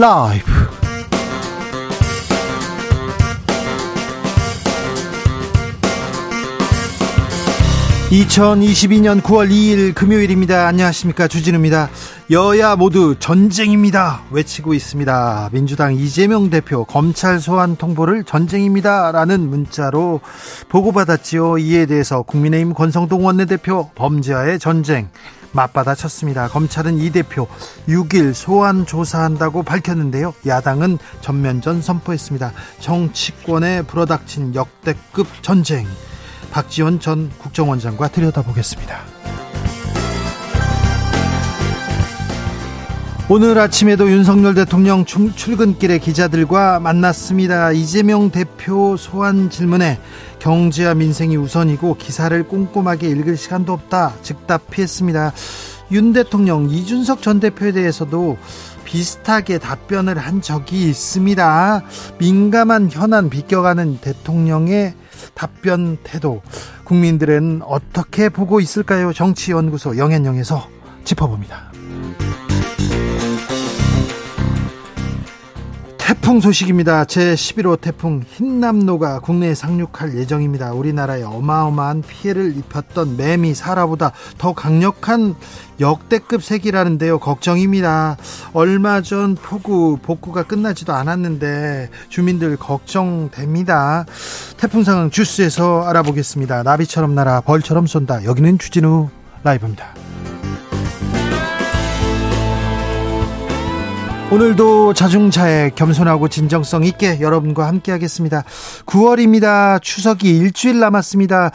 라이브 2022년 9월 2일 금요일입니다. 안녕하십니까. 주진우입니다. 여야 모두 전쟁입니다. 외치고 있습니다. 민주당 이재명 대표 검찰 소환 통보를 전쟁입니다. 라는 문자로 보고받았지요. 이에 대해서 국민의힘 권성동 원내대표 범죄와의 전쟁 맞받아 쳤습니다. 검찰은 이 대표 6일 소환 조사한다고 밝혔는데요. 야당은 전면전 선포했습니다. 정치권에 불어닥친 역대급 전쟁. 박지원 전 국정원장과 들여다보겠습니다. 오늘 아침에도 윤석열 대통령 출근길에 기자들과 만났습니다. 이재명 대표 소환 질문에 경제와 민생이 우선이고 기사를 꼼꼼하게 읽을 시간도 없다 즉답했습니다. 윤 대통령 이준석 전 대표에 대해서도 비슷하게 답변을 한 적이 있습니다. 민감한 현안 비껴가는 대통령의 답변 태도 국민들은 어떻게 보고 있을까요? 정치연구소 영앤영에서 짚어봅니다. 태풍 소식입니다. 제11호 태풍 흰남노가 국내에 상륙할 예정입니다. 우리나라에 어마어마한 피해를 입혔던 매미 사라보다 더 강력한 역대급 색이라는데요. 걱정입니다. 얼마 전 폭우 복구가 끝나지도 않았는데 주민들 걱정됩니다. 태풍 상황 주스에서 알아보겠습니다. 나비처럼 날아 벌처럼 쏜다. 여기는 주진우 라이브입니다. 오늘도 자중차에 겸손하고 진정성 있게 여러분과 함께 하겠습니다. 9월입니다. 추석이 일주일 남았습니다.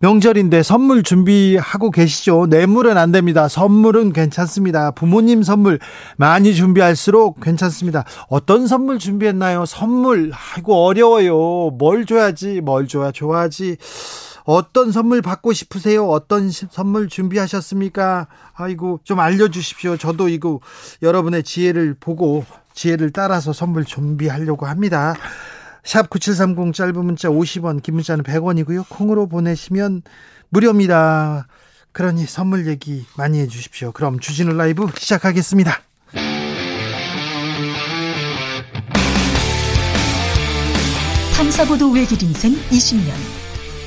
명절인데 선물 준비하고 계시죠? 뇌물은 안 됩니다. 선물은 괜찮습니다. 부모님 선물 많이 준비할수록 괜찮습니다. 어떤 선물 준비했나요? 선물, 아이고, 어려워요. 뭘 줘야지, 뭘 줘야 좋아하지. 어떤 선물 받고 싶으세요? 어떤 선물 준비하셨습니까? 아이고, 좀 알려주십시오. 저도 이거 여러분의 지혜를 보고 지혜를 따라서 선물 준비하려고 합니다. 샵 9730 짧은 문자 50원, 긴 문자는 100원이고요. 콩으로 보내시면 무료입니다. 그러니 선물 얘기 많이 해주십시오. 그럼 주진우 라이브 시작하겠습니다. 탐사보도 외길 인생 20년.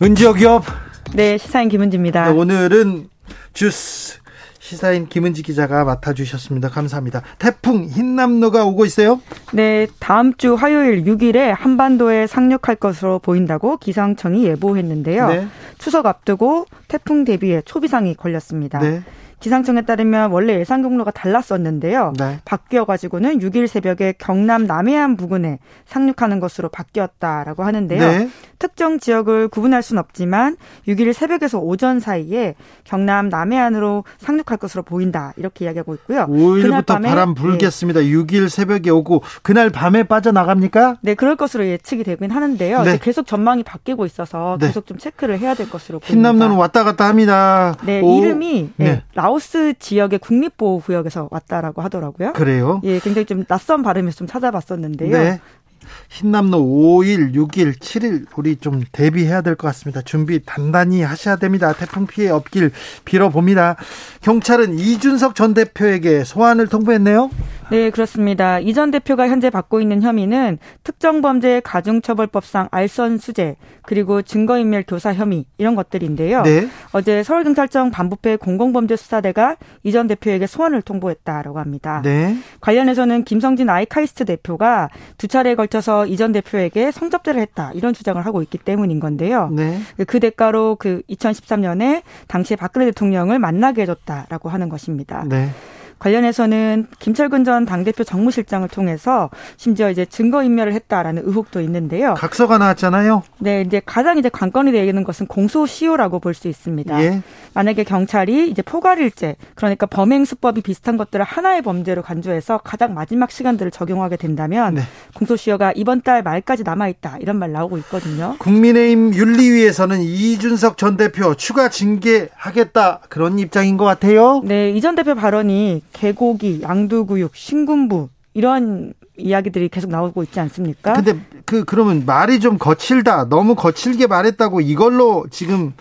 은지혁 기업 네, 시사인 김은지입니다. 네, 오늘은 주스 시사인 김은지 기자가 맡아주셨습니다. 감사합니다. 태풍 흰남노가 오고 있어요? 네, 다음 주 화요일 6일에 한반도에 상륙할 것으로 보인다고 기상청이 예보했는데요. 네. 추석 앞두고 태풍 대비에 초비상이 걸렸습니다. 네. 기상청에 따르면 원래 예상 경로가 달랐었는데요. 네. 바뀌어 가지고는 6일 새벽에 경남 남해안 부근에 상륙하는 것으로 바뀌었다라고 하는데요. 네. 특정 지역을 구분할 수는 없지만 6일 새벽에서 오전 사이에 경남 남해안으로 상륙할 것으로 보인다. 이렇게 이야기하고 있고요. 5일부터 바람 불겠습니다. 네. 6일 새벽에 오고 그날 밤에 빠져나갑니까? 네, 그럴 것으로 예측이 되긴 하는데요. 네. 계속 전망이 바뀌고 있어서 네. 계속 좀 체크를 해야 될 것으로 보입니다. 흰남노는 왔다 갔다 합니다. 네, 오. 이름이 네. 네. 라오스 지역의 국립보호구역에서 왔다라고 하더라고요. 그래요? 예, 굉장히 좀 낯선 발음에서 좀 찾아봤었는데요. 네. 흰남노 5일, 6일, 7일 우리 좀 대비해야 될 것 같습니다. 준비 단단히 하셔야 됩니다. 태풍 피해 없길 빌어봅니다. 경찰은 이준석 전 대표에게 소환을 통보했네요. 네, 그렇습니다. 이 전 대표가 현재 받고 있는 혐의는 특정범죄 가중처벌법상 알선 수재 그리고 증거인멸 교사 혐의 이런 것들인데요. 네. 어제 서울경찰청 반부패 공공범죄수사대가 이 전 대표에게 소환을 통보했다라고 합니다. 네. 관련해서는 김성진 아이카이스트 대표가 두 차례에 걸 쳐서 이전 대표에게 성접대를 했다 이런 주장을 하고 있기 때문인 건데요. 네. 그 대가로 그 2013년에 당시에 박근혜 대통령을 만나게 해줬다라고 하는 것입니다. 네. 관련해서는 김철근 전 당대표 정무실장을 통해서 심지어 이제 증거 인멸을 했다라는 의혹도 있는데요. 각서가 나왔잖아요. 네, 이제 가장 이제 관건이 되는 것은 공소시효라고 볼 수 있습니다. 예. 만약에 경찰이 이제 포괄일제, 그러니까 범행 수법이 비슷한 것들을 하나의 범죄로 간주해서 가장 마지막 시간들을 적용하게 된다면 네. 공소시효가 이번 달 말까지 남아 있다 이런 말 나오고 있거든요. 국민의힘 윤리위에서는 이준석 전 대표 추가 징계하겠다 그런 입장인 것 같아요. 네, 이 전 대표 발언이 개고기, 양두구육, 신군부 이런 이야기들이 계속 나오고 있지 않습니까? 근데 그 그러면 말이 좀 거칠다. 너무 거칠게 말했다고 이걸로 지금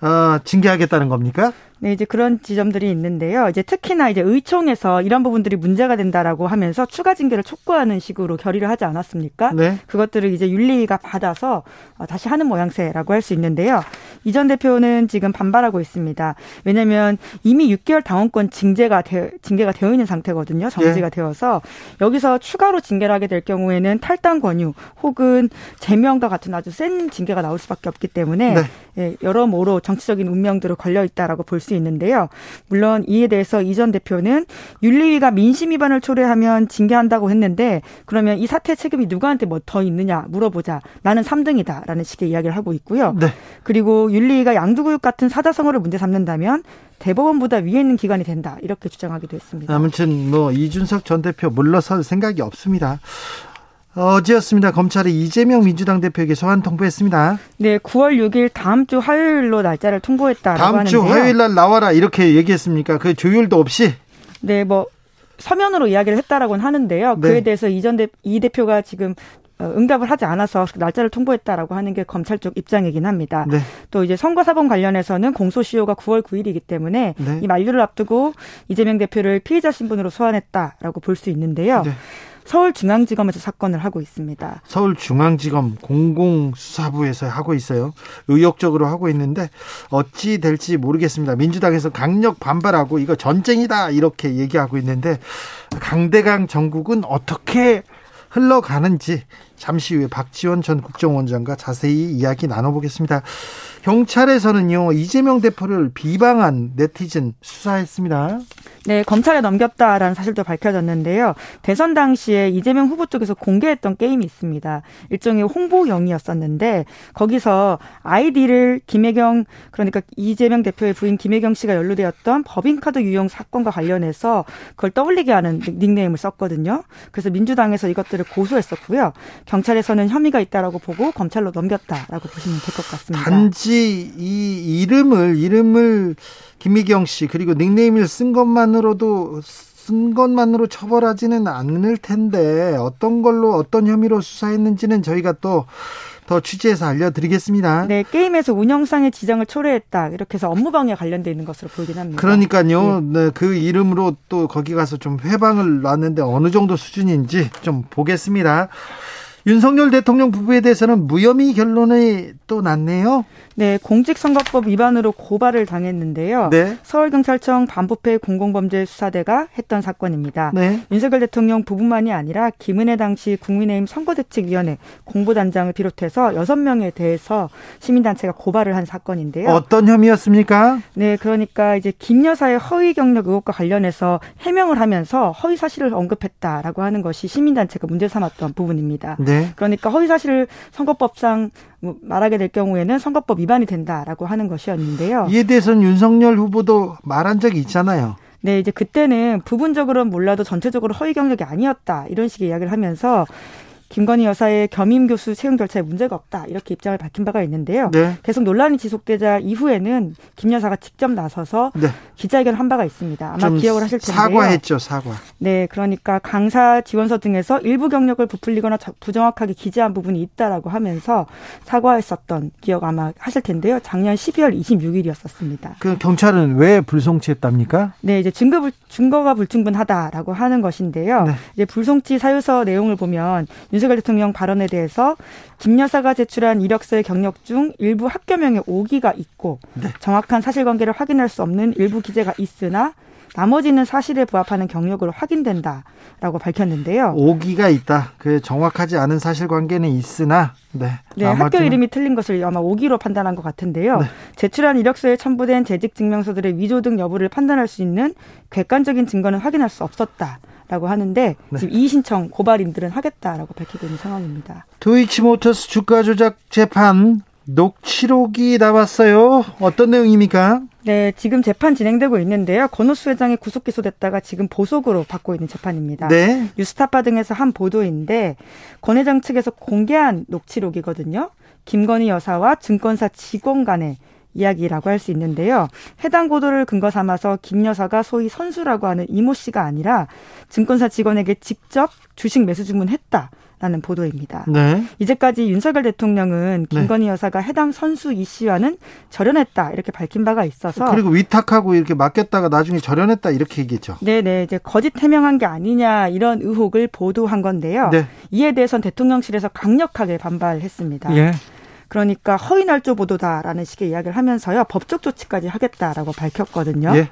어, 징계하겠다는 겁니까? 네, 이제 그런 지점들이 있는데요. 이제 특히나 이제 의총에서 이런 부분들이 문제가 된다라고 하면서 추가 징계를 촉구하는 식으로 결의를 하지 않았습니까? 네. 그것들을 이제 윤리위가 받아서 어, 다시 하는 모양새라고 할 수 있는데요. 이 전 대표는 지금 반발하고 있습니다. 왜냐하면 이미 6개월 당원권 징계가 되, 징계가 되어 있는 상태거든요. 정지가 네. 되어서 여기서 추가로 징계를 하게 될 경우에는 탈당 권유 혹은 제명과 같은 아주 센 징계가 나올 수밖에 없기 때문에 네. 예, 여러모로 정치적인 운명들을 걸려 있다라고 볼수 수 있는데요. 물론 이에 대해서 이 전 대표는 윤리위가 민심 위반을 초래하면 징계한다고 했는데 그러면 이 사태 책임이 누구한테 뭐 더 있느냐 물어보자. 나는 3등이다라는 식의 이야기를 하고 있고요. 네. 그리고 윤리위가 양두구육 같은 사자성어를 문제 삼는다면 대법원보다 위에 있는 기관이 된다 이렇게 주장하기도 했습니다. 아무튼 뭐 이준석 전 대표 물러설 생각이 없습니다. 어제였습니다. 검찰이 이재명 민주당 대표에게 소환 통보했습니다. 네, 9월 6일 다음 주 화요일로 날짜를 통보했다라고 다음 하는데요. 주 화요일 날 나와라 이렇게 얘기했습니까? 그 조율도 없이? 네, 뭐 서면으로 이야기를 했다라고는 하는데요. 네. 그에 대해서 이전 대, 이 대표가 지금 어, 응답을 하지 않아서 날짜를 통보했다라고 하는 게 검찰 쪽 입장이긴 합니다. 네. 또 이제 선거사범 관련해서는 공소시효가 9월 9일이기 때문에 네. 이 만료를 앞두고 이재명 대표를 피의자 신분으로 소환했다라고 볼 수 있는데요. 네. 서울중앙지검에서 사건을 하고 있습니다. 서울중앙지검 공공수사부에서 하고 있어요. 의욕적으로 하고 있는데 어찌 될지 모르겠습니다. 민주당에서 강력 반발하고 이거 전쟁이다 이렇게 얘기하고 있는데 강대강 정국은 어떻게 흘러가는지 잠시 후에 박지원 전 국정원장과 자세히 이야기 나눠보겠습니다. 경찰에서는요 이재명 대표를 비방한 네티즌 수사했습니다. 네, 검찰에 넘겼다라는 사실도 밝혀졌는데요. 대선 당시에 이재명 후보 쪽에서 공개했던 게임이 있습니다. 일종의 홍보용이었었는데 거기서 아이디를 김혜경 그러니까 이재명 대표의 부인 김혜경 씨가 연루되었던 법인카드 유용 사건과 관련해서 그걸 떠올리게 하는 닉네임을 썼거든요. 그래서 민주당에서 이것들을 고소했었고요. 경찰에서는 혐의가 있다라고 보고 검찰로 넘겼다라고 보시면 될 것 같습니다. 단지 이 이름을 이름을 김미경 씨 그리고 닉네임을 쓴 것만으로도 쓴 것만으로 처벌하지는 않을 텐데 어떤 걸로 어떤 혐의로 수사했는지는 저희가 또 더 취재해서 알려드리겠습니다. 네, 게임에서 운영상의 지정을 초래했다 이렇게 해서 업무방해 관련돼 있는 것으로 보이긴 합니다. 그러니까요, 네. 네, 그 이름으로 또 거기 가서 좀 회방을 놨는데 어느 정도 수준인지 좀 보겠습니다. 윤석열 대통령 부부에 대해서는 무혐의 결론이 또 났네요. 네, 공직선거법 위반으로 고발을 당했는데요. 네. 서울경찰청 반부패 공공범죄수사대가 했던 사건입니다. 네. 윤석열 대통령 부부만이 아니라 김은혜 당시 국민의힘 선거대책위원회 공보단장을 비롯해서 6명에 대해서 시민단체가 고발을 한 사건인데요. 어떤 혐의였습니까? 네, 그러니까 이제 김 여사의 허위 경력 의혹과 관련해서 해명을 하면서 허위 사실을 언급했다라고 하는 것이 시민단체가 문제 삼았던 부분입니다. 네. 그러니까 허위 사실을 선거법상 뭐 말하게 될 경우에는 선거법 위반이 된다라고 하는 것이었는데요. 이에 대해서는 윤석열 후보도 말한 적이 있잖아요. 네, 이제 그때는 부분적으로는 몰라도 전체적으로 허위 경력이 아니었다 이런 식의 이야기를 하면서 김건희 여사의 겸임 교수 채용 절차에 문제가 없다 이렇게 입장을 밝힌 바가 있는데요. 네. 계속 논란이 지속되자 이후에는 김 여사가 직접 나서서 네. 기자회견을 한 바가 있습니다. 아마 기억을 하실 텐데요. 사과했죠, 사과. 네, 그러니까 강사 지원서 등에서 일부 경력을 부풀리거나 부정확하게 기재한 부분이 있다라고 하면서 사과했었던 기억 아마 하실 텐데요. 작년 12월 26일이었었습니다. 그 경찰은 왜 불송치했답니까? 네, 이제 증거 증거가 불충분하다라고 하는 것인데요. 네. 이제 불송치 사유서 내용을 보면 윤석열 대통령 발언에 대해서 김 여사가 제출한 이력서의 경력 중 일부 학교명에 오기가 있고 네. 정확한 사실관계를 확인할 수 없는 일부 기재가 있으나 나머지는 사실에 부합하는 경력으로 확인된다라고 밝혔는데요. 오기가 있다. 그 정확하지 않은 사실관계는 있으나 네. 네, 학교 이름이 틀린 것을 아마 오기로 판단한 것 같은데요. 네. 제출한 이력서에 첨부된 재직 증명서들의 위조 등 여부를 판단할 수 있는 객관적인 증거는 확인할 수 없었다. 라고 하는데 네. 지금 이의 신청 고발인들은 하겠다라고 밝히고 있는 상황입니다. 도이치모터스 주가 조작 재판 녹취록이 나왔어요. 어떤 내용입니까? 네, 지금 재판 진행되고 있는데요. 권오수 회장이 구속 기소됐다가 지금 보석으로 받고 있는 재판입니다. 네. 뉴스타파 등에서 한 보도인데 권 회장 측에서 공개한 녹취록이거든요. 김건희 여사와 증권사 직원 간의 이야기라고 할 수 있는데요. 해당 보도를 근거 삼아서 김 여사가 소위 선수라고 하는 이모 씨가 아니라 증권사 직원에게 직접 주식 매수 주문했다. 라는 보도입니다. 네. 이제까지 윤석열 대통령은 네. 김건희 네. 여사가 해당 선수 이 씨와는 절연했다 이렇게 밝힌 바가 있어서 그리고 위탁하고 이렇게 맡겼다가 나중에 절연했다 이렇게 얘기했죠. 네네 이제 거짓 해명한 게 아니냐 이런 의혹을 보도한 건데요. 네. 이에 대해선 대통령실에서 강력하게 반발했습니다. 예. 그러니까 허위 날조 보도다라는 식의 이야기를 하면서요 법적 조치까지 하겠다라고 밝혔거든요. 예.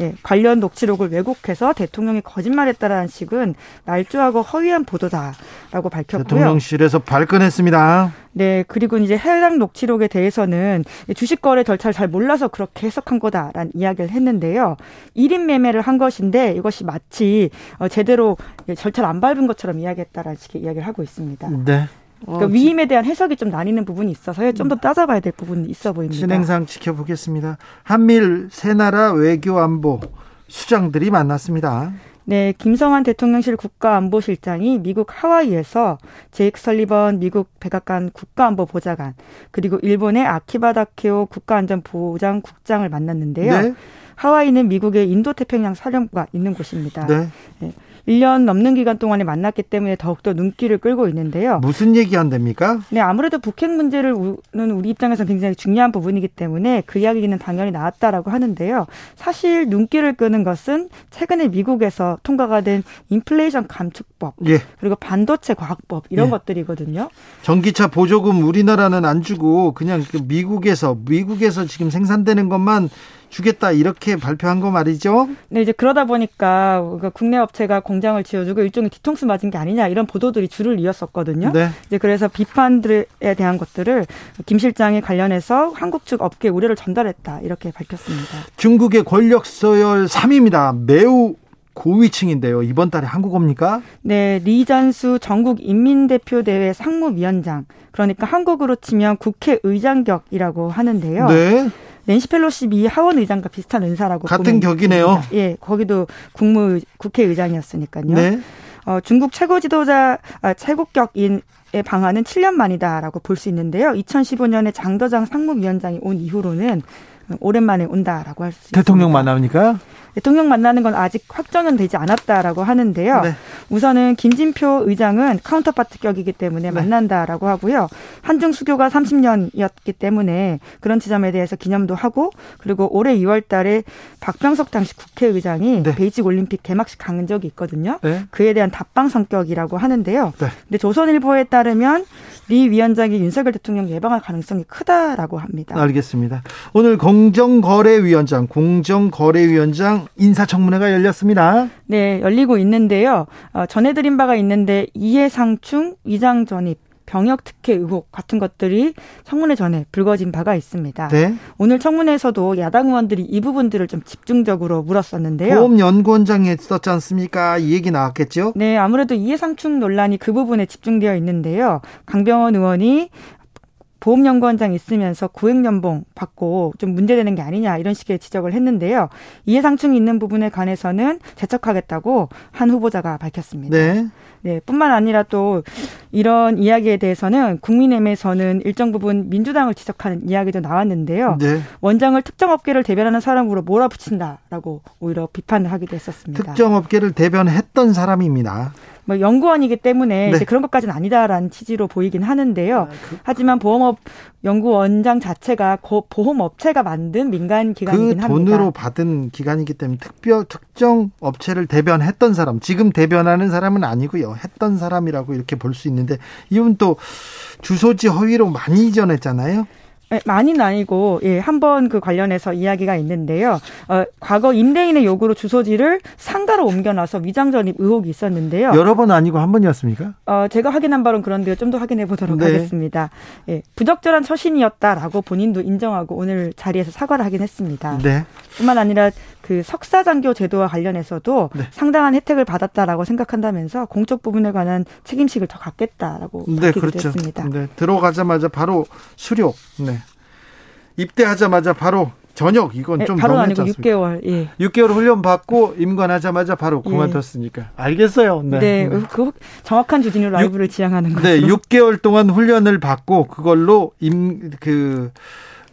예, 관련 녹취록을 왜곡해서 대통령이 거짓말했다라는 식은 날조하고 허위한 보도다라고 밝혔고요. 대통령실에서 발끈했습니다. 네, 그리고 이제 해당 녹취록에 대해서는 주식 거래 절차를 잘 몰라서 그렇게 해석한 거다라는 이야기를 했는데요. 1인 매매를 한 것인데 이것이 마치 어, 제대로 절차를 안 밟은 것처럼 이야기했다라는 식의 이야기를 하고 있습니다. 네. 그러니까 어, 위임에 대한 해석이 좀 나뉘는 부분이 있어서요. 좀 더 따져봐야 될 부분이 있어 보입니다. 진행상 지켜보겠습니다. 한밀 세 나라 외교 안보 수장들이 만났습니다. 네, 김성환 대통령실 국가안보실장이 미국 하와이에서 제이크 설리번 미국 백악관 국가안보보좌관 그리고 일본의 아키바 다케오 국가안전보장 국장을 만났는데요. 네. 하와이는 미국의 인도태평양 사령부가 있는 곳입니다. 네. 네. 1년 넘는 기간 동안에 만났기 때문에 더욱더 눈길을 끌고 있는데요. 무슨 얘기 한답니까? 네, 아무래도 북핵 문제를 는 우리 입장에서 굉장히 중요한 부분이기 때문에 그 이야기는 당연히 나왔다라고 하는데요. 사실 눈길을 끄는 것은 최근에 미국에서 통과가 된 인플레이션 감축 법 예. 그리고 반도체 과학법 이런 예. 것들이거든요. 전기차 보조금 우리나라는 안 주고 그냥 그 미국에서 미국에서 지금 생산되는 것만 주겠다 이렇게 발표한 거 말이죠. 네, 이제 그러다 보니까 국내 업체가 공장을 지어주고 일종의 뒤통수 맞은 게 아니냐 이런 보도들이 줄을 이었었거든요. 네. 이제 그래서 비판들에 대한 것들을 김 실장이 관련해서 한국 측 업계 우려를 전달했다 이렇게 밝혔습니다. 중국의 권력 서열 3위입니다. 매우 고위층인데요. 이번 달에 한국 옵니까? 네, 리전수 전국 인민대표대회 상무위원장. 그러니까 한국으로 치면 국회의장격이라고 하는데요. 네. 낸시 펠로시 미 하원 의장과 비슷한 은사라고 같은 격이네요. 예, 거기도 국무 국회의장이었으니까요. 네. 어, 중국 최고 지도자 아, 최고격인 의 방한은 7년 만이다라고 볼 수 있는데요. 2015년에 장더장 상무위원장이 온 이후로는 오랜만에 온다라고 할 수 있습니다. 대통령 만납니까? 대통령 만나는 건 아직 확정은 되지 않았다라고 하는데요. 네. 우선은 김진표 의장은 카운터파트격이기 때문에 네. 만난다라고 하고요. 한중 수교가 30년이었기 때문에 그런 지점에 대해서 기념도 하고 그리고 올해 2월 달에 박병석 당시 국회의장이 네. 베이징 올림픽 개막식 간 적이 있거든요. 네. 그에 대한 답방 성격이라고 하는데요. 네. 근데 조선일보에 따르면 리 위원장이 윤석열 대통령 예방할 가능성이 크다라고 합니다. 알겠습니다. 오늘 공정거래위원장, 공정거래위원장 인사청문회가 열렸습니다. 네, 열리고 있는데요. 어, 전해드린 바가 있는데 이해상충, 위장 전입, 병역 특혜 의혹 같은 것들이 청문회 전에 불거진 바가 있습니다. 네. 오늘 청문회에서도 야당 의원들이 이 부분들을 좀 집중적으로 물었었는데요. 보험연구원장이 있었지 않습니까? 이 얘기 나왔겠죠? 네, 아무래도 이해상충 논란이 그 부분에 집중되어 있는데요. 강병원 의원이 보험연구원장 있으면서 구액연봉 받고 좀 문제되는 게 아니냐 이런 식의 지적을 했는데요. 이해상충이 있는 부분에 관해서는 재척하겠다고 한 후보자가 밝혔습니다. 네. 네, 뿐만 아니라 또 이런 이야기에 대해서는 국민의힘에서는 일정 부분 민주당을 지적하는 이야기도 나왔는데요. 네. 원장을 특정 업계를 대변하는 사람으로 몰아붙인다라고 오히려 비판을 하기도 했었습니다. 특정 업계를 대변했던 사람입니다. 뭐 연구원이기 때문에 네. 이제 그런 것까지는 아니다라는 취지로 보이긴 하는데요. 아, 그, 하지만 보험업 연구원장 자체가 보험업체가 만든 민간 기관이긴 그 합니다. 돈으로 받은 기관이기 때문에 특별 특정 업체를 대변했던 사람, 지금 대변하는 사람은 아니고요. 했던 사람이라고 이렇게 볼 수 있는데 이분 또 주소지 허위로 많이 이전했잖아요. 네, 많이는 아니고 예, 한번 그 관련해서 이야기가 있는데요. 어, 과거 임대인의 요구로 주소지를 상가로 옮겨놔서 위장 전입 의혹이 있었는데요. 여러 번 아니고 한 번이었습니까? 어, 제가 확인한 바는 그런데요. 좀 더 확인해 보도록 네. 하겠습니다. 예, 부적절한 처신이었다라고 본인도 인정하고 오늘 자리에서 사과를 하긴 했습니다. 네. 뿐만 아니라 그 석사장교 제도와 관련해서도 네. 상당한 혜택을 받았다라고 생각한다면서 공적 부분에 관한 책임식을 더 갖겠다라고 네, 그렇죠. 했습니다. 네, 들어가자마자 바로 수료. 네. 입대하자마자 바로 저녁 이건 네, 좀 바로 아니고 6개월. 예. 6개월 훈련 받고 임관하자마자 바로 예. 그만뒀으니까 예. 알겠어요. 네. 네. 네. 그 정확한 주진우 라이브를 6, 지향하는 거죠. 네, 6개월 동안 훈련을 받고 그걸로 임그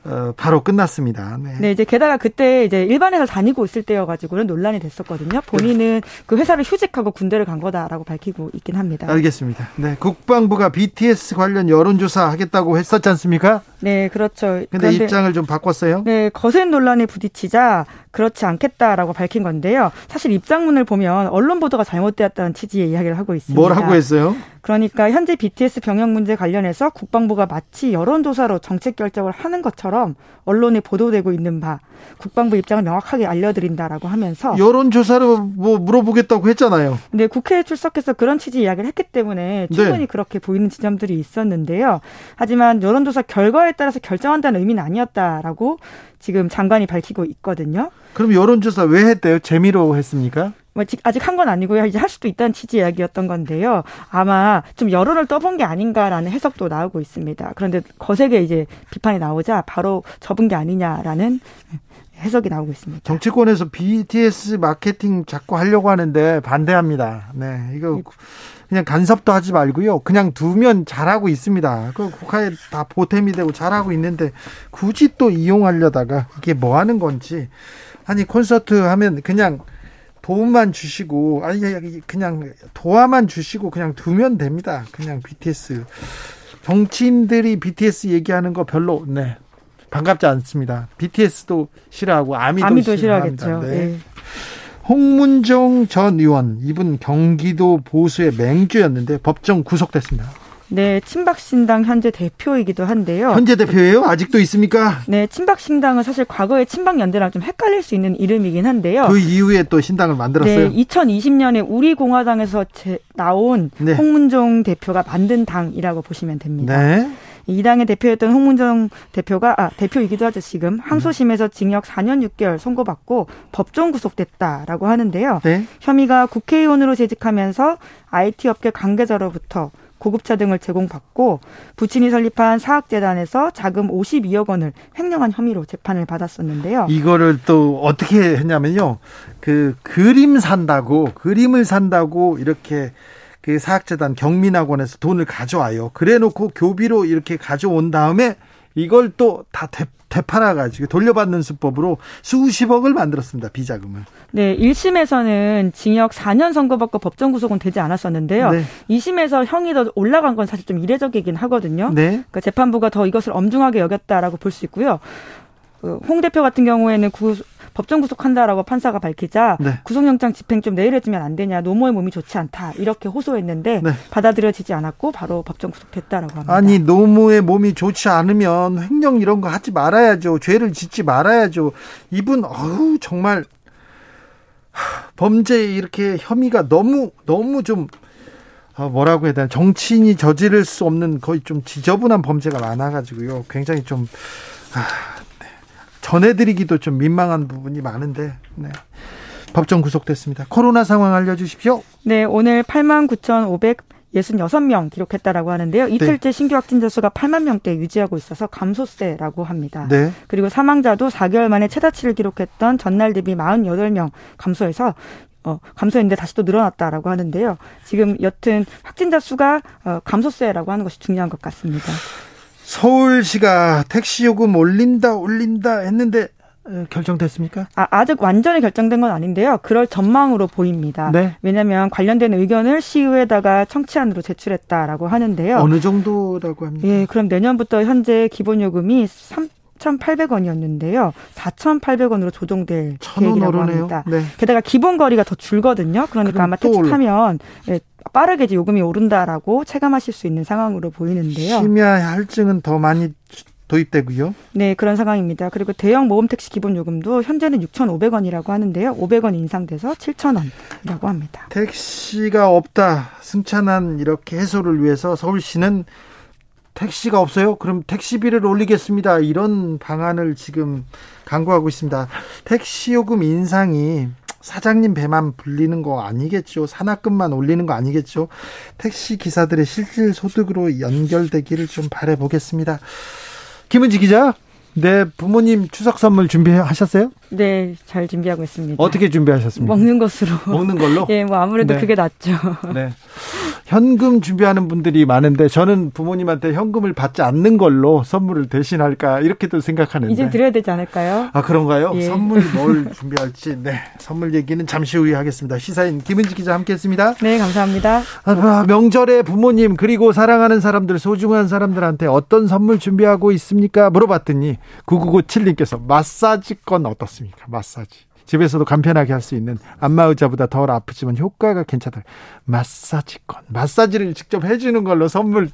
어, 바로 끝났습니다. 네. 네. 이제 게다가 그때 이제 일반에서 다니고 있을 때여가지고는 논란이 됐었거든요. 본인은 그 회사를 휴직하고 군대를 간 거다라고 밝히고 있긴 합니다. 알겠습니다. 네, 국방부가 BTS 관련 여론조사 하겠다고 했었지 않습니까? 네, 그렇죠. 근데 입장을 좀 바꿨어요? 네, 거센 논란에 부딪히자 그렇지 않겠다라고 밝힌 건데요. 사실 입장문을 보면 언론 보도가 잘못되었다는 취지의 이야기를 하고 있습니다. 뭐라고 했어요? 그러니까 현재 BTS 병역 문제 관련해서 국방부가 마치 여론조사로 정책 결정을 하는 것처럼 언론에 보도되고 있는 바 국방부 입장을 명확하게 알려드린다라고 하면서 여론조사로 뭐 물어보겠다고 했잖아요. 네, 국회에 출석해서 그런 취지 이야기를 했기 때문에 충분히 네. 그렇게 보이는 지점들이 있었는데요. 하지만 여론조사 결과에 따라서 결정한다는 의미는 아니었다라고 지금 장관이 밝히고 있거든요. 그럼 여론조사 왜 했대요? 재미로 했습니까? 뭐 아직 한 건 아니고요. 이제 할 수도 있다는 취지 이야기였던 건데요. 아마 좀 여론을 떠본 게 아닌가라는 해석도 나오고 있습니다. 그런데 거세게 이제 비판이 나오자 바로 접은 게 아니냐라는 해석이 나오고 있습니다. 정치권에서 BTS 마케팅 자꾸 하려고 하는데 반대합니다. 네, 이거 그냥 간섭도 하지 말고요. 그냥 두면 잘하고 있습니다. 그 국가에 다 보탬이 되고 잘하고 있는데 굳이 또 이용하려다가 이게 뭐 하는 건지. 아니 콘서트 하면 그냥 도움만 주시고 아니 그냥 도와만 주시고 그냥 두면 됩니다. 그냥 BTS 정치인들이 BTS 얘기하는 거 별로 네 반갑지 않습니다. BTS도 싫어하고 아미도, 아미도 싫어하겠죠. 네. 네. 홍문정 전 의원 이분 경기도 보수의 맹주였는데 법정 구속됐습니다. 네, 친박신당 현재 대표이기도 한데요. 현재 대표예요? 아직도 있습니까? 네, 친박신당은 사실 과거의 친박연대랑 좀 헷갈릴 수 있는 이름이긴 한데요. 그 이후에 또 신당을 만들었어요? 네, 2020년에 우리공화당에서 제, 나온 네. 홍문종 대표가 만든 당이라고 보시면 됩니다. 네. 이 당의 대표였던 홍문정 대표가 아 대표이기도 하죠 지금 항소심에서 징역 4년 6개월 선고받고 법정 구속됐다라고 하는데요. 네. 혐의가 국회의원으로 재직하면서 IT 업계 관계자로부터 고급차 등을 제공받고 부친이 설립한 사학재단에서 자금 52억 원을 횡령한 혐의로 재판을 받았었는데요. 이거를 또 어떻게 했냐면요. 그 그림 산다고 그림을 산다고 이렇게 그 사학재단 경민학원에서 돈을 가져와요. 그래 놓고 교비로 이렇게 가져온 다음에 이걸 또 다 되팔아 가지고 돌려받는 수법으로 수십억을 만들었습니다. 비자금을. 네, 1심에서는 징역 4년 선고받고 법정 구속은 되지 않았었는데요. 네. 2심에서 형이 더 올라간 건 사실 좀 이례적이긴 하거든요. 네. 그러니까 재판부가 더 이것을 엄중하게 여겼다라고 볼 수 있고요. 그홍 대표 같은 경우에는 구, 법정 구속한다라고 판사가 밝히자 네. 구속영장 집행 좀 내일 해주면 안 되냐 노모의 몸이 좋지 않다 이렇게 호소했는데 네. 받아들여지지 않았고 바로 법정 구속됐다라고 합니다. 아니 노모의 몸이 좋지 않으면 횡령 이런 거 하지 말아야죠. 죄를 짓지 말아야죠. 이분 어우 정말 범죄 이렇게 혐의가 너무 너무 좀 어, 뭐라고 해야 되나 정치인이 저지를 수 없는 거의 좀 지저분한 범죄가 많아가지고요. 굉장히 좀 아, 전해드리기도 좀 민망한 부분이 많은데 네. 법정 구속됐습니다. 코로나 상황 알려주십시오. 네, 오늘 8만 9,500 66명 기록했다라고 하는데요. 이틀째 네. 신규 확진자 수가 8만 명대 유지하고 있어서 감소세라고 합니다. 네. 그리고 사망자도 4개월 만에 최다치를 기록했던 전날 대비 48명 감소해서 어, 감소했는데 다시 또 늘어났다라고 하는데요. 지금 여튼 확진자 수가 어, 감소세라고 하는 것이 중요한 것 같습니다. 서울시가 택시 요금 올린다 올린다 했는데 어, 결정됐습니까? 아, 아직 완전히 결정된 건 아닌데요. 그럴 전망으로 보입니다. 네. 왜냐하면 관련된 의견을 시의회에다가 청취안으로 제출했다라고 하는데요. 어느 정도라고 합니까? 예, 그럼 내년부터 현재 기본 요금이 3 4,800원이었는데요. 4,800원으로 조정될 계획이라고 합니다. 네. 게다가 기본 거리가 더 줄거든요. 그러니까 아마 택시 타면 예, 빠르게 이제 요금이 오른다라고 체감하실 수 있는 상황으로 보이는데요. 심야 할증은 더 많이 도입되고요. 네, 그런 상황입니다. 그리고 대형 모범 택시 기본 요금도 현재는 6,500원이라고 하는데요. 500원 인상돼서 7,000원이라고 합니다. 택시가 없다. 승차난 이렇게 해소를 위해서 서울시는 택시가 없어요? 그럼 택시비를 올리겠습니다. 이런 방안을 지금 강구하고 있습니다. 택시 요금 인상이 사장님 배만 불리는 거 아니겠죠. 산학금만 올리는 거 아니겠죠. 택시 기사들의 실질 소득으로 연결되기를 좀 바래 보겠습니다. 김은지 기자. 네, 부모님 추석 선물 준비하셨어요? 네, 잘 준비하고 있습니다. 어떻게 준비하셨습니까? 먹는 것으로. 먹는 걸로? 예, 뭐 아무래도 네. 그게 낫죠. 네. 현금 준비하는 분들이 많은데 저는 부모님한테 현금을 받지 않는 걸로 선물을 대신할까 이렇게도 생각하는데 이제 드려야 되지 않을까요? 아 그런가요? 예. 선물 뭘 준비할지 네 선물 얘기는 잠시 후에 하겠습니다. 시사인 김은지 기자 함께 했습니다. 네 감사합니다. 아, 명절에 부모님 그리고 사랑하는 사람들 소중한 사람들한테 어떤 선물 준비하고 있습니까? 물어봤더니 9997님께서 마사지건 어떻습니까? 마사지. 집에서도 간편하게 할 수 있는 안마 의자보다 덜 아프지만 효과가 괜찮다. 마사지건. 마사지를 직접 해주는 걸로 선물,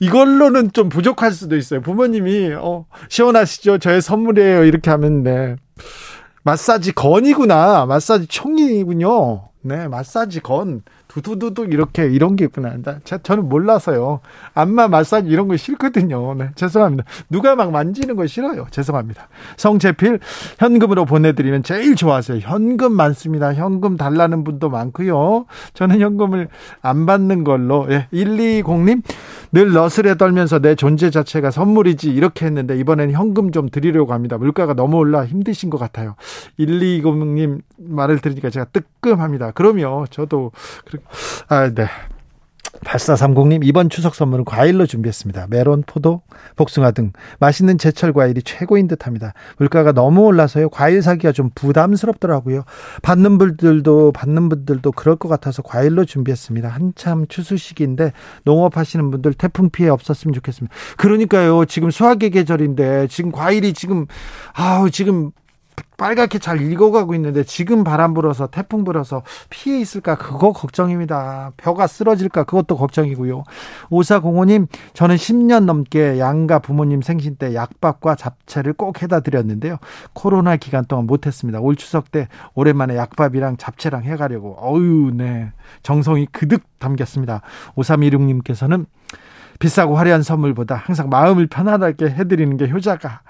이걸로는 좀 부족할 수도 있어요. 부모님이, 어, 시원하시죠? 저의 선물이에요. 이렇게 하면, 네. 마사지 건이구나. 마사지 총이군요. 네, 마사지 건. 두두두두 이렇게 이런 게 있구나. 저는 몰라서요. 안마 마사지 이런 거 싫거든요. 네, 죄송합니다. 누가 막 만지는 거 싫어요. 죄송합니다. 성재필 현금으로 보내드리면 제일 좋아하세요. 현금 많습니다. 현금 달라는 분도 많고요. 저는 현금을 안 받는 걸로. 예, 120님 늘 너스레 떨면서 내 존재 자체가 선물이지 이렇게 했는데 이번엔 현금 좀 드리려고 합니다. 물가가 너무 올라 힘드신 것 같아요. 120님 말을 들으니까 제가 뜨끔합니다. 그러면 저도 아, 네. 8430님 이번 추석 선물은 과일로 준비했습니다. 메론, 포도, 복숭아 등 맛있는 제철 과일이 최고인 듯 합니다. 물가가 너무 올라서요. 과일 사기가 좀 부담스럽더라고요. 받는 분들도 받는 분들도 그럴 것 같아서 과일로 준비했습니다. 한참 추수 시기인데 농업 하시는 분들 태풍 피해 없었으면 좋겠습니다. 그러니까요. 지금 수확의 계절인데 지금 과일이 지금 아우 지금 빨갛게 잘 익어가고 있는데 지금 바람 불어서 태풍 불어서 피해 있을까 그거 걱정입니다. 벼가 쓰러질까 그것도 걱정이고요. 오사공호님 저는 10년 넘게 양가 부모님 생신 때 약밥과 잡채를 꼭 해다 드렸는데요. 코로나 기간 동안 못했습니다. 올 추석 때 오랜만에 약밥이랑 잡채랑 해가려고 어유 네 정성이 그득 담겼습니다. 5316님께서는 비싸고 화려한 선물보다 항상 마음을 편안하게 해드리는 게 효자가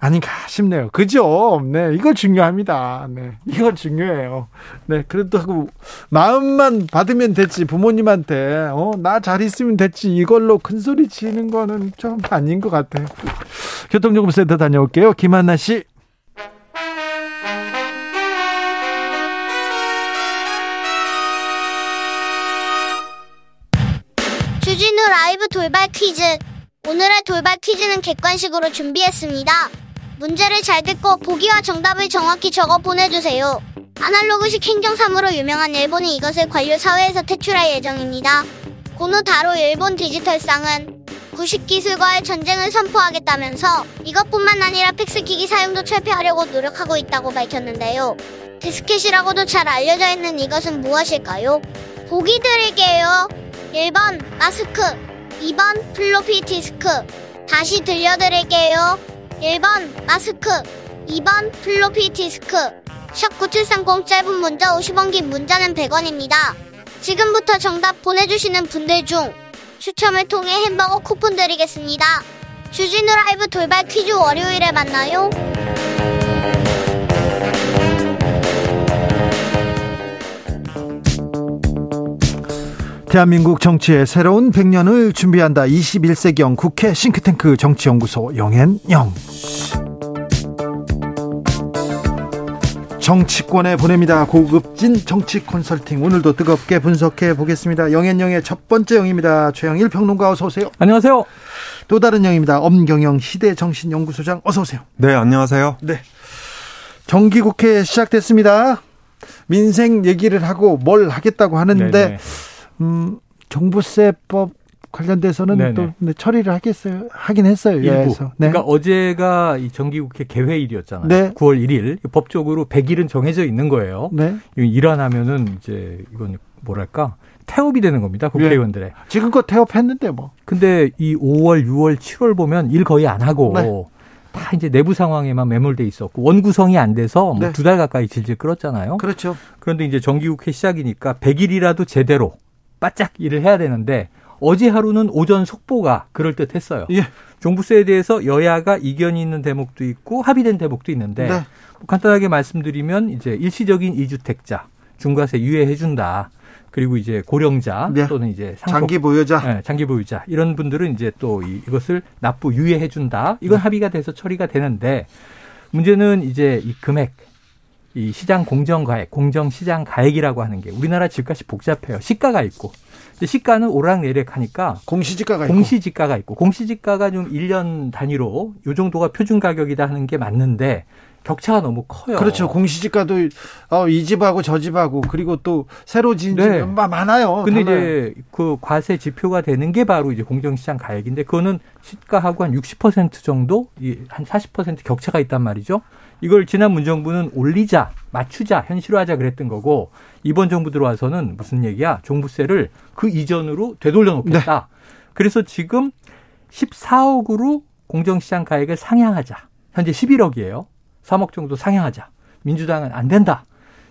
아닌가 싶네요. 그죠? 네, 이거 중요합니다. 네, 이거 중요해요. 네, 그래도 하고 마음만 받으면 됐지 부모님한테 어, 나 잘 있으면 됐지 이걸로 큰 소리 치는 거는 좀 아닌 것 같아요. 교통정보센터 다녀올게요. 김한나 씨. 주진우 라이브 돌발 퀴즈. 오늘의 돌발 퀴즈는 객관식으로 준비했습니다. 문제를 잘 듣고 보기와 정답을 정확히 적어 보내주세요. 아날로그식 행정사무로 유명한 일본이 이것을 관료 사회에서 퇴출할 예정입니다. 고노 다로 일본 디지털상은 구식기술과의 전쟁을 선포하겠다면서 이것뿐만 아니라 팩스기기 사용도 철폐하려고 노력하고 있다고 밝혔는데요. 디스켓이라고도 잘 알려져 있는 이것은 무엇일까요? 보기 드릴게요. 1번 마스크 2번 플로피 디스크 다시 들려드릴게요. 1번 마스크 2번 플로피 디스크 샵9730 짧은 문자 50원 긴 문자는 100원입니다. 지금부터 정답 보내주시는 분들 중 추첨을 통해 햄버거 쿠폰 드리겠습니다. 주진우 라이브 돌발 퀴즈 월요일에 만나요. 대한민국 정치의 새로운 100년을 준비한다. 21세기형 국회 싱크탱크 정치연구소 영앤영. 정치권에 보냅니다. 고급진 정치 컨설팅. 오늘도 뜨겁게 분석해 보겠습니다. 영앤영의 첫 번째 영입니다. 최영일 평론가 어서 오세요. 안녕하세요. 또 다른 영입니다. 엄경영 시대 정신연구소장 어서 오세요. 네, 안녕하세요. 네. 정기국회 시작됐습니다. 민생 얘기를 하고 뭘 하겠다고 하는데 네네. 음, 종부세법 관련돼서는 네네. 또 네, 처리를 하겠어요. 하긴 했어요. 일부. 네. 그러니까 어제가 이 정기국회 개회일이었잖아요. 네. 9월 1일. 법적으로 100일은 정해져 있는 거예요. 네. 일어나면은 이제 이건 뭐랄까 태업이 되는 겁니다. 국회의원들의. 네. 지금껏 태업했는데 뭐. 근데 이 5월, 6월, 7월 보면 일 거의 안 하고 네. 다 이제 내부 상황에만 매몰돼 있었고 원구성이 안 돼서 뭐 두달 네. 가까이 질질 끌었잖아요. 그렇죠. 그런데 이제 정기국회 시작이니까 100일이라도 제대로 바짝 일을 해야 되는데 어제 하루는 오전 속보가 그럴 듯했어요. 예. 종부세에 대해서 여야가 이견이 있는 대목도 있고 합의된 대목도 있는데 네. 뭐 간단하게 말씀드리면 이제 일시적인 이주택자 중과세 유예해 준다. 그리고 이제 고령자 네. 또는 이제 상속, 장기 보유자, 네, 장기 보유자 이런 분들은 이제 또 이것을 납부 유예해 준다. 이건 네. 합의가 돼서 처리가 되는데 문제는 이제 이 금액 이 시장 공정 가액, 공정 시장 가액이라고 하는 게 우리나라 집값이 복잡해요. 시가가 있고. 시가는 오락내락 하니까 공시지가가 있고 공시지가가 있고 공시지가가 좀 1년 단위로 요 정도가 표준 가격이다 하는 게 맞는데 격차가 너무 커요. 그렇죠. 공시지가도 어, 이 집하고 저 집하고 그리고 또 새로 지은 네. 집 많아요. 근데 달라요. 이제 그 과세 지표가 되는 게 바로 이제 공정시장 가액인데 그거는 시가하고 한 60% 정도 한40% 격차가 있단 말이죠. 이걸 지난 문정부는 올리자, 맞추자, 현실화하자 그랬던 거고 이번 정부 들어와서는 무슨 얘기야? 종부세를 그 이전으로 되돌려 놓겠다. 네. 그래서 지금 14억으로 공정시장 가액을 상향하자. 현재 11억이에요. 3억 정도 상향하자. 민주당은 안 된다.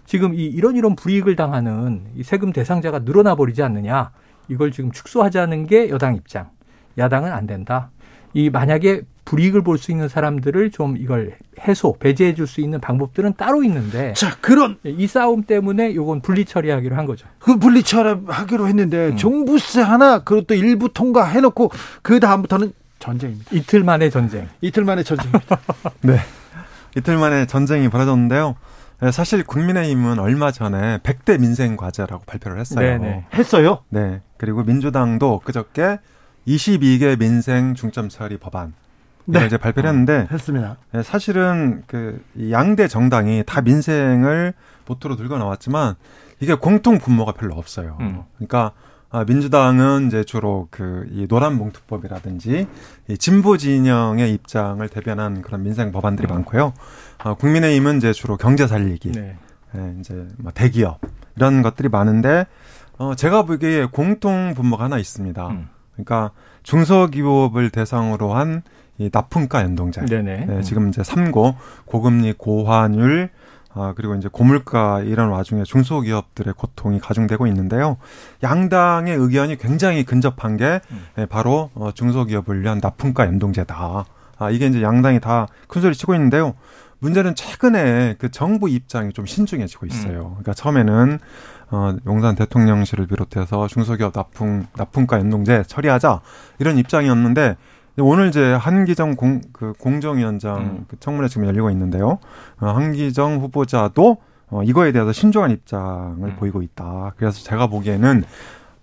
지금 이 이런 이런 불이익을 당하는 이 세금 대상자가 늘어나 버리지 않느냐. 이걸 지금 축소하자는 게 여당 입장. 야당은 안 된다. 이 만약에 불이익을 볼 수 있는 사람들을 좀 이걸 해소, 배제해 줄 수 있는 방법들은 따로 있는데. 자, 그런. 이 싸움 때문에 요건 분리 처리하기로 한 거죠. 그 분리 처리하기로 했는데, 음. 종부세 하나, 그것도 일부 통과해 놓고, 그 다음부터는 전쟁입니다. 이틀 만에 전쟁. 이틀 만에 전쟁입니다. 네. 이틀 만에 전쟁이 벌어졌는데요. 네, 사실 국민의힘은 얼마 전에 100대 민생 과제라고 발표를 했어요. 네네. 네. 했어요? 네. 그리고 민주당도 그저께 22개 민생 중점 처리 법안 네. 이제 발표를 했는데 어, 했습니다. 네, 사실은 그 양대 정당이 다 민생을 모토로 들고 나왔지만 이게 공통 분모가 별로 없어요. 음. 그러니까 아, 민주당은 이제 주로 그 이 노란 봉투법이라든지 이 진보 진영의 입장을 대변한 그런 민생 법안들이 음. 많고요. 어, 국민의힘은 이제 주로 경제 살리기, 네. 예, 이제 뭐 대기업 이런 것들이 많은데 어, 제가 보기에 공통 분모가 하나 있습니다. 음. 그러니까 중소기업을 대상으로 한 이 납품가 연동제. 네네. 네, 지금 이제 3고 고금리 고환율 아, 그리고 이제 고물가 이런 와중에 중소기업들의 고통이 가중되고 있는데요. 양당의 의견이 굉장히 근접한 게 음. 예, 바로 어, 중소기업을 위한 납품가 연동제다. 아, 이게 이제 양당이 다 큰소리 치고 있는데요. 문제는 최근에 그 정부 입장이 좀 신중해지고 있어요. 음. 그러니까 처음에는 어, 용산 대통령실을 비롯해서 중소기업 납품 납품가 연동제 처리하자 이런 입장이었는데 오늘 이제 한기정 공, 그 공정위원장 음. 그 청문회 지금 열리고 있는데요. 어, 한기정 후보자도 어, 이거에 대해서 신중한 입장을 음. 보이고 있다. 그래서 제가 보기에는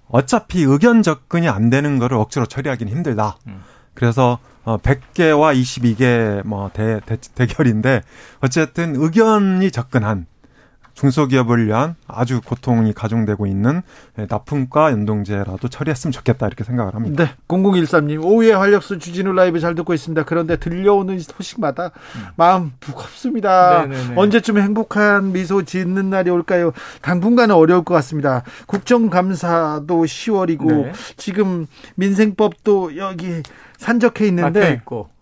어차피 의견 접근이 안 되는 거를 억지로 처리하기는 힘들다. 음. 그래서 어 100개와 22개 뭐 대, 대, 대결인데 어쨌든 의견이 접근한 중소기업을 위한 아주 고통이 가중되고 있는 납품과 연동제라도 처리했으면 좋겠다 이렇게 생각을 합니다. 네. 0013님 오후에 활력소 주진우 라이브 잘 듣고 있습니다. 그런데 들려오는 소식마다 음. 마음 무겁습니다. 네네네. 언제쯤 행복한 미소 짓는 날이 올까요? 당분간은 어려울 것 같습니다. 국정감사도 10월이고 네. 지금 민생법도 여기 산적해 있는데 있고.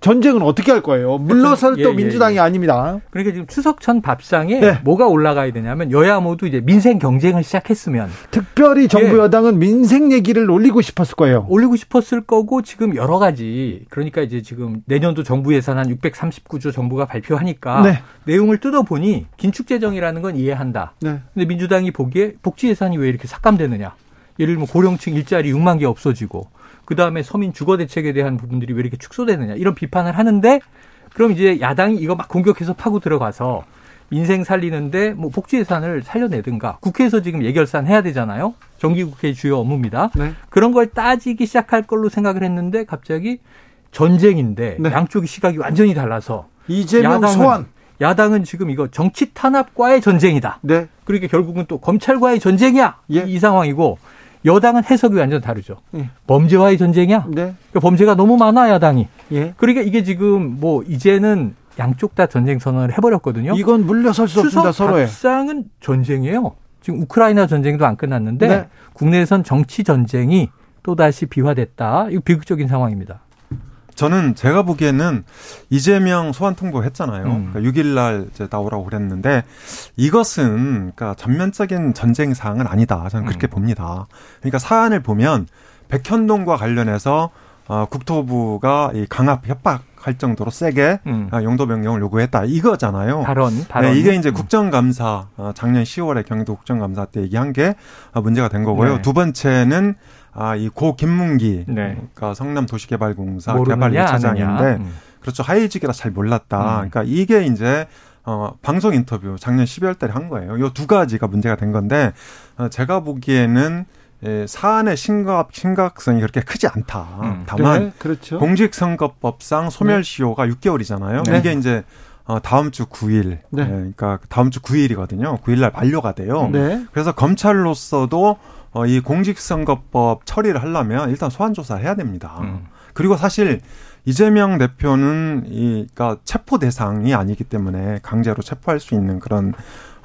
전쟁은 어떻게 할 거예요? 물러설 예, 또 예, 민주당이 예. 아닙니다. 그러니까 지금 추석 전 밥상에 네. 뭐가 올라가야 되냐면 여야 모두 이제 민생 경쟁을 시작했으면 특별히 정부 예. 여당은 민생 얘기를 올리고 싶었을 거예요. 올리고 싶었을 거고 지금 여러 가지 그러니까 이제 지금 내년도 정부 예산 한 639조 정부가 발표하니까 네. 내용을 뜯어보니 긴축 재정이라는 건 이해한다. 네. 근데 민주당이 보기에 복지 예산이 왜 이렇게 삭감되느냐? 예를 들면 고령층 일자리 6만 개 없어지고 그 다음에 서민 주거 대책에 대한 부분들이 왜 이렇게 축소되느냐 이런 비판을 하는데 그럼 이제 야당이 이거 막 공격해서 파고 들어가서 민생 살리는데 뭐 복지 예산을 살려내든가 국회에서 지금 예결산 해야 되잖아요. 정기국회 주요 업무입니다. 네. 그런 걸 따지기 시작할 걸로 생각을 했는데 갑자기 전쟁인데 네. 양쪽의 시각이 완전히 달라서 이재명 야당은, 소환 야당은 지금 이거 정치 탄압과의 전쟁이다. 네. 그러니까 결국은 또 검찰과의 전쟁이야. 예. 이, 이 상황이고 여당은 해석이 완전 다르죠. 예. 범죄와의 전쟁이야. 네. 그러니까 범죄가 너무 많아 야당이. 예. 그러니까 이게 지금 뭐 이제는 양쪽 다 전쟁 선언을 해버렸거든요. 이건 물러설 수 없습니다 서로의. 밥상은 전쟁이에요. 지금 우크라이나 전쟁도 안 끝났는데 네. 국내에선 정치 전쟁이 또 다시 비화됐다. 이거 비극적인 상황입니다. 저는 제가 보기에는 이재명 소환 통보했잖아요. 음. 그러니까 6일날 이제 나오라고 그랬는데 이것은 그러니까 전면적인 전쟁 사항은 아니다. 저는 그렇게 음. 봅니다. 그러니까 사안을 보면 백현동과 관련해서 어, 국토부가 이 강압 협박 할 정도로 세게 음. 아, 용도 변경을 요구했다 이거잖아요. 발언, 발언. 네, 이게 이제 음. 국정감사 어, 작년 10월에 경기도 국정감사 때 얘기한 게 어, 문제가 된 거고요. 네. 두 번째는 아, 이 고 김문기, 네. 그러니까 성남 도시개발공사 개발 1차장인데, 음. 그렇죠. 하이직이라 잘 몰랐다. 음. 그러니까 이게 이제 어, 방송 인터뷰 작년 12월 달에 한 거예요. 이두 가지가 문제가 된 건데, 어, 제가 보기에는 예, 사안의 심각, 심각성이 그렇게 크지 않다. 음. 다만, 네, 그렇죠. 공직선거법상 소멸시효가 네. 6개월이잖아요. 네. 이게 이제 어, 다음 주 9일, 네. 예, 그러니까 다음 주 9일이거든요. 9일날 만료가 돼요. 네. 그래서 검찰로서도 어, 이 공직선거법 처리를 하려면 일단 소환 조사를 해야 됩니다. 음. 그리고 사실 이재명 대표는 이 그러니까 체포 대상이 아니기 때문에 강제로 체포할 수 있는 그런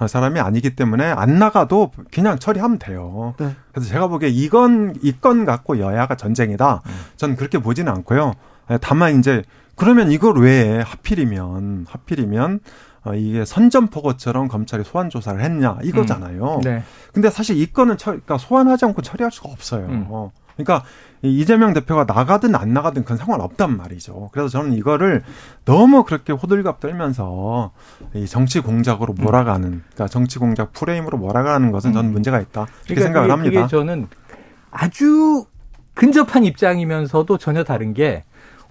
사람이 아니기 때문에 안 나가도 그냥 처리하면 돼요. 네. 그래서 제가 보기에 이건 이건 갖고 여야가 전쟁이다. 음. 저는 그렇게 보지는 않고요. 예, 다만 이제 그러면 이걸 왜 하필이면 하필이면 어, 이게 선전포고처럼 검찰이 소환 조사를 했냐 이거잖아요. 음. 네. 근데 사실 이 건은 처, 그러니까 소환하지 않고 처리할 수가 없어요. 음. 어. 그러니까 이재명 대표가 나가든 안 나가든 그건 상관없단 말이죠. 그래서 저는 이거를 너무 그렇게 호들갑 떨면서 이 정치 공작으로 음. 몰아가는, 그러니까 정치 공작 프레임으로 몰아가는 것은 저는 음. 문제가 있다 이렇게 그러니까 생각을 그게, 합니다. 그게 저는 아주 근접한 입장이면서도 전혀 다른 게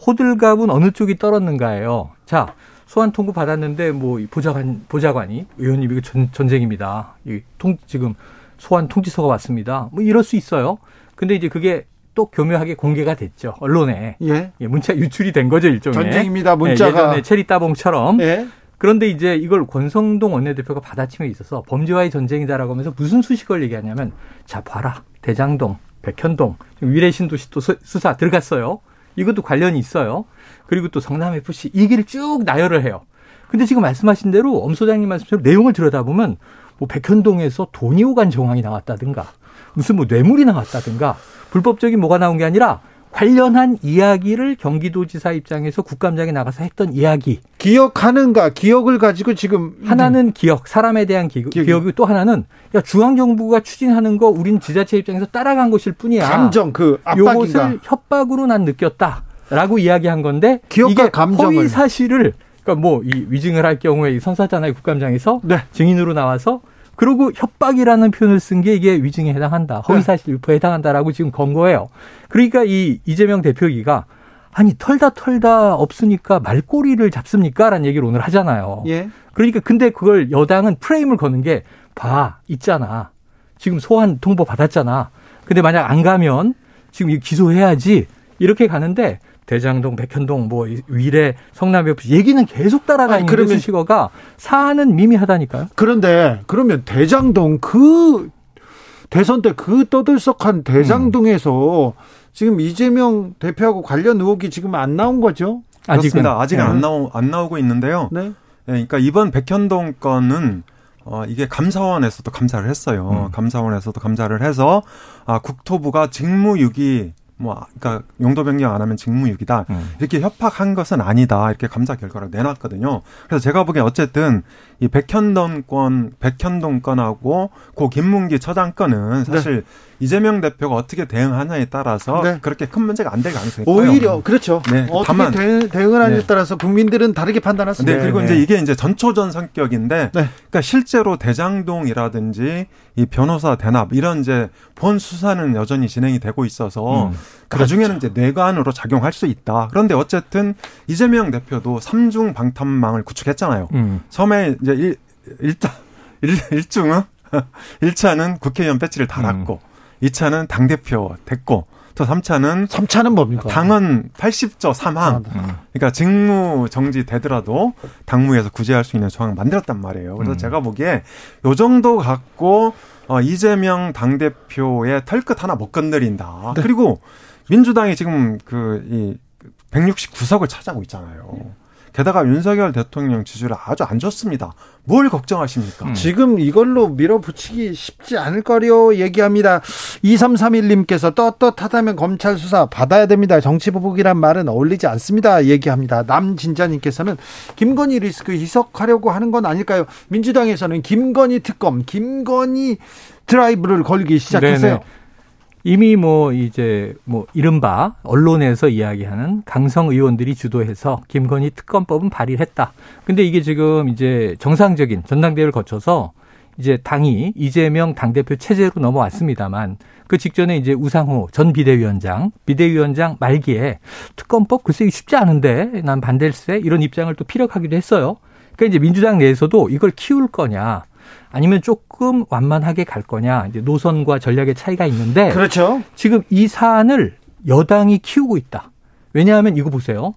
호들갑은 어느 쪽이 떨었는가예요. 자, 소환 통보 받았는데 뭐 보좌관 보좌관이 의원님 이거 전, 전쟁입니다. 이 통 지금 소환 통지서가 왔습니다. 뭐 이럴 수 있어요. 근데 이제 그게 또 교묘하게 공개가 됐죠 언론에 예. 예 문자 유출이 된 거죠 일종의 전쟁입니다 문자가 예, 예전에 체리 따봉처럼 예. 그런데 이제 이걸 권성동 원내대표가 받아침에 있어서 범죄와의 전쟁이다라고 하면서 무슨 수식을 얘기하냐면 자 봐라 대장동 백현동 위례 신도시 또 수사 들어갔어요 이것도 관련이 있어요. 그리고 또 성남 FC 이기를 쭉 나열을 해요. 근데 지금 말씀하신 대로 엄 소장님 말씀처럼 내용을 들여다보면 뭐 백현동에서 돈이 오간 정황이 나왔다든가 무슨 뭐 뇌물이 나왔다든가 불법적인 뭐가 나온 게 아니라 관련한 이야기를 경기도지사 입장에서 국감장에 나가서 했던 이야기. 기억하는가? 기억을 가지고 지금 하나는 기억, 사람에 대한 기, 기억. 기억이 또 하나는 야 중앙 정부가 추진하는 거 우린 지자체 입장에서 따라간 것일 뿐이야. 감정 그 압박인가? 요것을 협박으로 난 느꼈다라고 이야기한 건데 기억과 이게 감정을. 허위 사실을 그러니까 뭐 이 위증을 할 경우에 이 선사잖아요 국감장에서 네. 증인으로 나와서 그리고 협박이라는 표현을 쓴 게 이게 위증에 해당한다. 허위사실 유포에 해당한다라고 지금 건 거예요. 그러니까 이 이재명 대표기가 아니 털다 털다 없으니까 말꼬리를 잡습니까? 라는 얘기를 오늘 하잖아요. 예. 그러니까 근데 그걸 여당은 프레임을 거는 게 봐, 있잖아. 지금 소환 통보 받았잖아. 근데 만약 안 가면 지금 기소해야지. 이렇게 가는데 대장동, 백현동, 뭐 위례, 성남역 얘기는 계속 따라가는 그러면 수식어가 사안은 미미하다니까요. 그런데 그러면 대장동 그 대선 때 그 떠들썩한 대장동에서 음. 지금 이재명 대표하고 관련 의혹이 지금 안 나온 거죠? 아직은 아직은 네. 안 나오 안 나오고 있는데요. 네. 네. 그러니까 이번 백현동 건은 어, 이게 감사원에서도 감사를 했어요. 음. 감사원에서도 감사를 해서, 아, 국토부가 직무유기 뭐 그러니까 용도 변경 안 하면 직무유기다 음. 이렇게 협박한 것은 아니다 이렇게 감사 결과를 내놨거든요. 그래서 제가 보기엔 어쨌든 이 백현동 건 백현동 건하고 고 김문기 처장 건은 사실 네. 이재명 대표가 어떻게 대응하냐에 따라서 네. 그렇게 큰 문제가 안 될 가능성이 오히려 있고요. 오히려 그렇죠. 네. 어떻게 다만 대응, 하냐에 네. 따라서 국민들은 다르게 판단할 수 있습니다. 네. 그리고 이제 이게 이제 전초전 성격인데 네. 그러니까 실제로 대장동이라든지 이 변호사 대납 이런 이제 본 수사는 여전히 진행이 되고 있어서 음. 나중에는 그렇죠. 이제 뇌관으로 작용할 수 있다. 그런데 어쨌든 이재명 대표도 삼중 방탄망을 구축했잖아요. 음. 처음에 이제 일, 일단 일, 일중은 1차는 국회의원 배지를 달았고 음. 2차는 당대표 됐고 또 3차는 3차는 뭡니까? 당헌 80조 3항. 그러니까 직무 정지 되더라도 당무에서 구제할 수 있는 조항을 만들었단 말이에요. 그래서 음. 제가 보기에 요 정도 갖고 어 이재명 당대표의 털끝 하나 못 건드린다. 네. 그리고 민주당이 지금 그 이 169석을 차지하고 있잖아요. 게다가 윤석열 대통령 지지율이 아주 안 좋습니다. 뭘 걱정하십니까? 음. 지금 이걸로 밀어붙이기 쉽지 않을 거려 얘기합니다. 2331님께서 떳떳하다면 검찰 수사 받아야 됩니다. 정치보복이란 말은 어울리지 않습니다. 얘기합니다. 남진자님께서는 김건희 리스크 희석하려고 하는 건 아닐까요? 민주당에서는 김건희 특검, 김건희 드라이브를 걸기 시작했어요. 네네. 이미 뭐 이제 뭐 이른바 언론에서 이야기하는 강성 의원들이 주도해서 김건희 특검법은 발의를 했다. 근데 이게 지금 이제 정상적인 전당대회를 거쳐서 이제 당이 이재명 당대표 체제로 넘어왔습니다만 그 직전에 이제 우상호 전 비대위원장, 비대위원장 말기에 특검법 글쎄 쉽지 않은데 난 반댈세 이런 입장을 또 피력하기도 했어요. 그러니까 이제 민주당 내에서도 이걸 키울 거냐 아니면 조금 완만하게 갈 거냐 이제 노선과 전략의 차이가 있는데 그렇죠. 지금 이 사안을 여당이 키우고 있다. 왜냐하면 이거 보세요.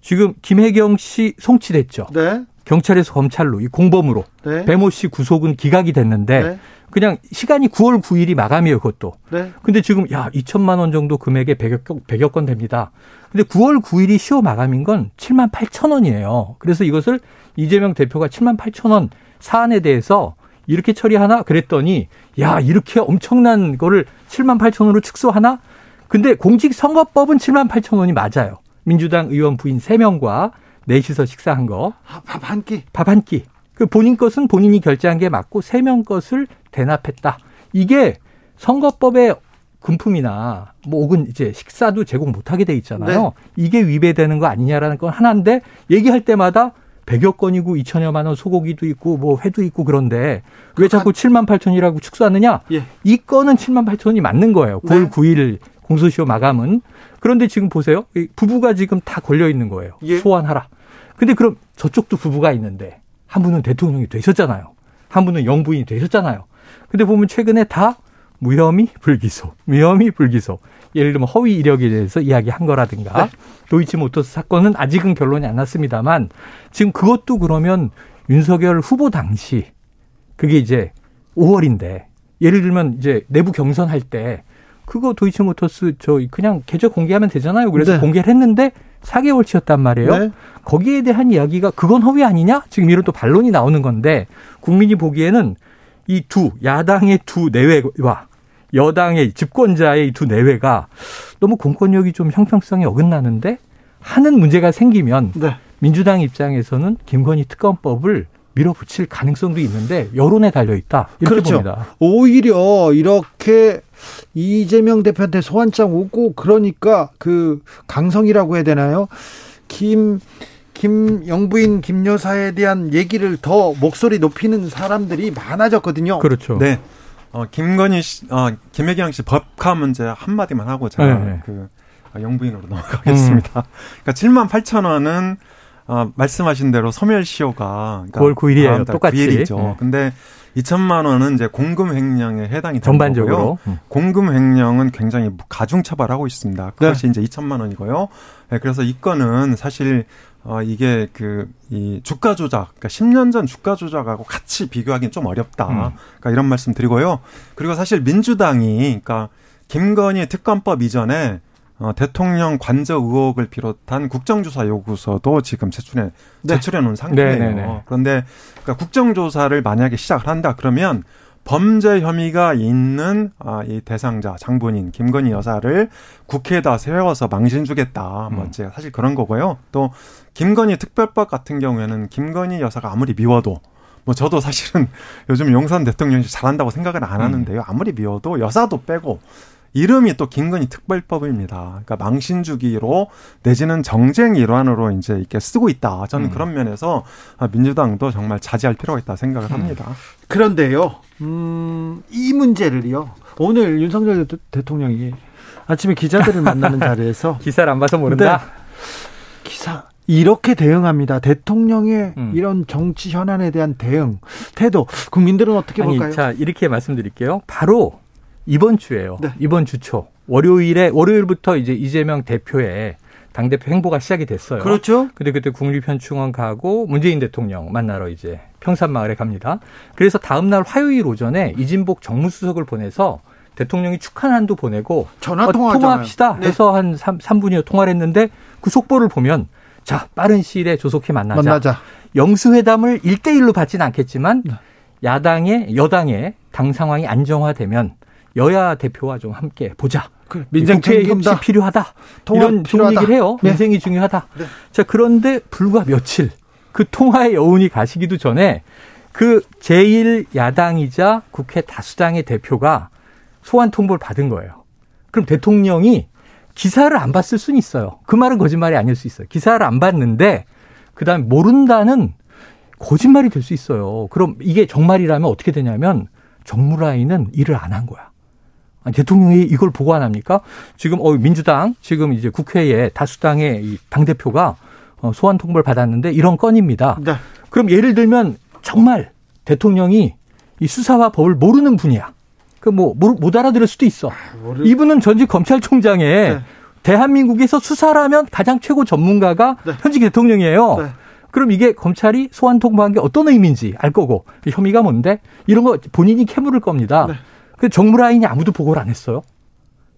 지금 김혜경 씨 송치됐죠. 네. 경찰에서 검찰로 이 공범으로 네. 배모 씨 구속은 기각이 됐는데 네. 그냥 시간이 9월 9일이 마감이에요, 그것도. 네. 근데 지금 야, 2천만 원 정도 금액에 100여, 100여 건 됩니다. 근데 9월 9일이 시효 마감인 건 7만 8천 원이에요. 그래서 이것을 이재명 대표가 7만 8천 원 사안에 대해서 이렇게 처리하나 그랬더니 야 이렇게 엄청난 거를 7만 8천 원으로 축소하나? 근데 공직선거법은 7만 8천 원이 맞아요. 민주당 의원 부인 3명과 넷이서 식사한 거. 아, 밥한 끼. 밥 한 끼. 그 본인 것은 본인이 결제한 게 맞고 3명 것을 대납했다. 이게 선거법의 금품이나 뭐 혹은 이제 식사도 제공 못하게 돼 있잖아요. 네. 이게 위배되는 거 아니냐라는 건 하나인데 얘기할 때마다 100여 건이고 2천여만 원 소고기도 있고 뭐 회도 있고 그런데 왜 자꾸 7만 8천이라고 축소하느냐? 예. 이 건은 7만 8천이 맞는 거예요. 9월 네. 9일 공소시효 마감은. 그런데 지금 보세요. 부부가 지금 다 걸려 있는 거예요. 예. 소환하라. 근데 그럼 저쪽도 부부가 있는데 한 분은 대통령이 되셨잖아요. 한 분은 영부인이 되셨잖아요. 근데 보면 최근에 다 무혐의 불기소, 무혐의 불기소. 예를 들면 허위 이력에 대해서 이야기한 거라든가 네. 도이치모터스 사건은 아직은 결론이 안 났습니다만 지금 그것도 그러면 윤석열 후보 당시 그게 이제 5월인데 예를 들면 이제 내부 경선할 때 그거 도이치모터스 저 그냥 계좌 공개하면 되잖아요. 그래서 네. 공개를 했는데 4개월치였단 말이에요. 네. 거기에 대한 이야기가 그건 허위 아니냐? 지금 이런 또 반론이 나오는 건데 국민이 보기에는 이 두 야당의 두 내외와 여당의 집권자의 이두 내외가 너무 공권력이 좀 형평성이 어긋나는데 하는 문제가 생기면 네. 민주당 입장에서는 김건희 특검법을 밀어붙일 가능성도 있는데 여론에 달려 있다 이렇게 그렇죠. 봅니다. 오히려 이렇게 이재명 대표한테 소환장 오고 그러니까 그 강성이라고 해야 되나요? 김 김영부인 김여사에 대한 얘기를 더 목소리 높이는 사람들이 많아졌거든요. 그렇죠. 네. 어, 김건희 씨, 어, 김혜경 씨 법카 문제 한마디만 하고 제가 네. 네. 그 아, 영부인으로 넘어가겠습니다. 음. 그러니까 7만 8천 원은 어, 말씀하신 대로 소멸 시효가 그러니까 9월 9일이에요. 똑같이. 9일이죠. 네. 근데 2천만 원은 이제 공금 횡령에 해당이 전반적으로 거고요. 음. 공금 횡령은 굉장히 가중 처벌하고 있습니다. 그것이 네. 이제 2천만 원이고요. 네, 그래서 이 건은 사실 어, 이게 그, 이 주가 조작, 그러니까 10년 전 주가 조작하고 같이 비교하기는 좀 어렵다. 음. 그러니까 이런 말씀 드리고요. 그리고 사실 민주당이, 그러니까 김건희 특검법 이전에 어, 대통령 관저 의혹을 비롯한 국정조사 요구서도 지금 제출해, 네. 제출해 놓은 상태예요. 네네네. 네, 네. 그런데 그러니까 국정조사를 만약에 시작을 한다 그러면 범죄 혐의가 있는 아, 이 대상자 장본인 김건희 여사를 국회에다 세워서 망신 주겠다. 뭐 음. 제가 사실 그런 거고요. 또 김건희 특별법 같은 경우에는 김건희 여사가 아무리 미워도 뭐 저도 사실은 요즘 용산 대통령이 잘한다고 생각은 안 음. 하는데요. 아무리 미워도 여사도 빼고 이름이 또 김건희 특별법입니다. 그러니까 망신 주기로 내지는 정쟁 일환으로 이제 이렇게 쓰고 있다. 저는 음. 그런 면에서 민주당도 정말 자제할 필요가 있다 생각을 음. 합니다. 그런데요, 음, 이 문제를요. 오늘 윤석열 대통령이 아침에 기자들을 만나는 자리에서 기사를 안 봐서 모른다. 네. 기사 이렇게 대응합니다. 대통령의 음. 이런 정치 현안에 대한 대응 태도 국민들은 어떻게 아니, 볼까요? 자 이렇게 말씀드릴게요. 바로 이번 주에요. 네. 이번 주 초 월요일에 월요일부터 이제 이재명 대표의 당 대표 행보가 시작이 됐어요. 그렇죠. 근데 그때 국립현충원 가고 문재인 대통령 만나러 이제 평산마을에 갑니다. 그래서 다음 날 화요일 오전에 이진복 정무수석을 보내서 대통령이 축하난도 보내고 전화 통화합시다 네. 해서 한 3, 3분여 통화를 했는데 그 속보를 보면 자, 빠른 시일에 조속히 만나자. 만나자. 영수회담을 1대1로 받지는 않겠지만 야당의 여당의 당 상황이 안정화되면 여야 대표와 좀 함께 보자. 그래, 민생 국회 협치 필요하다. 이런 얘기를 해요. 네. 민생이 중요하다. 네. 자, 그런데 불과 며칠 그 통화의 여운이 가시기도 전에 그 제1야당이자 국회 다수당의 대표가 소환 통보를 받은 거예요. 그럼 대통령이 기사를 안 봤을 수는 있어요. 그 말은 거짓말이 아닐 수 있어요. 기사를 안 봤는데 그다음에 모른다는 거짓말이 될 수 있어요. 그럼 이게 정말이라면 어떻게 되냐면 정무라인은 일을 안 한 거야. 아니, 대통령이 이걸 보고 안 합니까? 지금 어 민주당 지금 이제 국회에 다수당의 당 대표가 어, 소환 통보를 받았는데 이런 건입니다. 네. 그럼 예를 들면 정말 대통령이 이 수사와 법을 모르는 분이야. 그뭐 못 알아들을 수도 있어. 아, 이분은 전직 검찰총장에 네. 대한민국에서 수사라면 가장 최고 전문가가 네. 현직 대통령이에요. 네. 그럼 이게 검찰이 소환 통보한 게 어떤 의미인지 알 거고 혐의가 뭔데 이런 거 본인이 캐물을 겁니다. 네. 그 정무라인이 아무도 보고를 안 했어요.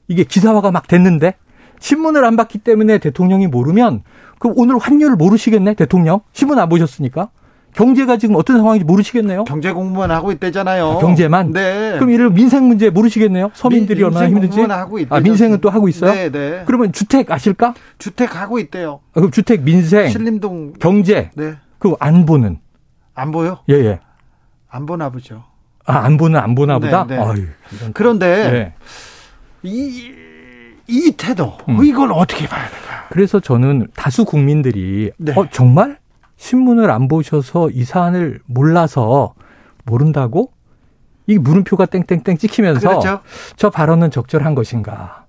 이게 기사화가 막 됐는데 신문을 안 봤기 때문에 대통령이 모르면 그럼 오늘 환율을 모르시겠네 대통령 신문 안 보셨으니까 경제가 지금 어떤 상황인지 모르시겠네요. 경제 공부만 하고 있대잖아요. 아, 경제만. 네. 그럼 이를 민생 문제 모르시겠네요. 서민들이 민, 얼마나 힘든지. 하고 있대요. 아 민생은 또 하고 있어요. 네, 네. 그러면 주택 아실까? 주택 하고 있대요. 아, 그럼 주택 민생. 신림동 경제. 네. 그 안보는 안 보요? 예, 예. 안 보나 보죠. 아, 안 보는 안 보나 보다. 네, 네. 어휴, 그런데 네. 이, 이 태도 음. 이걸 어떻게 봐야 될까? 그래서 저는 다수 국민들이 네. 어 정말 신문을 안 보셔서 이 사안을 몰라서 모른다고? 이 물음표가 땡땡땡 찍히면서 그렇죠. 저 발언은 적절한 것인가?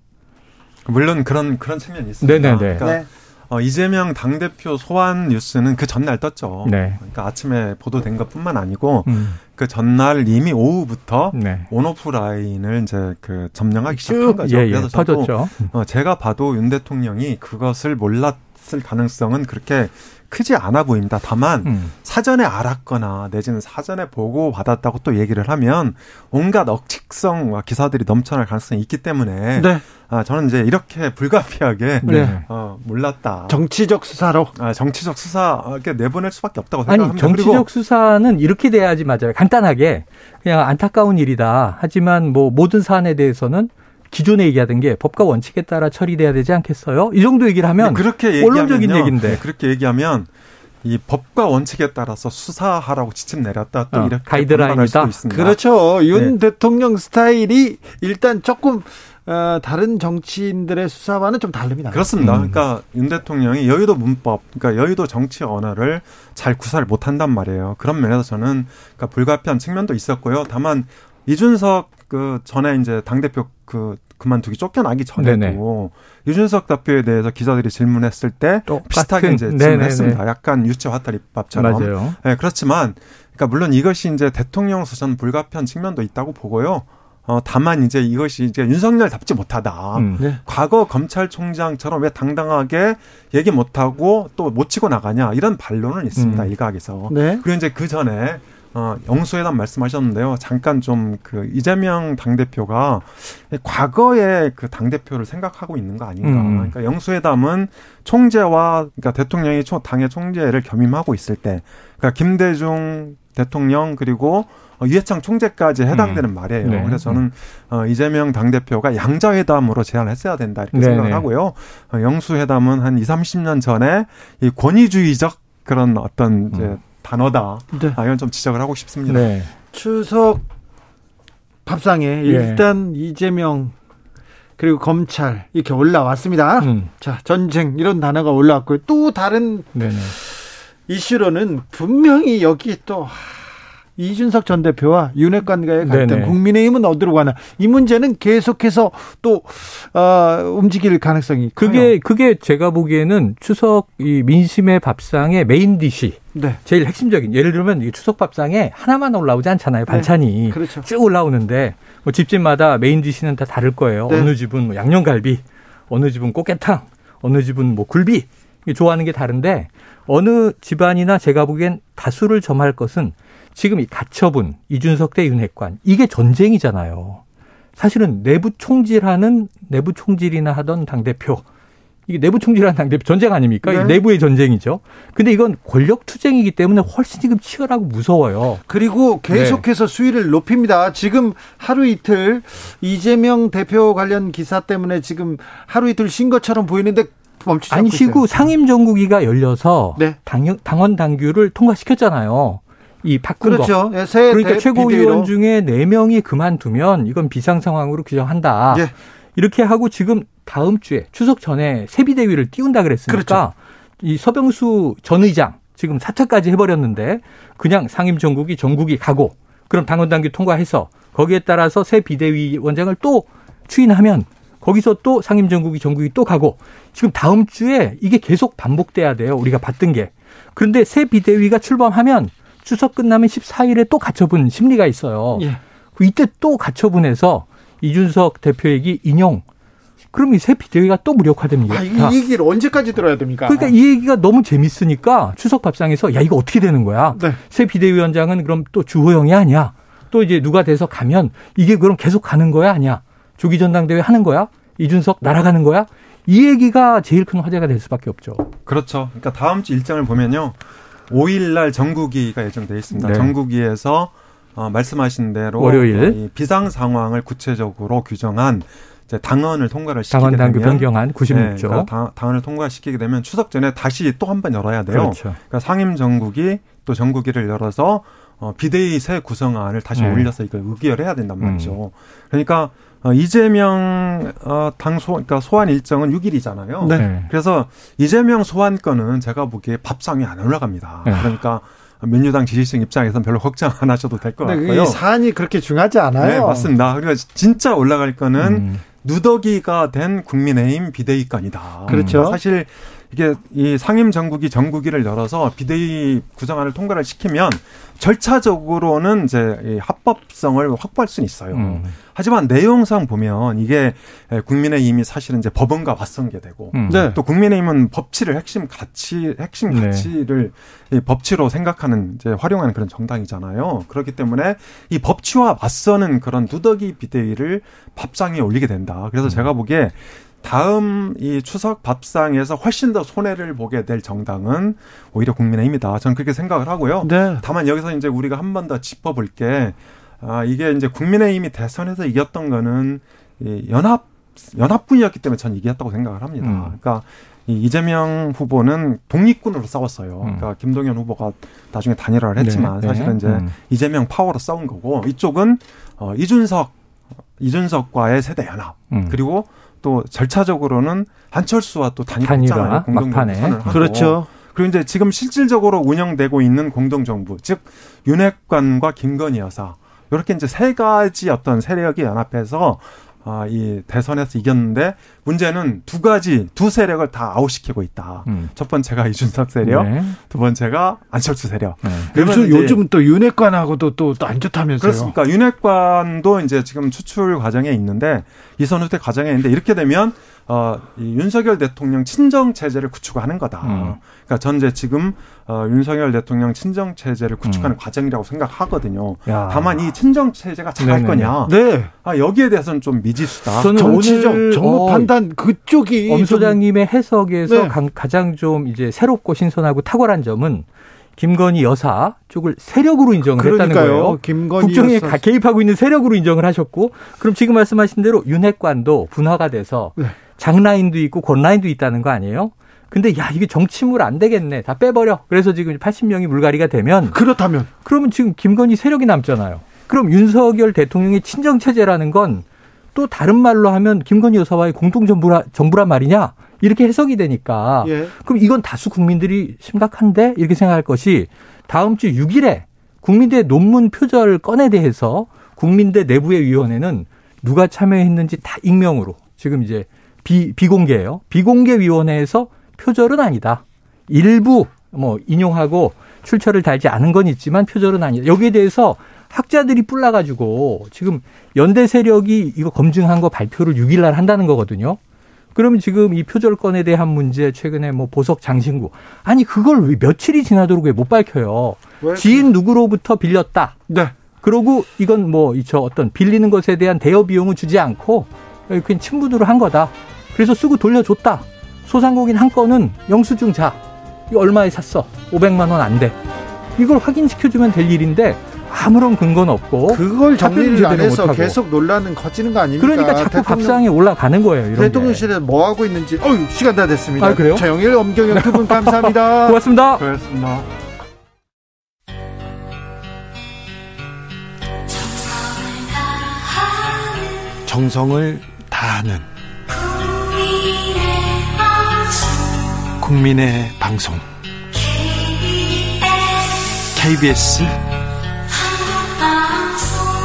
물론 그런 그런 측면이 있습니다. 네네네. 그러니까 네. 어, 이재명 당대표 소환 뉴스는 그 전날 떴죠. 네. 그러니까 아침에 보도된 것 뿐만 아니고 음. 그 전날 이미 오후부터 네. 온오프 라인을 이제 그 점령하기 시작한 거죠. 예, 예. 그래서 퍼졌죠. 어, 제가 봐도 윤 대통령이 그것을 몰랐을 가능성은 그렇게 크지 않아 보입니다. 다만 음. 사전에 알았거나 내지는 사전에 보고 받았다고 또 얘기를 하면 온갖 억측성과 기사들이 넘쳐날 가능성이 있기 때문에 네. 아, 저는 이제 이렇게 불가피하게 네. 어, 몰랐다. 정치적 수사로. 아, 정치적 수사에 내보낼 수밖에 없다고 생각합니다. 아니 정치적 수사는 이렇게 돼야지 맞아요. 간단하게 그냥 안타까운 일이다. 하지만 뭐 모든 사안에 대해서는 기존에 얘기하던 게 법과 원칙에 따라 처리돼야 되지 않겠어요? 이 정도 얘기를 하면 그렇게 원론적인 얘기인데 네, 그렇게 얘기하면 이 법과 원칙에 따라서 수사하라고 지침 내렸다 또 어, 이렇게 가이드라인이다. 그렇죠. 윤 네. 대통령 스타일이 일단 조금 어, 다른 정치인들의 수사와는 좀 다릅니다. 그렇습니다. 음. 그러니까 윤 대통령이 여의도 문법, 그러니까 여의도 정치 언어를 잘 구사를 못한단 말이에요. 그런 면에서 저는 그러니까 불가피한 측면도 있었고요. 다만 이준석 그 전에 이제 당 대표 그 그만두기 쫓겨나기 전에도 네네. 유준석 대표에 대해서 기자들이 질문했을 때 비슷하게 이제 질문했습니다. 약간 유체 화탈 입밥처럼. 맞아요. 네, 그렇지만 그러니까 물론 이것이 이제 대통령 수전 불가피한 측면도 있다고 보고요. 어, 다만 이제 이것이 이제 윤석열답지 못하다. 음, 네. 과거 검찰총장처럼 왜 당당하게 얘기 못하고 또 못 치고 나가냐 이런 반론은 있습니다. 음. 일각에서. 네. 그리고 이제 그 전에 어, 영수회담 말씀하셨는데요. 잠깐 좀 그 이재명 당대표가 과거의 그 당대표를 생각하고 있는 거 아닌가. 음. 그러니까 영수회담은 총재와 그러니까 대통령이 당의 총재를 겸임하고 있을 때 그러니까 김대중 대통령 그리고 유해창 총재까지 해당되는 음. 말이에요. 네. 그래서 저는 어, 이재명 당대표가 양자회담으로 제안을 했어야 된다 이렇게 네 생각을 네. 하고요. 어, 영수회담은 한 2, 30년 전에 이 권위주의적 그런 어떤 이제 음. 단어다. 네. 아, 이건 좀 지적을 하고 싶습니다. 네. 추석 밥상에 예. 일단 이재명 그리고 검찰 이렇게 올라왔습니다. 음. 자 전쟁 이런 단어가 올라왔고요. 또 다른 네네. 이슈로는 분명히 여기 또 이준석 전 대표와 윤핵관과의 갈등, 네네. 국민의힘은 어디로 가나 이 문제는 계속해서 또 어, 움직일 가능성이 그게 커요. 그게 제가 보기에는 추석 이 민심의 밥상의 main dish 네. 제일 핵심적인 예를 들면 추석 밥상에 하나만 올라오지 않잖아요 반찬이 네. 그렇죠. 쭉 올라오는데 뭐 집집마다 main dish는 다 다를 거예요. 네. 어느 집은 뭐 양념갈비, 어느 집은 꽃게탕, 어느 집은 뭐 굴비 좋아하는 게 다른데 어느 집안이나 제가 보기엔 다수를 점할 것은 지금 이 가처분 이준석 대 윤핵관 이게 전쟁이잖아요. 사실은 내부 총질하는 내부 총질이나 하던 당 대표 이게 내부 총질하는 당 대표 전쟁 아닙니까? 네. 내부의 전쟁이죠. 근데 이건 권력 투쟁이기 때문에 훨씬 지금 치열하고 무서워요. 그리고 계속해서 네. 수위를 높입니다. 지금 하루 이틀 이재명 대표 관련 기사 때문에 지금 하루 이틀 쉰 것처럼 보이는데 멈추지 안 쉬고 상임 정국위가 열려서 네. 당, 당원 당규를 통과시켰잖아요. 이 바꾼 그렇죠. 거. 예, 그러니까 최고위원 중에 4명이 그만두면 이건 비상 상황으로 규정한다. 예. 이렇게 하고 지금 다음 주에 추석 전에 세비대위를 띄운다 그랬으니까 그렇죠. 이 서병수 전 의장 지금 사퇴까지 해버렸는데 그냥 상임 정국이 전국이 가고 그럼 당원 당규 통과해서 거기에 따라서 새 비대위 원장을 또 추인하면 거기서 또 상임 정국이 전국이 또 가고 지금 다음 주에 이게 계속 반복돼야 돼요. 우리가 봤던 게. 그런데 새 비대위가 출범하면 추석 끝나면 14일에 또 가처분 심리가 있어요. 예. 이때 또 가처분해서 이준석 대표 얘기 인용 그럼 이 새 비대위가 또 무력화됩니다. 아, 이 얘기를 언제까지 들어야 됩니까? 그러니까 이 얘기가 너무 재밌으니까 추석 밥상에서 야 이거 어떻게 되는 거야? 네. 새 비대위원장은 그럼 또 주호영이 아니야? 또 이제 누가 돼서 가면 이게 그럼 계속 가는 거야 아니야? 조기 전당대회 하는 거야? 이준석 날아가는 거야? 이 얘기가 제일 큰 화제가 될 수밖에 없죠. 그렇죠. 그러니까 다음 주 일정을 보면요. 5일 날 정국위가 예정돼 있습니다. 네. 정국위에서 어, 말씀하신 대로 월요일 비상 상황을 구체적으로 규정한 이제 당헌을 통과를 시키게 당헌 당규 변경안 96조. 네, 그러니까 당헌을 통과시키게 되면 추석 전에 다시 또 한 번 열어야 돼요. 그렇죠. 그러니까 상임 정국이 또 정국위를 열어서 어, 비대위 새 구성안을 다시 네. 올려서 이걸 의결해야 된단 말이죠. 음. 그러니까 어, 이재명 어, 당 소, 그러니까 소환 일정은 6일이잖아요. 네. 그래서 이재명 소환 건은 제가 보기에 밥상에 안 올라갑니다. 네. 그러니까 민주당 지지층 입장에서는 별로 걱정 안 하셔도 될것 네, 같고요. 이 사안이 그렇게 중요하지 않아요. 네, 맞습니다. 그리고 진짜 올라갈 거는 음. 누더기가 된 국민의힘 비대위건이다. 그렇죠. 사실 이게 이 상임 정국이 정국위를 열어서 비대위 구성안을 통과를 시키면 절차적으로는 이제 합법성을 확보할 수는 있어요. 음. 하지만 내용상 보면 이게 국민의힘이 사실은 이제 법원과 맞선게되고 음. 네. 또 국민의힘은 법치를 핵심 가치 핵심 네. 가치를 네. 법치로 생각하는 이제 활용하는 그런 정당이잖아요. 그렇기 때문에 이 법치와 맞서는 그런 누더기 비대위를 밥상에 올리게 된다. 그래서 음. 제가 보기에 다음 이 추석 밥상에서 훨씬 더 손해를 보게 될 정당은 오히려 국민의힘이다. 저는 그렇게 생각을 하고요. 네. 다만 여기서 이제 우리가 한 번 더 짚어볼 게 아, 이게 이제 국민의힘이 대선에서 이겼던 거는 이 연합 연합군이었기 때문에 저는 이겼다고 생각을 합니다. 음. 그러니까 이 이재명 후보는 독립군으로 싸웠어요. 음. 그러니까 김동연 후보가 나중에 단일화를 했지만 네, 네. 사실은 이제 음. 이재명 파워로 싸운 거고 이쪽은 어 이준석 이준석과의 세대 연합 음. 그리고 또 절차적으로는 한철수와 또 단일화 공동선을 하고 그렇죠. 그리고 이제 지금 실질적으로 운영되고 있는 공동정부, 즉 윤핵관과 김건희 여사 이렇게 이제 세 가지 어떤 세력이 연합해서 아, 이 대선에서 이겼는데 문제는 두 가지 두 세력을 다 아웃시키고 있다. 음. 첫 번째가 이준석 세력, 네. 두 번째가 안철수 세력. 네. 요즘 요즘 또 윤핵관하고도 또 안 좋다면서요? 그렇습니까? 윤핵관도 이제 지금 추출 과정에 있는데 이선 후퇴 과정에 있는데 이렇게 되면 어, 이 윤석열 대통령 친정 체제를 구축하는 거다. 음. 그러니까 전제 지금 어, 윤석열 대통령 친정 체제를 구축하는 음. 과정이라고 생각하거든요. 야. 다만 이 친정 체제가 잘할 거냐? 네. 아, 여기에 대해서는 좀 미지수다. 저는 정치적 정무 어, 판단 그쪽이 엄 소장님의 해석에서 네. 가장 좀 이제 새롭고 신선하고 탁월한 점은 김건희 여사 쪽을 세력으로 인정을 그러니까요. 했다는 거예요. 김건희 국정에 여사. 개입하고 있는 세력으로 인정을 하셨고 그럼 지금 말씀하신 대로 윤핵관도 분화가 돼서 네. 장라인도 있고 권라인도 있다는 거 아니에요? 근데 야 이게 정치물 안 되겠네. 다 빼버려. 그래서 지금 80명이 물갈이가 되면 그렇다면. 그러면 지금 김건희 세력이 남잖아요. 그럼 윤석열 대통령의 친정 체제라는 건 또 다른 말로 하면 김건희 여사와의 공동 정부라 정부란 말이냐? 이렇게 해석이 되니까. 예. 그럼 이건 다수 국민들이 심각한데? 이렇게 생각할 것이 다음 주 6일에 국민대 논문 표절 건에 대해서 국민대 내부의 위원회는 누가 참여했는지 다 익명으로 지금 이제 비, 비공개예요. 비공개 위원회에서 표절은 아니다. 일부 뭐 인용하고 출처를 달지 않은 건 있지만 표절은 아니다. 여기에 대해서 학자들이 뿔나가지고 지금 연대 세력이 이거 검증한 거 발표를 6일 날 한다는 거거든요. 그러면 지금 이 표절권에 대한 문제 최근에 뭐 보석 장신구 아니 그걸 왜 며칠이 지나도록 왜 못 밝혀요? 지인 누구로부터 빌렸다. 네. 그러고 이건 뭐 저 어떤 빌리는 것에 대한 대여 비용을 주지 않고 그냥 친분으로 한 거다. 그래서 쓰고 돌려줬다. 소상공인 한 건은 영수증 자, 이 얼마에 샀어? 500만 원 안 돼. 이걸 확인시켜주면 될 일인데 아무런 근거는 없고 그걸 정리를 안 해서 못하고. 계속 논란은 커지는 거 아닙니까? 그러니까 자꾸 대통령, 밥상에 올라가는 거예요. 이런 대통령실에 뭐 하고 있는지. 어유 시간 다 됐습니다. 아, 그래요? 최영일, 엄경영 두 분 감사합니다. 고맙습니다. 고맙습니다. 정성을 다하는 국민의 방송 KBS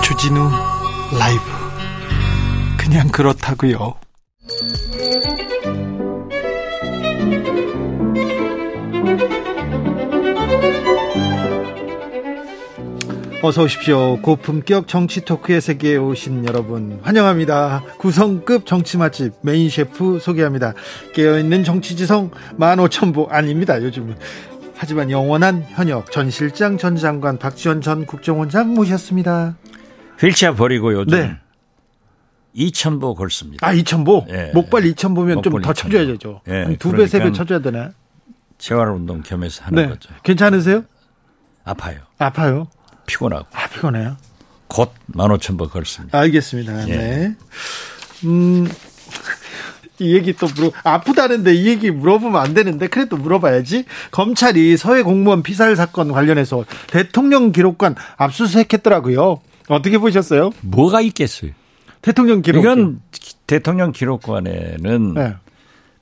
주진우 라이브 그냥 그렇다고요. 어서 오십시오. 고품격 정치 토크의 세계에 오신 여러분 환영합니다. 구성급 정치 맛집 메인 셰프 소개합니다. 깨어있는 정치지성 15,000보 아닙니다. 요즘은. 하지만 영원한 현역 전 실장 전 장관 박지원 전 국정원장 모셨습니다. 휠체어 버리고 요즘 네. 2,000보 걸습니다. 아, 2,000보? 예. 목발 2,000보면 좀 더 쳐줘야 되죠. 예. 두 배, 세배 쳐줘야 되나? 재활 운동 겸해서 하는 네. 거죠. 괜찮으세요? 아파요. 아파요? 피곤하고. 아, 피곤해요? 곧 15,000보 걸습니다. 알겠습니다. 예. 네. 음, 이 얘기 또 물어, 아프다는데 이 얘기 물어보면 안 되는데, 그래도 물어봐야지. 검찰이 서해 공무원 피살 사건 관련해서 대통령 기록관 압수수색 했더라고요. 어떻게 보셨어요? 뭐가 있겠어요? 대통령 기록. 이건 대통령 기록관에는 네.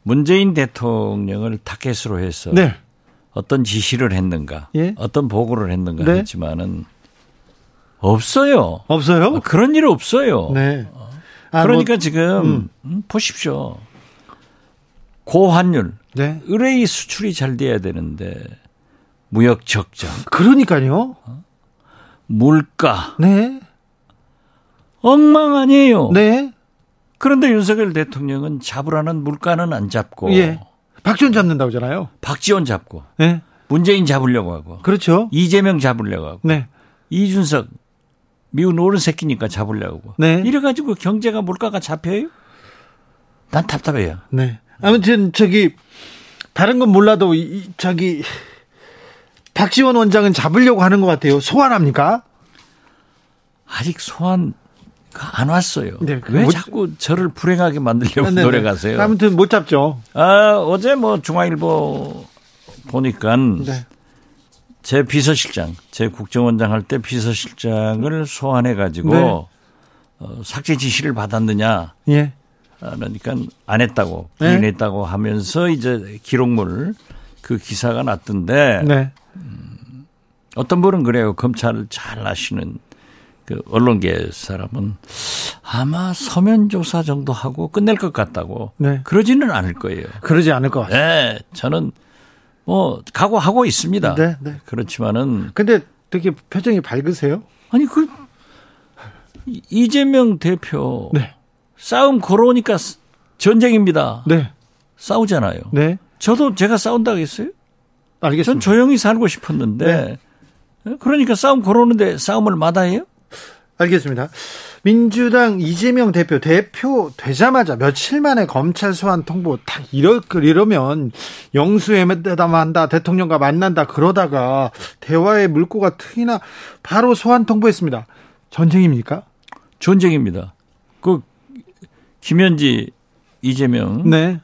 문재인 대통령을 타겟으로 해서 네. 어떤 지시를 했는가, 예? 어떤 보고를 했는가 네? 했지만은 없어요. 없어요? 그런 일 없어요. 네. 아, 그러니까 뭐, 지금 음. 음. 보십시오. 고환율, 네. 의뢰이 수출이 잘 돼야 되는데 무역 적자. 그러니까요. 어? 물가. 네. 엉망 아니에요. 네. 그런데 윤석열 대통령은 잡으라는 물가는 안 잡고. 예. 박지원 잡는다고 하잖아요. 박지원 잡고. 네. 문재인 잡으려고 하고. 그렇죠. 이재명 잡으려고 하고. 네. 이준석 미운 어른 새끼니까 잡으려고. 네. 이래가지고 경제가 물가가 잡혀요? 난 답답해요. 네. 아무튼 저기 다른 건 몰라도 이, 저기 박지원 원장은 잡으려고 하는 것 같아요. 소환합니까? 아직 소환 안 왔어요. 네, 왜 못... 자꾸 저를 불행하게 만들려고 네, 네, 네. 노력하세요? 아무튼 못 잡죠. 아, 어제 뭐 중앙일보 보니까 네. 제 비서실장, 제 국정원장 할 때 비서실장을 소환해 가지고 네. 어, 삭제 지시를 받았느냐? 예. 그러니까 안 했다고 네. 부인했다고 네. 하면서 이제 기록물 그 기사가 났던데 네. 음, 어떤 분은 그래요. 검찰을 잘 아시는 그 언론계 사람은 아마 서면 조사 정도 하고 끝낼 것 같다고. 네. 그러지는 않을 거예요. 그러지 않을 것 같아요. 네, 저는 뭐 각오하고 있습니다. 네, 네. 그렇지만은 근데 되게 표정이 밝으세요? 아니 그 이재명 대표 네. 싸움 걸어오니까 전쟁입니다. 네. 싸우잖아요. 네. 저도 제가 싸운다고 했어요. 알겠습니다. 전 조용히 살고 싶었는데 네. 그러니까 싸움 걸어오는데 싸움을 마다해요? 알겠습니다. 민주당 이재명 대표 대표 되자마자 며칠 만에 검찰 소환 통보 딱 이러, 이러면 영수회담한다 대통령과 만난다 그러다가 대화의 물꼬가 트이나 바로 소환 통보했습니다. 전쟁입니까? 전쟁입니다. 그 김현지 이재명 네.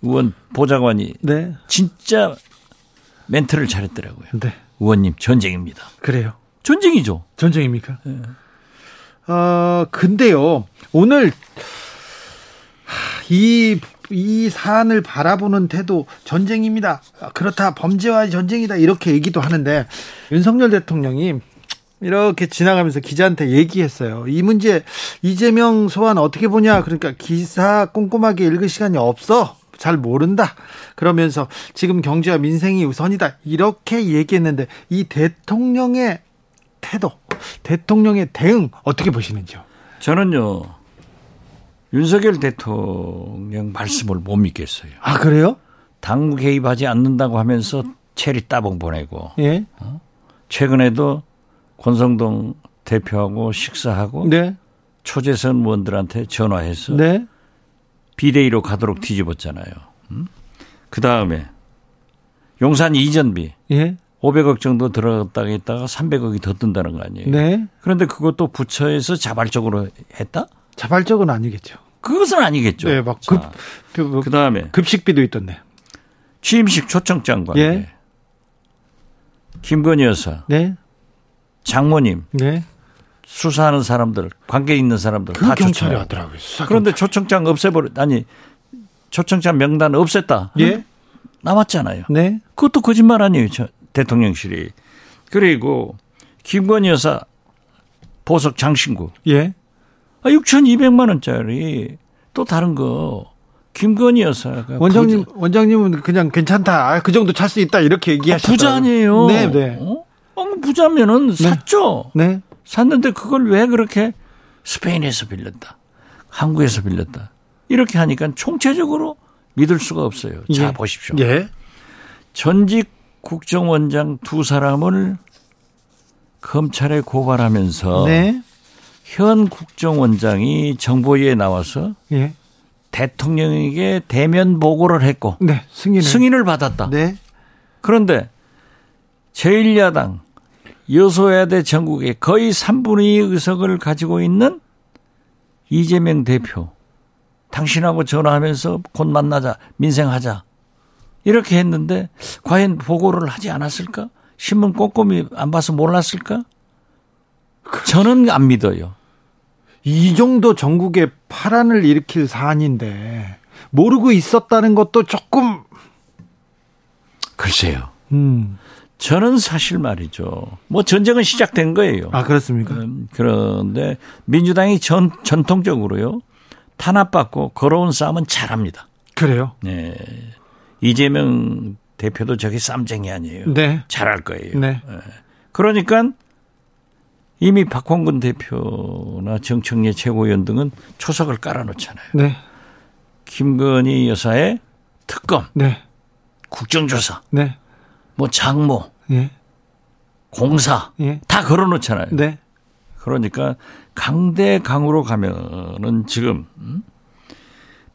의원 보좌관이 네. 진짜 멘트를 잘했더라고요. 네. 의원님 전쟁입니다. 그래요. 전쟁이죠. 전쟁입니까? 네. 어, 근데요, 오늘, 이, 이 사안을 바라보는 태도 전쟁입니다. 그렇다, 범죄와 전쟁이다. 이렇게 얘기도 하는데, 윤석열 대통령이 이렇게 지나가면서 기자한테 얘기했어요. 이 문제 이재명 소환 어떻게 보냐? 그러니까 기사 꼼꼼하게 읽을 시간이 없어. 잘 모른다. 그러면서 지금 경제와 민생이 우선이다. 이렇게 얘기했는데 이 대통령의 태도, 대통령의 대응 어떻게 보시는지요? 저는요. 윤석열 대통령 말씀을 못 믿겠어요. 아, 그래요? 당무 개입하지 않는다고 하면서 체리 따봉 보내고. 예. 어? 최근에도 권성동 대표하고 식사하고 네. 초재선 의원들한테 전화해서 네. 비대위로 가도록 뒤집었잖아요. 음? 그 다음에 용산 이전비. 예. 500억 정도 들어갔다가 있다가 300억이 더 든다는 거 아니에요. 네. 그런데 그것도 부처에서 자발적으로 했다? 자발적은 아니겠죠. 그것은 아니겠죠. 네, 막 급, 그, 그 다음에 급식비도 있던데. 취임식 초청장 관계. 예. 김건희 여사. 네. 장모님. 네. 수사하는 사람들, 관계 있는 사람들 그다 경찰이 하더라고요. 그런데 초청장 없애버려 아니 초청장 명단 없앴다. 예. 남았잖아요. 네. 그것도 거짓말 아니에요. 저 대통령실이. 그리고 김건희 여사 보석 장신구. 예. 아, 6,200만 원짜리 또 다른 거 김건희 여사가 원장님 부자. 원장님은 그냥 괜찮다. 아, 그 정도 찰 수 있다 이렇게 얘기하셨다. 아, 부자 아니에요. 네, 네. 어? 어뭐 부자면은 네. 샀죠. 네. 샀는데 그걸 왜 그렇게 스페인에서 빌렸다. 한국에서 빌렸다. 이렇게 하니까 총체적으로 믿을 수가 없어요. 자, 예. 보십시오. 예. 전직 국정원장 두 사람을 검찰에 고발하면서 네. 현 국정원장이 정보위에 나와서 예. 대통령에게 대면 보고를 했고 네, 승인을. 승인을 받았다. 네. 그런데 제1야당 여소야대 전국에 거의 3분의 2 의석을 가지고 있는 이재명 대표 당신하고 전화하면서 곧 만나자 민생하자 이렇게 했는데 과연 보고를 하지 않았을까? 신문 꼼꼼히 안 봐서 몰랐을까? 저는 안 믿어요. 이 정도 전국에 파란을 일으킬 사안인데 모르고 있었다는 것도 조금 글쎄요. 음. 저는 사실 말이죠. 뭐 전쟁은 시작된 거예요. 아 그렇습니까? 음, 그런데 민주당이 전 전통적으로요 탄압받고 걸어온 싸움은 잘합니다. 그래요? 네. 이재명 대표도 저게 쌈쟁이 아니에요. 네. 잘할 거예요. 네. 네. 그러니까 이미 박홍근 대표나 정청래 최고위원 등은 초석을 깔아놓잖아요. 네. 김건희 여사의 특검, 네. 국정조사, 네. 뭐 장모, 예. 공사 예. 다 걸어놓잖아요. 네. 그러니까 강대 강으로 가면은 지금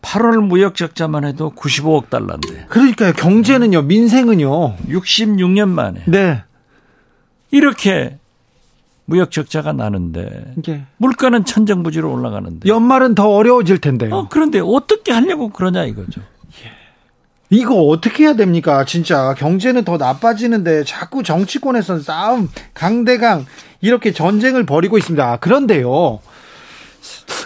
8월 음? 무역 적자만 해도 95억 달러인데. 그러니까요. 경제는요, 민생은요. 66년 만에. 네. 이렇게 무역 적자가 나는데 예. 물가는 천정부지로 올라가는데 연말은 더 어려워질 텐데요. 어, 그런데 어떻게 하려고 그러냐 이거죠. 예. 이거 어떻게 해야 됩니까? 진짜 경제는 더 나빠지는데 자꾸 정치권에서는 싸움 강대강 이렇게 전쟁을 벌이고 있습니다. 그런데요.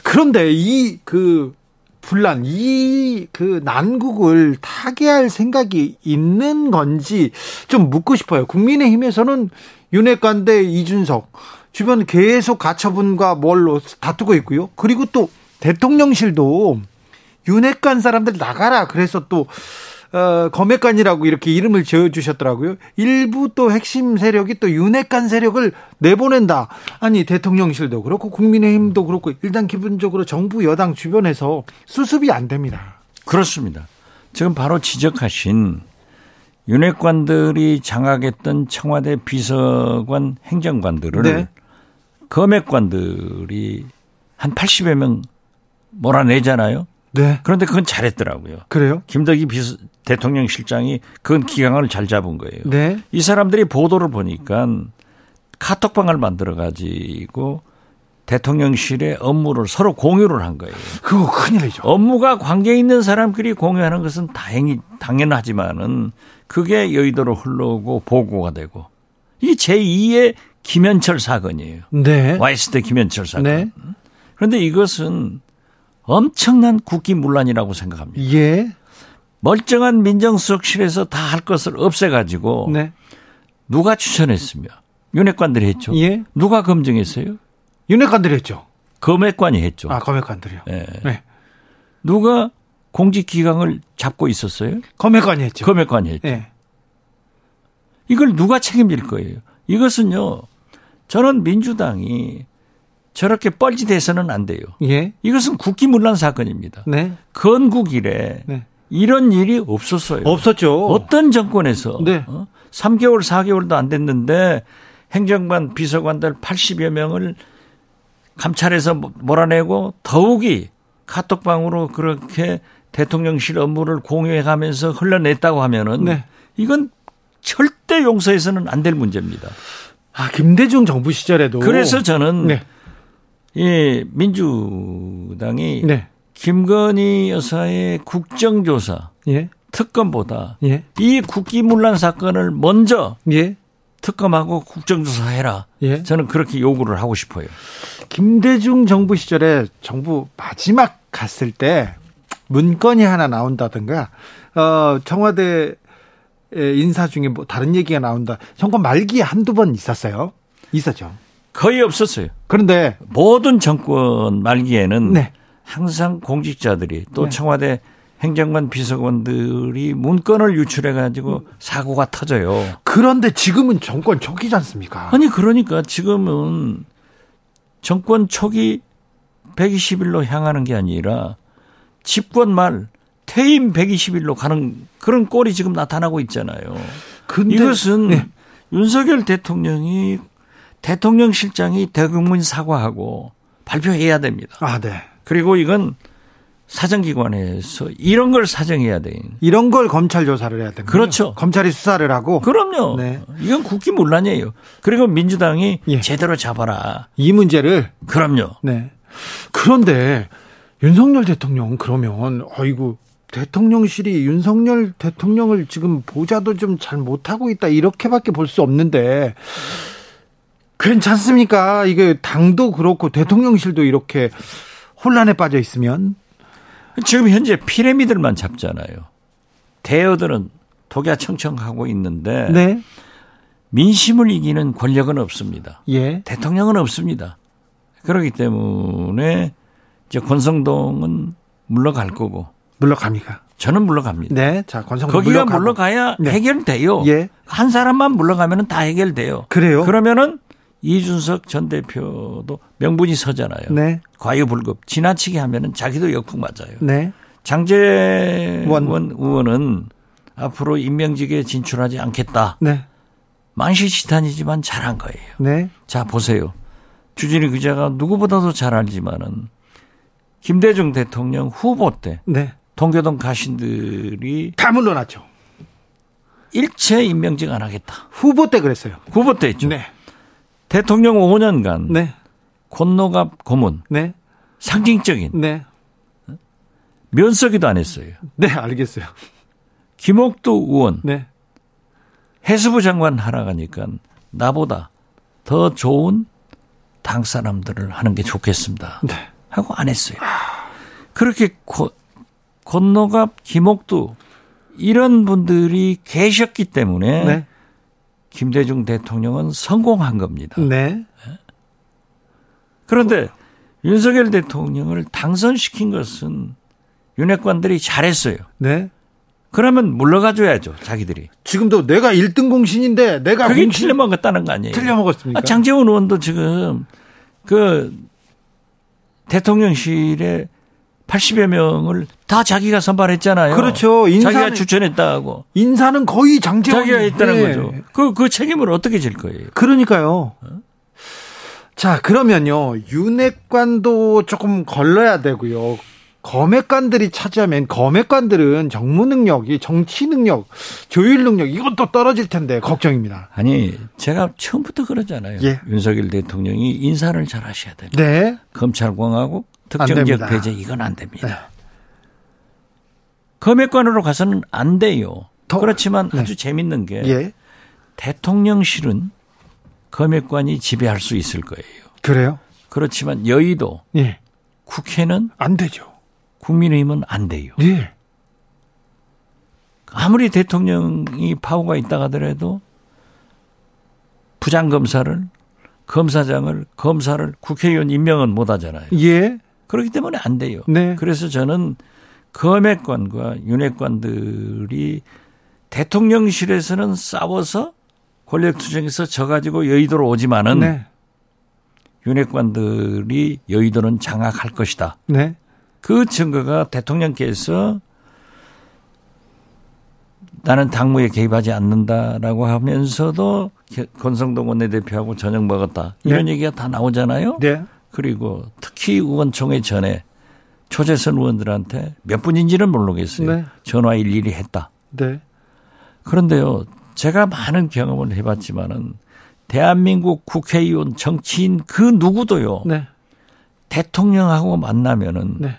그런데 이 그 분란 이 그 난국을 타개할 생각이 있는 건지 좀 묻고 싶어요. 국민의힘에서는 윤핵관 대 이준석 주변 계속 가처분과 뭘로 다투고 있고요. 그리고 또 대통령실도 윤핵관 사람들 나가라. 그래서 또 어, 검핵관이라고 이렇게 이름을 지어주셨더라고요. 일부 또 핵심 세력이 또 윤핵관 세력을 내보낸다. 아니 대통령실도 그렇고 국민의힘도 그렇고 일단 기본적으로 정부 여당 주변에서 수습이 안 됩니다. 그렇습니다. 지금 바로 지적하신 윤핵관들이 장악했던 청와대 비서관 행정관들을 네. 검핵관들이 한 80여 명 몰아내잖아요. 네. 그런데 그건 잘했더라고요. 그래요? 김덕기 비서 대통령 실장이 그건 기강을 잘 잡은 거예요. 네. 이 사람들이 보도를 보니까 카톡방을 만들어 가지고 대통령실의 업무를 서로 공유를 한 거예요. 그거 큰일이죠. 업무가 관계 있는 사람끼리 공유하는 것은 다행히 당연하지만은 그게 여의도로 흘러오고 보고가 되고 이게 제2의 김현철 사건이에요. 네. 와이스 때 김현철 사건. 네. 그런데 이것은 엄청난 국기문란이라고 생각합니다. 예. 멀쩡한 민정수석실에서 다 할 것을 없애가지고 네. 누가 추천했으며 윤핵관들이 했죠. 예. 누가 검증했어요? 윤핵관들이 했죠. 검핵관이 했죠. 아, 검핵관들이요. 네. 네. 누가 공직 기강을 잡고 있었어요? 검핵관이 했죠. 검핵관이 했죠. 네. 이걸 누가 책임질 거예요? 이것은요. 저는 민주당이 저렇게 뻘짓해서는 안 돼요. 예. 이것은 국기문란 사건입니다. 네. 건국 이래 네. 이런 일이 없었어요. 없었죠. 어떤 정권에서 네. 어? 3개월, 4개월도 안 됐는데 행정관, 비서관들 80여 명을 감찰해서 몰아내고 더욱이 카톡방으로 그렇게 대통령실 업무를 공유해가면서 흘러냈다고 하면은 네. 이건 절대 용서해서는 안 될 문제입니다. 아 김대중 정부 시절에도 그래서 저는 네. 이 민주당이 네. 김건희 여사의 국정조사 예. 특검보다 예. 이 국기문란 사건을 먼저 예. 특검하고 국정조사해라. 예. 저는 그렇게 요구를 하고 싶어요. 김대중 정부 시절에 정부 마지막 갔을 때 문건이 하나 나온다든가 어 청와대 인사 중에 뭐 다른 얘기가 나온다. 정권 말기에 한두 번 있었어요. 있었죠. 거의 없었어요. 그런데 모든 정권 말기에는 네. 항상 공직자들이 또 네. 청와대 행정관 비서관들이 문건을 유출해 가지고 사고가 터져요. 그런데 지금은 정권 초기지 않습니까? 아니 그러니까 지금은 정권 초기 120일로 향하는 게 아니라 집권 말 퇴임 120일로 가는 그런 꼴이 지금 나타나고 있잖아요. 근데, 이것은 네. 윤석열 대통령이 대통령 실장이 대국민 사과하고 발표해야 됩니다. 아, 네. 그리고 이건 사정기관에서 이런 걸 사정해야 돼. 이런 걸 검찰 조사를 해야 됩니다. 그렇죠. 검찰이 수사를 하고. 그럼요. 네. 이건 국기 문란이에요. 그리고 민주당이 예. 제대로 잡아라. 이 문제를. 그럼요. 네. 그런데 윤석열 대통령 그러면 어이구 대통령실이 윤석열 대통령을 지금 보자도 좀 잘 못하고 있다 이렇게밖에 볼 수 없는데 괜찮습니까? 이게 당도 그렇고 대통령실도 이렇게 혼란에 빠져 있으면 지금 현재 피라미드만 잡잖아요. 대여들은 독야청청하고 있는데 네. 민심을 이기는 권력은 없습니다. 예. 대통령은 없습니다. 그렇기 때문에 이제 권성동은 물러갈 거고 물러갑니까? 저는 물러갑니다. 네. 자, 권성동 거기가. 물러가야 네. 해결돼요. 예. 한 사람만 물러가면 다 해결돼요. 그래요? 그러면은 이준석 전 대표도 명분이 서잖아요. 네. 과유불급 지나치게 하면은 자기도 역풍 맞아요. 네. 장재원 의원은 앞으로 임명직에 진출하지 않겠다. 네. 만시지탄이지만 잘한 거예요. 네. 자 보세요. 주진희 기자가 누구보다도 잘 알지만은 김대중 대통령 후보 때 네. 동교동 가신들이 다 물러났죠. 일체 임명직 안 하겠다. 후보 때 그랬어요. 후보 때 했죠. 네. 대통령 5년간 네. 곤노갑 고문 네. 상징적인 네. 면서기도 안 했어요. 네, 알겠어요. 김옥도 의원 네. 해수부 장관 하러 가니까 나보다 더 좋은 당 사람들을 하는 게 좋겠습니다. 네. 하고 안 했어요. 그렇게 고, 건너갑 김옥도 이런 분들이 계셨기 때문에 네. 김대중 대통령은 성공한 겁니다. 네. 그런데 윤석열 대통령을 당선시킨 것은 윤핵관들이 잘했어요. 네. 그러면 물러가줘야죠, 자기들이. 지금도 내가 1등 공신인데 내가 그게 공신... 틀려먹었다는 거 아니에요? 틀려먹었습니까? 아, 장재원 의원도 지금 그 대통령실에 80여 명을 다 자기가 선발했잖아요. 그렇죠. 인사는, 자기가 추천했다고. 인사는 거의 장재원 자기가 했다는 네. 거죠. 그, 그 책임을 어떻게 질 거예요? 그러니까요. 어? 자, 그러면요. 윤핵관도 조금 걸러야 되고요. 검핵관들이 차지하면 검핵관들은 정무 능력이 정치 능력, 조율 능력 이것도 떨어질 텐데 걱정입니다. 아니 제가 처음부터 그러잖아요. 예. 윤석열 대통령이 인사를 잘 하셔야 돼요. 네. 검찰공화국 특정 지역 배제 이건 안 됩니다. 네. 검핵관으로 가서는 안 돼요. 더, 그렇지만 네. 아주 재밌는 게 예. 대통령실은 검핵관이 지배할 수 있을 거예요. 그래요? 그렇지만 여의도 예. 국회는 안 되죠. 국민의힘은 안 돼요. 예. 아무리 대통령이 파워가 있다 하더라도 부장검사를 검사장을 검사를 국회의원 임명은 못 하잖아요. 예. 그렇기 때문에 안 돼요. 네. 그래서 저는 검핵관과 윤핵관들이 대통령실에서는 싸워서 권력투쟁에서 져가지고 여의도로 오지만은 네. 윤핵관들이 여의도는 장악할 것이다. 네. 그 증거가 대통령께서 나는 당무에 개입하지 않는다라고 하면서도 권성동 원내대표하고 저녁 먹었다. 이런 네. 얘기가 다 나오잖아요. 네. 그리고 특히 의원총회 전에 초재선 의원들한테 몇 분인지는 모르겠어요. 네. 전화 일일이 했다. 네. 그런데요, 제가 많은 경험을 해봤지만은 대한민국 국회의원 정치인 그 누구도요. 네. 대통령하고 만나면은 네.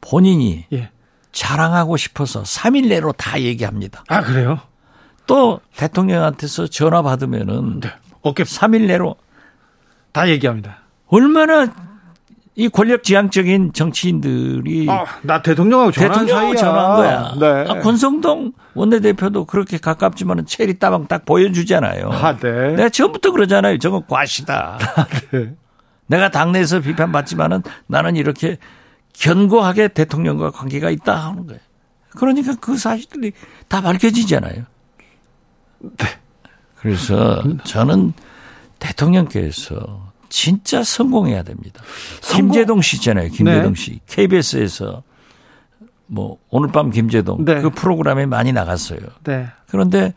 본인이 예. 자랑하고 싶어서 3일 내로 다 얘기합니다. 아, 그래요? 또 대통령한테서 전화 받으면은 네. 어깨 3일 내로 다 얘기합니다. 얼마나 이 권력 지향적인 정치인들이 아, 나 대통령하고 대통령하고 전화한 거야. 네. 아, 권성동 원내대표도 그렇게 가깝지만은 체리 따방 딱 보여주잖아요. 아, 네. 내가 처음부터 그러잖아요. 저건 과시다. 아, 네. 내가 당내에서 비판받지만은 나는 이렇게 견고하게 대통령과 관계가 있다 하는 거예요. 그러니까 그 사실들이 다 밝혀지잖아요. 네. 그래서 저는 대통령께서 진짜 성공해야 됩니다. 성공? 김재동 씨 있잖아요. 김재동 네. 씨. KBS에서 뭐 오늘 밤 김재동 네. 그 프로그램에 많이 나갔어요. 네. 그런데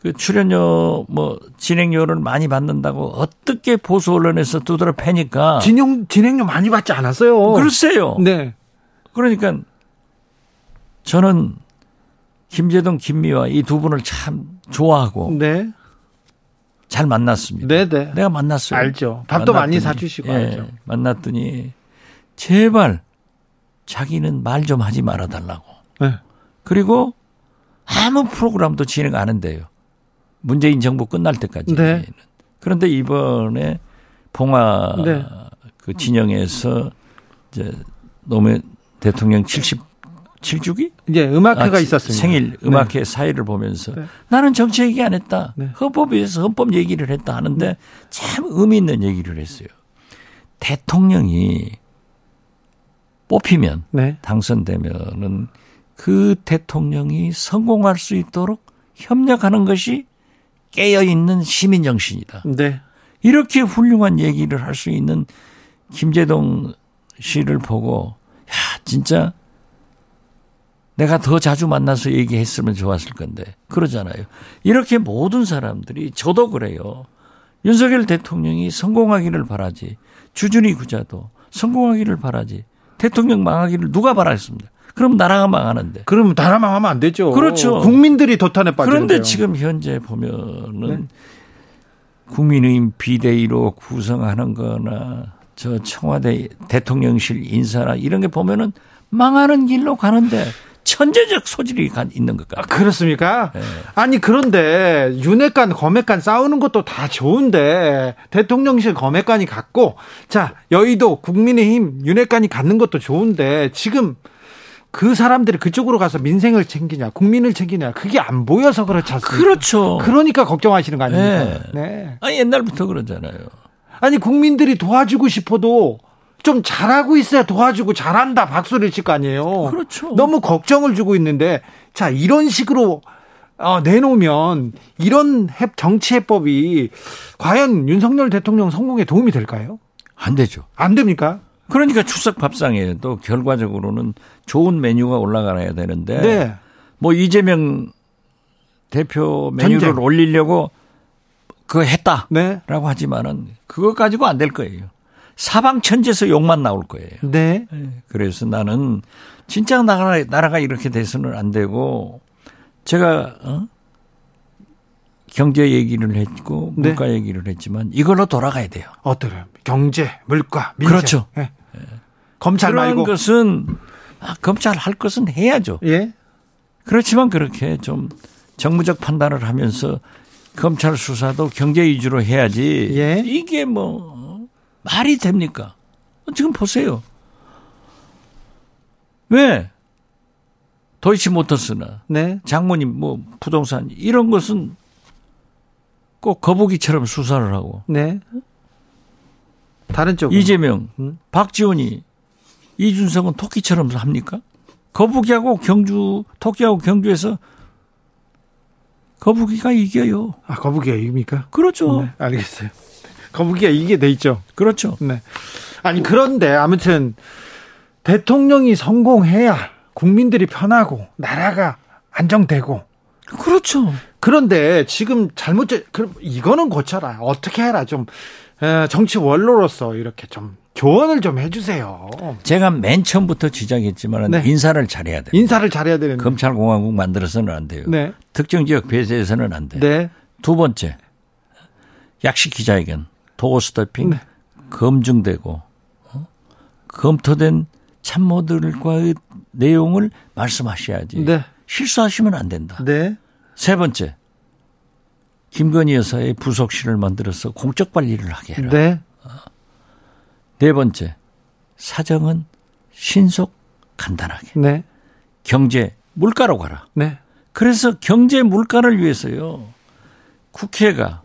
그 출연료 뭐 진행료를 많이 받는다고 어떻게 보수 언론에서 두드러 패니까 진영 진행료 많이 받지 않았어요. 글쎄요. 네. 그러니까 저는 김재동, 김미화 이 두 분을 참 좋아하고 네. 잘 만났습니다. 네네. 네. 내가 만났어요. 알죠. 밥도 만났더니, 많이 사주시고 예, 알죠. 만났더니 제발 자기는 말 좀 하지 말아달라고. 네. 그리고 아무 프로그램도 진행 안 한대요. 문재인 정부 끝날 때까지. 네. 그런데 이번에 봉화 네. 그 진영에서 이제 노무현 대통령 70 7주기? 예, 음악회가 아, 있었습니다. 생일 네. 음악회 네. 사회를 보면서 네. 나는 정치 얘기 안 했다. 네. 헌법에 의해서 헌법 얘기를 했다 하는데 네. 참 의미 있는 얘기를 했어요. 대통령이 뽑히면 네. 당선되면은 그 대통령이 성공할 수 있도록 협력하는 것이 깨어 있는 시민 정신이다. 네. 이렇게 훌륭한 얘기를 할 수 있는 김재동 씨를 보고 야 진짜 내가 더 자주 만나서 얘기했으면 좋았을 건데 그러잖아요. 이렇게 모든 사람들이 저도 그래요. 윤석열 대통령이 성공하기를 바라지. 주준희 구자도 성공하기를 바라지. 대통령 망하기를 누가 바라겠습니다. 그럼 나라가 망하는데. 그럼 나라 망하면 안 되죠. 그렇죠. 국민들이 도탄에 빠지는 그런데 지금 현재 보면은 네. 국민의힘 비대위로 구성하는 거나 저 청와대 대통령실 인사나 이런 게 보면은 망하는 길로 가는데 천재적 소질이 있는 것 같아요. 아, 그렇습니까? 네. 아니 그런데 윤핵관 검핵관 싸우는 것도 다 좋은데 대통령실 검핵관이 갖고 자 여의도 국민의힘 윤핵관이 갖는 것도 좋은데 지금 그 사람들이 그쪽으로 가서 민생을 챙기냐, 국민을 챙기냐, 그게 안 보여서 그렇지 않습니까? 그렇죠. 그러니까 걱정하시는 거 아닙니까? 네. 네. 아니, 옛날부터 그러잖아요. 아니, 국민들이 도와주고 싶어도 좀 잘하고 있어야 도와주고 잘한다 박수를 칠 거 아니에요. 그렇죠. 너무 걱정을 주고 있는데 자 이런 식으로 어, 내놓으면 이런 정치 해법이 과연 윤석열 대통령 성공에 도움이 될까요? 안 되죠. 안 됩니까? 그러니까 추석 밥상에도 결과적으로는 좋은 메뉴가 올라가야 되는데 네. 뭐 이재명 대표 메뉴를 전쟁. 올리려고 그거 했다라고 네. 하지만은 그거 가지고 안 될 거예요. 사방천지에서 욕만 나올 거예요. 네. 네. 그래서 나는 진짜 나라, 나라가 이렇게 돼서는 안 되고 제가 어? 경제 얘기를 했고 네. 물가 네. 얘기를 했지만 이걸로 돌아가야 돼요. 어떠래요? 경제, 물가, 민생. 그렇죠. 네. 네. 검찰 그런 말고 것은 아, 검찰 할 것은 해야죠. 예. 그렇지만 그렇게 좀 정무적 판단을 하면서 검찰 수사도 경제 위주로 해야지. 예. 이게 뭐 말이 됩니까? 지금 보세요. 왜? 도이치모터스나 네. 장모님 뭐 부동산 이런 것은 꼭 거북이처럼 수사를 하고. 네. 다른 쪽 이재명, 음? 박지원이 이준석은 토끼처럼 합니까? 거북이하고 경주 토끼하고 경주에서 거북이가 이겨요. 아 거북이가 이깁니까? 그렇죠. 네, 알겠어요. 거북이가 이게 돼 있죠. 그렇죠. 네. 아니 그런데 아무튼 대통령이 성공해야 국민들이 편하고 나라가 안정되고 그렇죠. 그런데 지금 잘못 그럼 이거는 고쳐라. 어떻게 해라 좀 정치 원로로서 이렇게 좀 조언을 좀 해주세요. 제가 맨 처음부터 지적했지만 네. 인사를 잘해야 돼요. 인사를 잘해야 되는. 검찰공화국 만들어서는 안 돼요. 네. 특정 지역 배제해서는 안 돼요. 네. 두 번째 약식 기자회견, 도어 스토핑 네. 검증되고 어? 검토된 참모들과의 내용을 말씀하셔야지. 네. 실수하시면 안 된다. 네. 세 번째 김건희 여사의 부속실을 만들어서 공적 관리를 하게 해라. 네. 어? 네 번째, 사정은 신속 간단하게. 네. 경제 물가로 가라. 네. 그래서 경제 물가를 위해서요. 국회가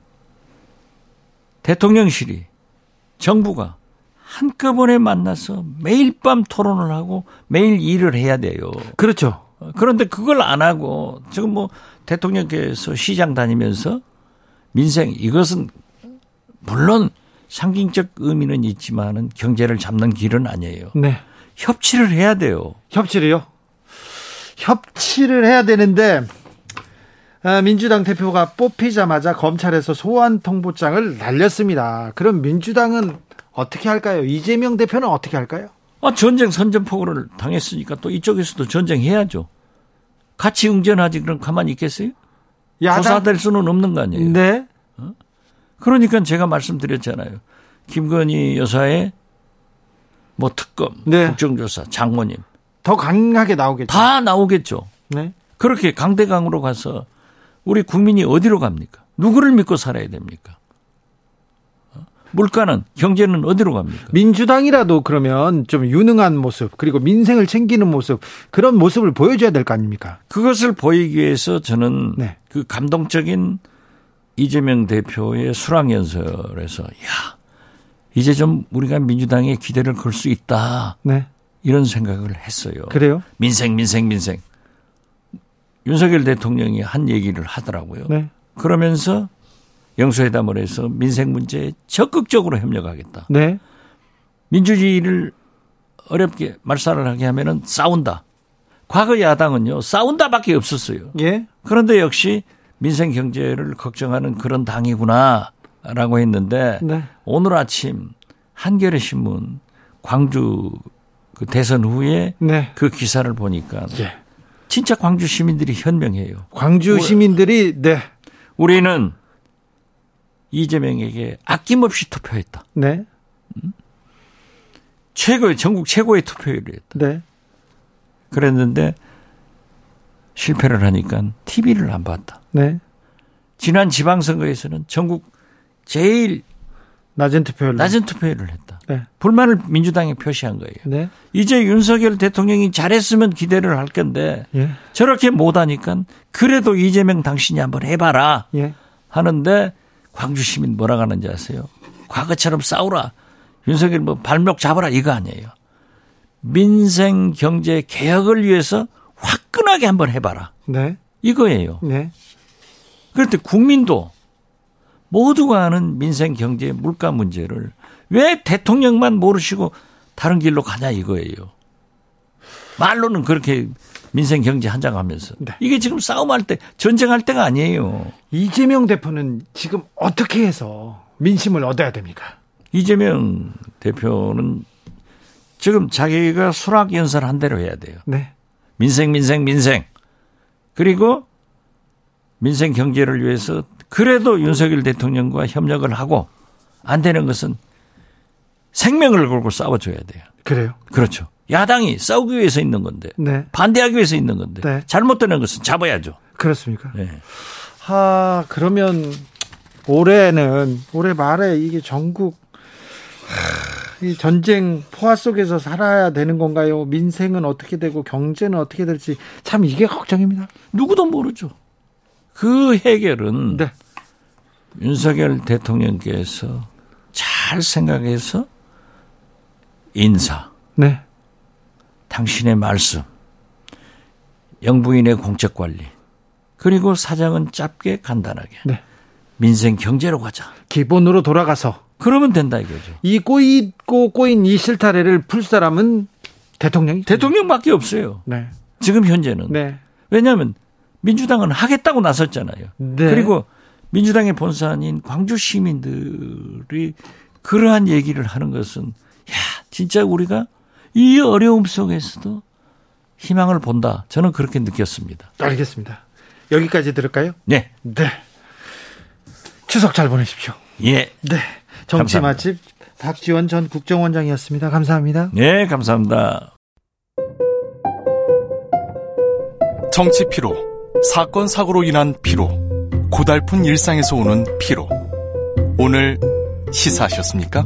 대통령실이 정부가 한꺼번에 만나서 매일 밤 토론을 하고 매일 일을 해야 돼요. 그렇죠. 그런데 그걸 안 하고 지금 뭐 대통령께서 시장 다니면서 민생 이것은 물론 상징적 의미는 있지만은 경제를 잡는 길은 아니에요. 네. 협치를 해야 돼요. 협치를요? 협치를 해야 되는데 아, 민주당 대표가 뽑히자마자 검찰에서 소환 통보장을 날렸습니다. 그럼 민주당은 어떻게 할까요? 이재명 대표는 어떻게 할까요? 아, 전쟁 선전포고를 당했으니까 또 이쪽에서도 전쟁해야죠. 같이 응전하지 그럼 가만히 있겠어요? 야당... 조사될 수는 없는 거 아니에요. 네. 그러니까 제가 말씀드렸잖아요. 김건희 여사의 뭐 특검, 네. 국정조사, 장모님. 더 강하게 나오겠죠. 다 나오겠죠. 네. 그렇게 강대강으로 가서 우리 국민이 어디로 갑니까? 누구를 믿고 살아야 됩니까? 어? 물가는 경제는 어디로 갑니까? 민주당이라도 그러면 좀 유능한 모습 그리고 민생을 챙기는 모습 그런 모습을 보여줘야 될 거 아닙니까? 그것을 보이기 위해서 저는 네. 그 감동적인 이재명 대표의 수락 연설에서 야 이제 좀 우리가 민주당에 기대를 걸 수 있다. 네. 이런 생각을 했어요. 그래요? 민생 민생 민생. 윤석열 대통령이 한 얘기를 하더라고요. 네. 그러면서 영수회담을 해서 민생 문제에 적극적으로 협력하겠다. 네. 민주주의를 어렵게 말살을 하게 하면은 싸운다. 과거 야당은요 싸운다밖에 없었어요. 예. 그런데 역시 민생 경제를 걱정하는 그런 당이구나라고 했는데 네. 오늘 아침 한겨레 신문 광주 그 대선 후에 네. 그 기사를 보니까 예. 진짜 광주 시민들이 현명해요. 광주 시민들이 네. 우리는 이재명에게 아낌없이 투표했다. 네. 음? 최고의 전국 최고의 투표율을 했다. 네. 그랬는데 실패를 하니까 TV를 안 봤다. 네. 지난 지방선거에서는 전국 제일 낮은 투표율 낮은 투표율을 했다. 네. 불만을 민주당에 표시한 거예요. 네. 이제 윤석열 대통령이 잘했으면 기대를 할 건데 예. 저렇게 못하니까 그래도 이재명 당신이 한번 해봐라 예. 하는데 광주 시민 뭐라 하는지 아세요? 과거처럼 싸우라. 윤석열 뭐 발목 잡아라 이거 아니에요. 민생 경제 개혁을 위해서 화끈하게 한번 해봐라. 네. 이거예요. 네. 그런데 국민도 모두가 아는 민생 경제 물가 문제를 왜 대통령만 모르시고 다른 길로 가냐 이거예요. 말로는 그렇게 민생 경제 한장하면서 네. 이게 지금 싸움할 때 전쟁할 때가 아니에요. 이재명 대표는 지금 어떻게 해서 민심을 얻어야 됩니까? 이재명 대표는 지금 자기가 수락 연설 한 대로 해야 돼요. 네. 민생 민생 민생. 그리고 민생 경제를 위해서 그래도 윤석열 대통령과 협력을 하고 안 되는 것은 생명을 걸고 싸워줘야 돼요. 그래요? 그렇죠. 야당이 싸우기 위해서 있는 건데 네. 반대하기 위해서 있는 건데 네. 잘못되는 것은 잡아야죠. 그렇습니까? 네. 아 그러면 올해는 올해 말에 이게 전국 이 전쟁 포화 속에서 살아야 되는 건가요? 민생은 어떻게 되고 경제는 어떻게 될지 참 이게 걱정입니다. 누구도 모르죠. 그 해결은 네. 윤석열 대통령께서 잘 생각해서 인사, 네. 당신의 말씀, 영부인의 공적 관리, 그리고 사장은 짧게 간단하게 네. 민생 경제로 가자. 기본으로 돌아가서 그러면 된다 이거죠. 이 꼬이고 꼬인 이 실타래를 풀 사람은 대통령이 대통령밖에 없어요. 네. 지금 현재는. 네. 왜냐하면 민주당은 하겠다고 나섰잖아요. 네. 그리고 민주당의 본사인 광주 시민들이 그러한 얘기를 하는 것은 야, 진짜 우리가 이 어려움 속에서도 희망을 본다. 저는 그렇게 느꼈습니다. 알겠습니다. 여기까지 들을까요? 네. 네. 추석 잘 보내십시오. 예. 네. 정치 맛집 박지원 전 국정원장이었습니다. 감사합니다. 네, 감사합니다. 정치 피로, 사건 사고로 인한 피로, 고달픈 일상에서 오는 피로. 오늘 시사하셨습니까?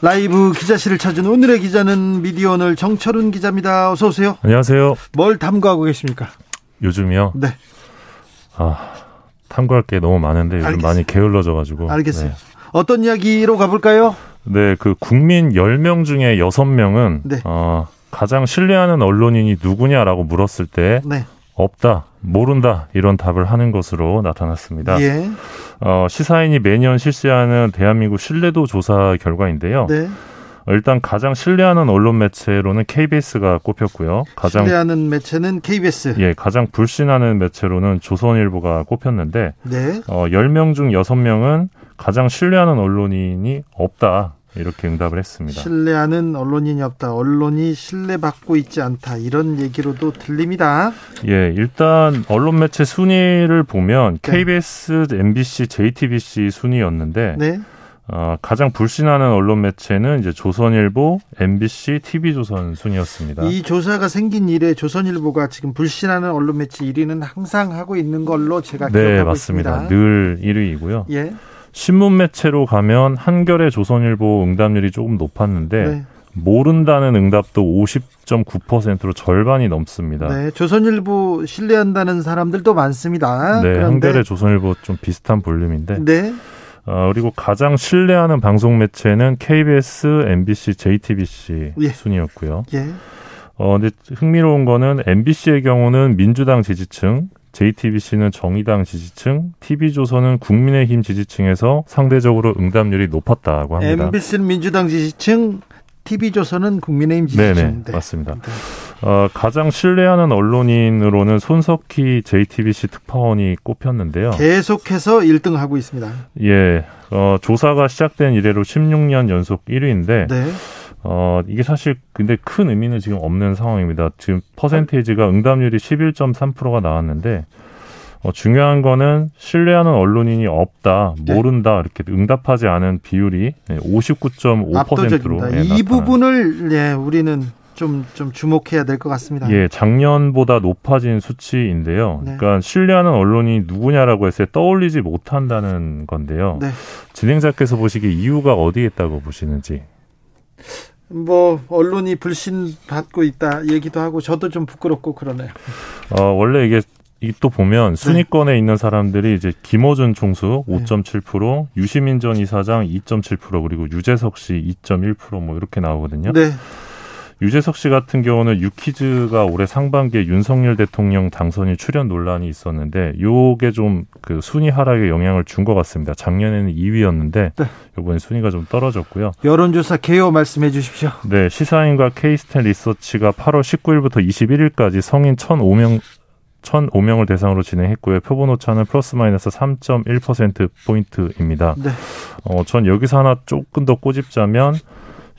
라이브 기자실을 찾은 오늘의 기자는 미디어 오늘 정철훈 기자입니다. 어서 오세요. 안녕하세요. 뭘 탐구하고 계십니까? 요즘이요? 네. 아, 탐구할 게 너무 많은데 요즘 알겠습니다. 많이 게을러져 가지고. 알겠어요. 네. 어떤 이야기로 가 볼까요? 네, 그 국민 10명 중에 6명은 네. 어, 가장 신뢰하는 언론인이 누구냐라고 물었을 때 네. 없다, 모른다 이런 답을 하는 것으로 나타났습니다. 예. 어, 시사인이 매년 실시하는 대한민국 신뢰도 조사 결과인데요. 네. 일단 가장 신뢰하는 언론 매체로는 KBS가 꼽혔고요. 가장 신뢰하는 매체는 KBS. 예, 가장 불신하는 매체로는 조선일보가 꼽혔는데 네. 어, 10명 중 6명은 가장 신뢰하는 언론인이 없다. 이렇게 응답을 했습니다. 신뢰하는 언론인이 없다. 언론이 신뢰받고 있지 않다. 이런 얘기로도 들립니다. 예, 일단 언론 매체 순위를 보면 네. KBS, MBC, JTBC 순위였는데 네. 어, 가장 불신하는 언론 매체는 이제 조선일보, MBC, TV조선 순이었습니다. 이 조사가 생긴 이래 조선일보가 지금 불신하는 언론 매체 1위는 항상 하고 있는 걸로 제가 네, 기억하고 맞습니다. 있습니다. 늘 1위이고요. 예. 신문 매체로 가면 한겨레 조선일보 응답률이 조금 높았는데 네. 모른다는 응답도 50.9%로 절반이 넘습니다. 네, 조선일보 신뢰한다는 사람들도 많습니다. 네, 그런데... 한겨레 조선일보 좀 비슷한 볼륨인데. 네. 어, 그리고 가장 신뢰하는 방송 매체는 KBS, MBC, JTBC 예. 순이었고요. 예. 어, 근데 흥미로운 거는 MBC의 경우는 민주당 지지층, JTBC는 정의당 지지층, TV조선은 국민의힘 지지층에서 상대적으로 응답률이 높았다고 합니다. MBC는 민주당 지지층, TV조선은 국민의힘 지지층. 네. 맞습니다. 네. 어, 가장 신뢰하는 언론인으로는 손석희 JTBC 특파원이 꼽혔는데요. 계속해서 1등 하고 있습니다. 예, 어, 조사가 시작된 이래로 16년 연속 1위인데 네. 어, 이게 사실 근데 큰 의미는 지금 없는 상황입니다. 지금 퍼센테이지가 응답률이 11.3%가 나왔는데 어, 중요한 거는 신뢰하는 언론인이 없다, 네. 모른다 이렇게 응답하지 않은 비율이 59.5%로 네, 이 부분을 예, 우리는 좀, 좀 주목해야 될 것 같습니다. 예, 작년보다 높아진 수치인데요. 네. 그러니까 신뢰하는 언론이 누구냐라고 했을 때 떠올리지 못한다는 건데요. 네. 진행자께서 보시기에 이유가 어디에 있다고 보시는지. 뭐 언론이 불신 받고 있다 얘기도 하고 저도 좀 부끄럽고 그러네요. 어 원래 이게 또 보면 순위권에 네. 있는 사람들이 이제 김어준 총수 5.7%, 네. 유시민 전 이사장 2.7% 그리고 유재석 씨 2.1%뭐 이렇게 나오거든요. 네. 유재석 씨 같은 경우는 유키즈가 올해 상반기에 윤석열 대통령 당선인 출연 논란이 있었는데 요게 좀 그 순위 하락에 영향을 준 것 같습니다. 작년에는 2위였는데 네. 이번에 순위가 좀 떨어졌고요. 여론조사 개요 말씀해 주십시오. 네, 시사인과 케이스텐 리서치가 8월 19일부터 21일까지 성인 1,005명 1,005명을 대상으로 진행했고요. 표본 오차는 플러스 마이너스 3.1% 포인트입니다. 네. 어, 전 여기서 하나 조금 더 꼬집자면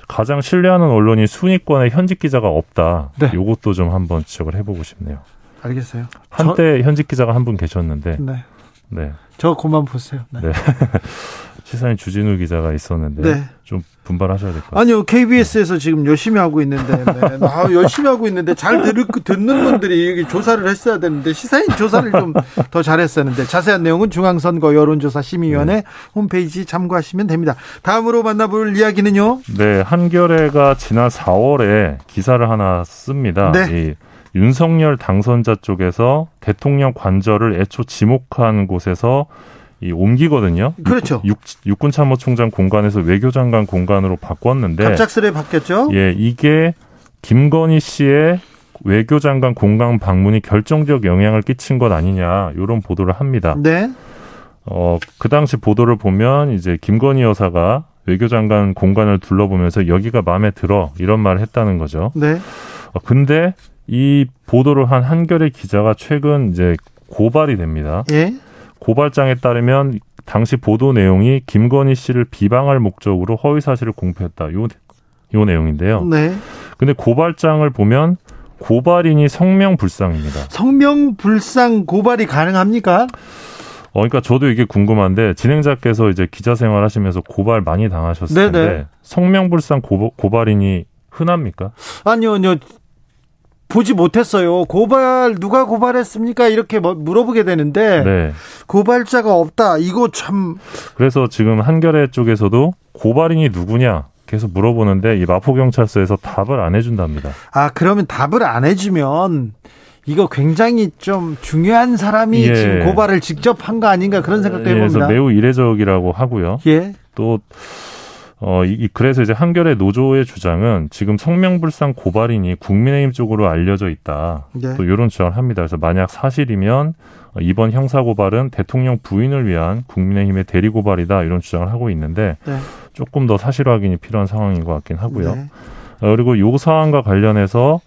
가장 신뢰하는 언론이 순위권에 현직 기자가 없다. 네. 요것도 좀 한번 지적을 해보고 싶네요. 알겠어요. 한때 저... 현직 기자가 한 분 계셨는데. 네. 네. 저 그만 보세요. 네. 네. 시사인 주진우 기자가 있었는데 네. 좀 분발하셔야 될 것 같아요. 아니요, KBS에서 네. 지금 열심히 하고 있는데, 네. 아, 열심히 하고 있는데 잘 들, 듣는 분들이 여기 조사를 했어야 되는데 시사인 조사를 좀 더 잘했었는데 자세한 내용은 중앙선거 여론조사 심의위원회 네. 홈페이지 참고하시면 됩니다. 다음으로 만나볼 이야기는요. 네, 한겨레가 지난 4월에 기사를 하나 씁니다. 네. 윤석열 당선자 쪽에서 대통령 관절을 애초 지목한 곳에서 이 옮기거든요. 그렇죠. 육, 육군 참모총장 공간에서 외교장관 공간으로 바꿨는데 갑작스레 바뀌었죠. 예, 이게 김건희 씨의 외교장관 공간 방문이 결정적 영향을 끼친 것 아니냐 이런 보도를 합니다. 네. 어, 그 당시 보도를 보면 이제 김건희 여사가 외교장관 공간을 둘러보면서 여기가 마음에 들어 이런 말을 했다는 거죠. 네. 어, 근데 이 보도를 한 한겨레 기자가 최근 이제 고발이 됩니다. 예. 고발장에 따르면 당시 보도 내용이 김건희 씨를 비방할 목적으로 허위 사실을 공표했다. 요, 요 내용인데요. 네. 근데 고발장을 보면 고발인이 성명불상입니다. 성명불상 고발이 가능합니까? 어, 그러니까 저도 이게 궁금한데 진행자께서 이제 기자 생활하시면서 고발 많이 당하셨을 네네. 텐데 성명불상 고, 고발인이 흔합니까? 아니요, 아니요. 보지 못했어요. 고발 누가 고발했습니까? 이렇게 뭐 물어보게 되는데 네. 고발자가 없다. 이거 참 그래서 지금 한겨레 쪽에서도 고발인이 누구냐 계속 물어보는데 이 마포 경찰서에서 답을 안 해준답니다. 아 그러면 답을 안 해주면 이거 굉장히 좀 중요한 사람이 예. 지금 고발을 직접 한 거 아닌가 그런 생각도 예, 해봅니다. 그래서 매우 이례적이라고 하고요. 예. 또 어, 이, 그래서 이제 한겨레 노조의 주장은 지금 성명불상 고발인이 국민의힘 쪽으로 알려져 있다. 네. 또 이런 주장을 합니다. 그래서 만약 사실이면 이번 형사고발은 대통령 부인을 위한 국민의힘의 대리고발이다. 이런 주장을 하고 있는데 네. 조금 더 사실 확인이 필요한 상황인 것 같긴 하고요. 네. 어, 그리고 요 사안과 관련해서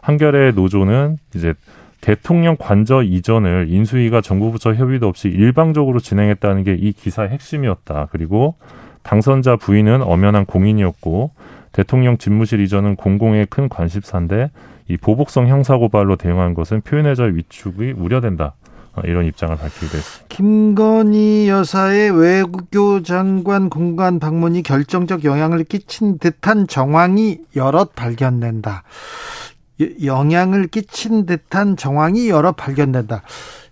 한겨레 노조는 이제 대통령 관저 이전을 인수위가 정부 부처 협의도 없이 일방적으로 진행했다는 게 이 기사의 핵심이었다. 그리고 당선자 부인은 엄연한 공인이었고 대통령 집무실 이전은 공공의 큰 관심사인데 이 보복성 형사고발로 대응한 것은 표현의 자유 위축이 우려된다. 어, 이런 입장을 밝히기도 했습니다. 김건희 여사의 외교 장관 공간 방문이 결정적 영향을 끼친 듯한 정황이 여럿 발견된다. 영향을 끼친 듯한 정황이 여러 발견된다.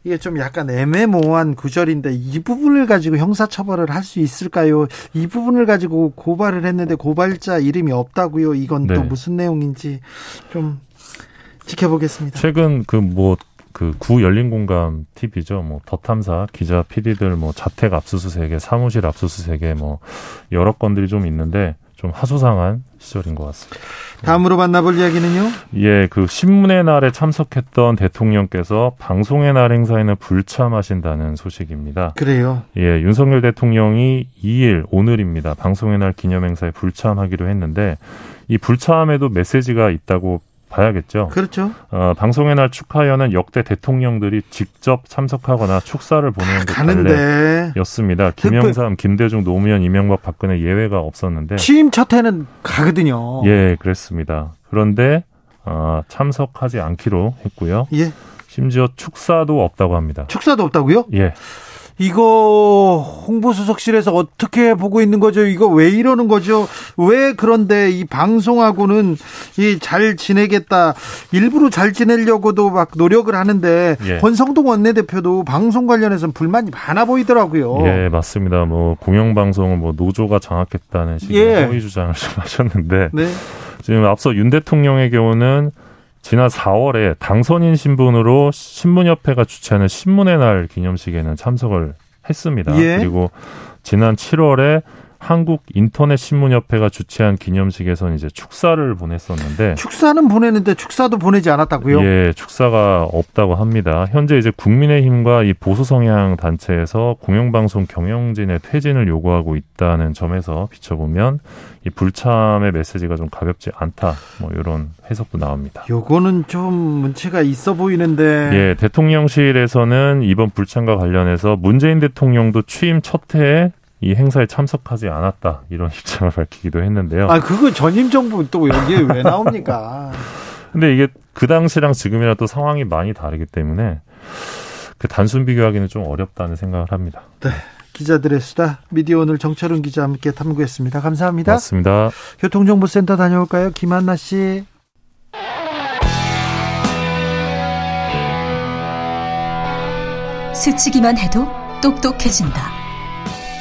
이게 좀 약간 애매모호한 구절인데 이 부분을 가지고 형사처벌을 할 수 있을까요? 이 부분을 가지고 고발을 했는데 고발자 이름이 없다고요. 이건 네. 또 무슨 내용인지 좀 지켜보겠습니다. 최근 그 뭐 그 구 열린 공감 TV죠. 뭐 더 탐사 기자 PD들 뭐 자택 압수수색에 사무실 압수수색에 뭐 여러 건들이 좀 있는데 좀 하소상한 시절인 것 같습니다. 다음으로 만나볼 이야기는요? 예, 그 신문의 날에 참석했던 대통령께서 방송의 날 행사에는 불참하신다는 소식입니다. 그래요? 예, 윤석열 대통령이 2일 오늘입니다. 방송의 날 기념 행사에 불참하기로 했는데 이 불참에도 메시지가 있다고 봐야겠죠. 그렇죠. 어, 방송의 날 축하연은 역대 대통령들이 직접 참석하거나 축사를 보내는 게 관례였습니다. 김영삼, 김대중, 노무현, 이명박, 박근혜 예외가 없었는데 취임 첫 해는 가거든요. 예, 그랬습니다. 그런데 어, 참석하지 않기로 했고요. 예. 심지어 축사도 없다고 합니다. 축사도 없다고요? 예. 이거 홍보수석실에서 어떻게 보고 있는 거죠? 이거 왜 이러는 거죠? 왜 그런데 이 방송하고는 이 잘 지내겠다 일부러 잘 지내려고도 막 노력을 하는데 예. 권성동 원내대표도 방송 관련해서는 불만이 많아 보이더라고요. 예, 맞습니다. 뭐 공영방송은 뭐 노조가 장악했다는 식의 예. 허위 주장을 좀 하셨는데 네. 지금 앞서 윤 대통령의 경우는 지난 4월에 당선인 신분으로 신문협회가 주최하는 신문의 날 기념식에는 참석을 했습니다. 예. 그리고 지난 7월에 한국 인터넷 신문협회가 주최한 기념식에서 이제 축사를 보냈었는데 축사는 보냈는데 축사도 보내지 않았다고요? 예, 축사가 없다고 합니다. 현재 이제 국민의힘과 이 보수 성향 단체에서 공영방송 경영진의 퇴진을 요구하고 있다는 점에서 비춰보면 이 불참의 메시지가 좀 가볍지 않다. 뭐 이런 해석도 나옵니다. 요거는 좀 문제가 있어 보이는데. 예, 대통령실에서는 이번 불참과 관련해서 문재인 대통령도 취임 첫 해에 이 행사에 참석하지 않았다 이런 입장을 밝히기도 했는데요. 아 그거 전임 정부 또 여기에 왜 나옵니까? 근데 이게 그 당시랑 지금이랑 또 상황이 많이 다르기 때문에 그 단순 비교하기는 좀 어렵다는 생각을 합니다. 네. 기자들의 수다 미디어 오늘 정철은 기자 함께 탐구했습니다. 감사합니다. 맞습니다. 교통정보센터 다녀올까요? 김한나 씨. 스치기만 해도 똑똑해진다.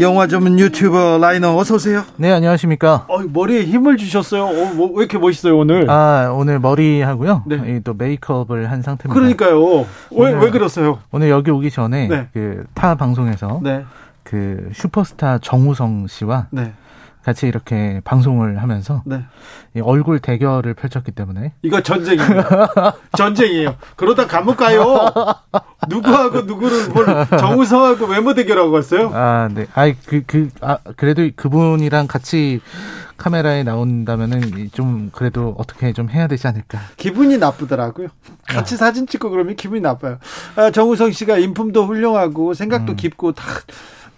영화 전문 유튜버 라이너 어서 오세요. 네 안녕하십니까. 어, 머리에 힘을 주셨어요. 어, 뭐, 왜 이렇게 멋있어요 오늘? 아 오늘 머리 하고요. 네. 또 메이크업을 한 상태입니다. 그러니까요. 왜왜 그랬어요? 오늘 여기 오기 전에 네. 그타 방송에서 네. 그 슈퍼스타 정우성 씨와 네. 같이 이렇게 방송을 하면서 네. 얼굴 대결을 펼쳤기 때문에 이거 전쟁이에요. 전쟁이에요. 그러다 감옥 가요. 누구하고 누구를 뭘 정우성하고 외모 대결하고 갔어요? 아, 네. 아이 그 그 아, 그래도 그분이랑 같이 카메라에 나온다면은 좀 그래도 어떻게 좀 해야 되지 않을까. 기분이 나쁘더라고요. 같이 아. 사진 찍고 그러면 기분이 나빠요. 아, 정우성 씨가 인품도 훌륭하고 생각도 음. 깊고 다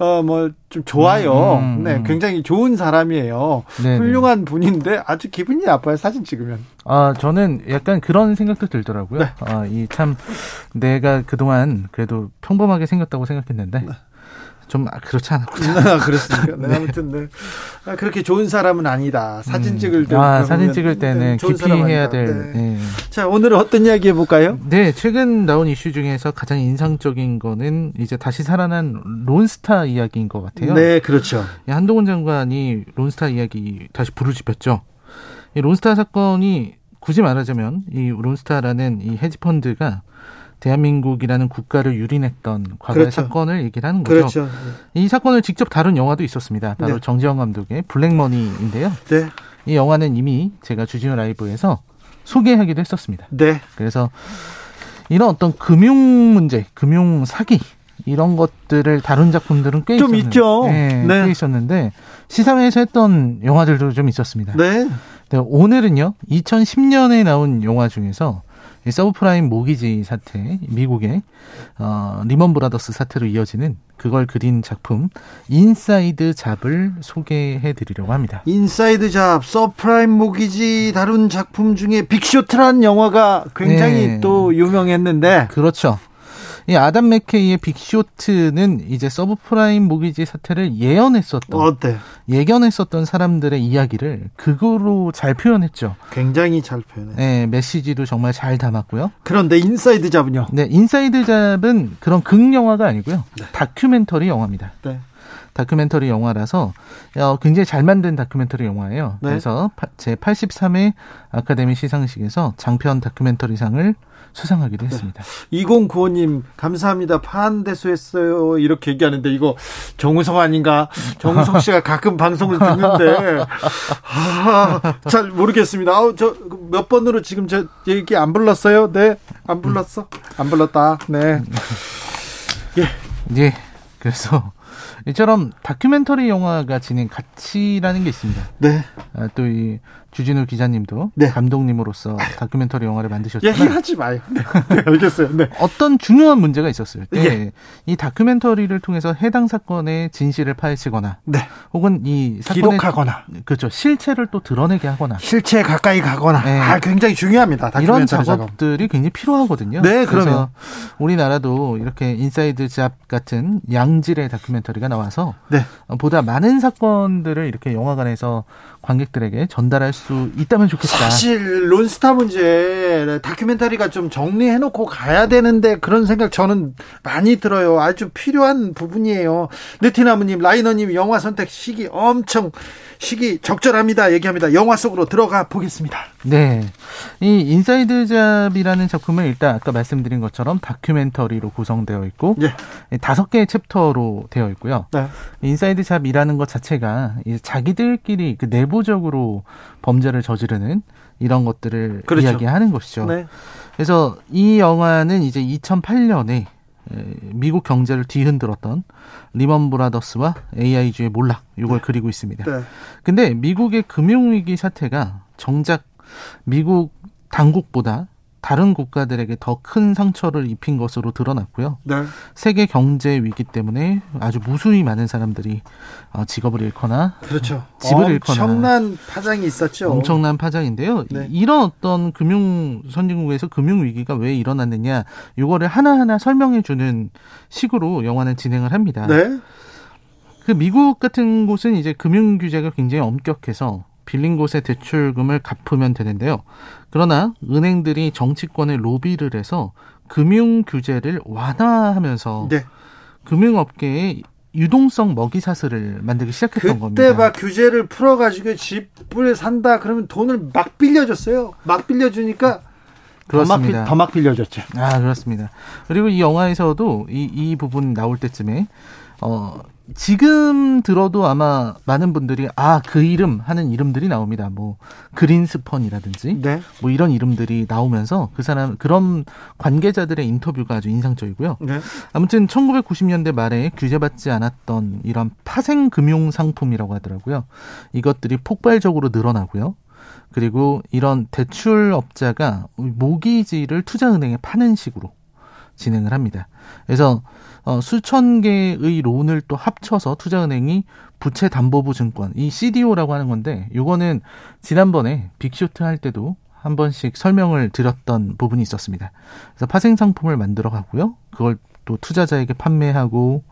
어, 뭐, 좀 좋아요. 음, 음, 네, 음. 굉장히 좋은 사람이에요. 네네. 훌륭한 분인데 아주 기분이 나빠요, 사진 찍으면. 아, 저는 약간 그런 생각도 들더라고요. 네. 아, 이 참, 내가 그동안 그래도 평범하게 생겼다고 생각했는데. 네. 좀 아, 그렇지 않았군요. 아, 그렇습니까? 네, 아무튼 네. 아, 그렇게 좋은 사람은 아니다. 사진 음. 찍을 때 아, 사진 찍을 때는 네, 깊이 해야 될. 네. 네. 자, 오늘은 어떤 이야기 해볼까요? 네, 최근 나온 이슈 중에서 가장 인상적인 거는 이제 다시 살아난 론스타 이야기인 것 같아요. 네, 그렇죠. 한동훈 장관이 론스타 이야기 다시 부르짖혔죠. 이 론스타 사건이 굳이 말하자면 이 론스타라는 이 헤지펀드가 대한민국이라는 국가를 유린했던 과거의 그렇죠. 사건을 얘기를 하는 거죠. 그렇죠. 이 사건을 직접 다룬 영화도 있었습니다. 바로 네. 정지영 감독의 블랙머니인데요. 네. 이 영화는 이미 제가 주진우 라이브에서 소개하기도 했었습니다. 네. 그래서 이런 어떤 금융 문제, 금융 사기 이런 것들을 다룬 작품들은 꽤 좀 있죠. 네, 네. 꽤 있었는데 시사회에서 했던 영화들도 좀 있었습니다. 네. 네 오늘은요. 2010년에 나온 영화 중에서 이 서브프라임 모기지 사태, 미국의 어, 리먼 브라더스 사태로 이어지는 그걸 그린 작품 Inside Job을 소개해 드리려고 합니다. Inside Job, 서브프라임 모기지 다룬 작품 중에 Big Short라는 영화가 굉장히 네. 또 유명했는데 그렇죠. 이 아담 맥케이의 Big Short는 이제 서브프라임 모기지 사태를 예언했었던 어때? 예견했었던 사람들의 이야기를 그거로 잘 표현했죠. 굉장히 잘 표현해. 네, 메시지도 정말 잘 담았고요. 그런데 Inside Job은요? 네, Inside Job은 그런 극 영화가 아니고요. 네. 다큐멘터리 영화입니다. 네. 다큐멘터리 영화라서 어, 굉장히 잘 만든 다큐멘터리 영화예요. 네. 그래서 제 83회 아카데미 시상식에서 장편 다큐멘터리상을 수상하기도 했습니다. 네. 2095님 감사합니다. 파안대소했어요. 이렇게 얘기하는데 이거 정우성 아닌가? 정우성 씨가 가끔 방송을 듣는데 아, 잘 모르겠습니다. 아, 저몇 번으로 지금 저 얘기 안 불렀어요? 네, 안 불렀어? 안 불렀다. 네. 예. 예. 그래서 이처럼 다큐멘터리 영화가 지닌 가치라는 게 있습니다. 네. 아, 또이 주진우 기자님도 네. 감독님으로서 다큐멘터리 영화를 만드셨지만 얘기하지 마요. 네. 네, 알겠어요. 네. 어떤 중요한 문제가 있었을 때이 예. 다큐멘터리를 통해서 해당 사건의 진실을 파헤치거나 네. 혹은 이 사건의 기록하거나 그렇죠 실체를 또 드러내게 하거나 실체에 가까이 가거나 네. 아, 굉장히 중요합니다. 이런 작업들이 작업. 굉장히 필요하거든요. 네, 그래서 우리나라도 이렇게 Inside Job 같은 양질의 다큐멘터리가 나와서 네. 보다 많은 사건들을 이렇게 영화관에서 관객들에게 전달할 수 있다면 좋겠다. 사실 론스타 문제 다큐멘터리가 좀 정리해놓고 가야 되는데 그런 생각 저는 많이 들어요. 아주 필요한 부분이에요. 느티나무님, 라이너님 영화 선택 시기 엄청 시기 적절합니다. 얘기합니다. 영화 속으로 들어가 보겠습니다. 네. 이 Inside Job이라는 작품은 일단 아까 말씀드린 것처럼 다큐멘터리로 구성되어 있고 예. 다섯 개의 챕터로 되어 있고요. 네. Inside Job이라는 것 자체가 자기들끼리 그 내부적으로 범죄를 저지르는 이런 것들을 그렇죠. 이야기하는 것이죠. 네. 그래서 이 영화는 이제 2008년에 미국 경제를 뒤흔들었던 리먼 브라더스와 AIG의 몰락 이걸 네. 그리고 있습니다. 네. 근데 미국의 금융 위기 사태가 정작 미국 당국보다 다른 국가들에게 더 큰 상처를 입힌 것으로 드러났고요. 네. 세계 경제 위기 때문에 아주 무수히 많은 사람들이 어, 직업을 잃거나 그렇죠. 집을 잃거나 엄청난 파장이 있었죠. 엄청난 파장인데요. 네. 이런 어떤 금융 선진국에서 금융 위기가 왜 일어났느냐 이거를 하나하나 설명해 주는 식으로 영화는 진행을 합니다. 네. 그 미국 같은 곳은 이제 금융 규제가 굉장히 엄격해서 빌린 곳의 대출금을 갚으면 되는데요. 그러나 은행들이 정치권에 로비를 해서 금융 규제를 완화하면서 네. 금융업계에 유동성 먹이 사슬을 만들기 시작했던 그때 겁니다. 그때 막 규제를 풀어가지고 집을 산다 그러면 돈을 막 빌려줬어요. 막 빌려주니까 그렇습니다. 더 막 빌려줬죠. 아 그렇습니다. 그리고 이 영화에서도 이, 이 부분 나올 때쯤에 어 지금 들어도 아마 많은 분들이 아 그 이름 하는 이름들이 나옵니다. 뭐 그린스펀이라든지 네. 뭐 이런 이름들이 나오면서 그 사람 그런 관계자들의 인터뷰가 아주 인상적이고요. 네. 아무튼 1990년대 말에 규제받지 않았던 이런 파생 금융 상품이라고 하더라고요. 이것들이 폭발적으로 늘어나고요. 그리고 이런 대출업자가 모기지를 투자은행에 파는 식으로 진행을 합니다. 그래서 어, 수천 개의 론을 또 합쳐서 투자은행이 부채 담보부 증권 이 CDO라고 하는 건데 요거는 지난번에 빅쇼트 할 때도 한 번씩 설명을 드렸던 부분이 있었습니다. 그래서 파생 상품을 만들어 가고요. 그걸 또 투자자에게 판매하고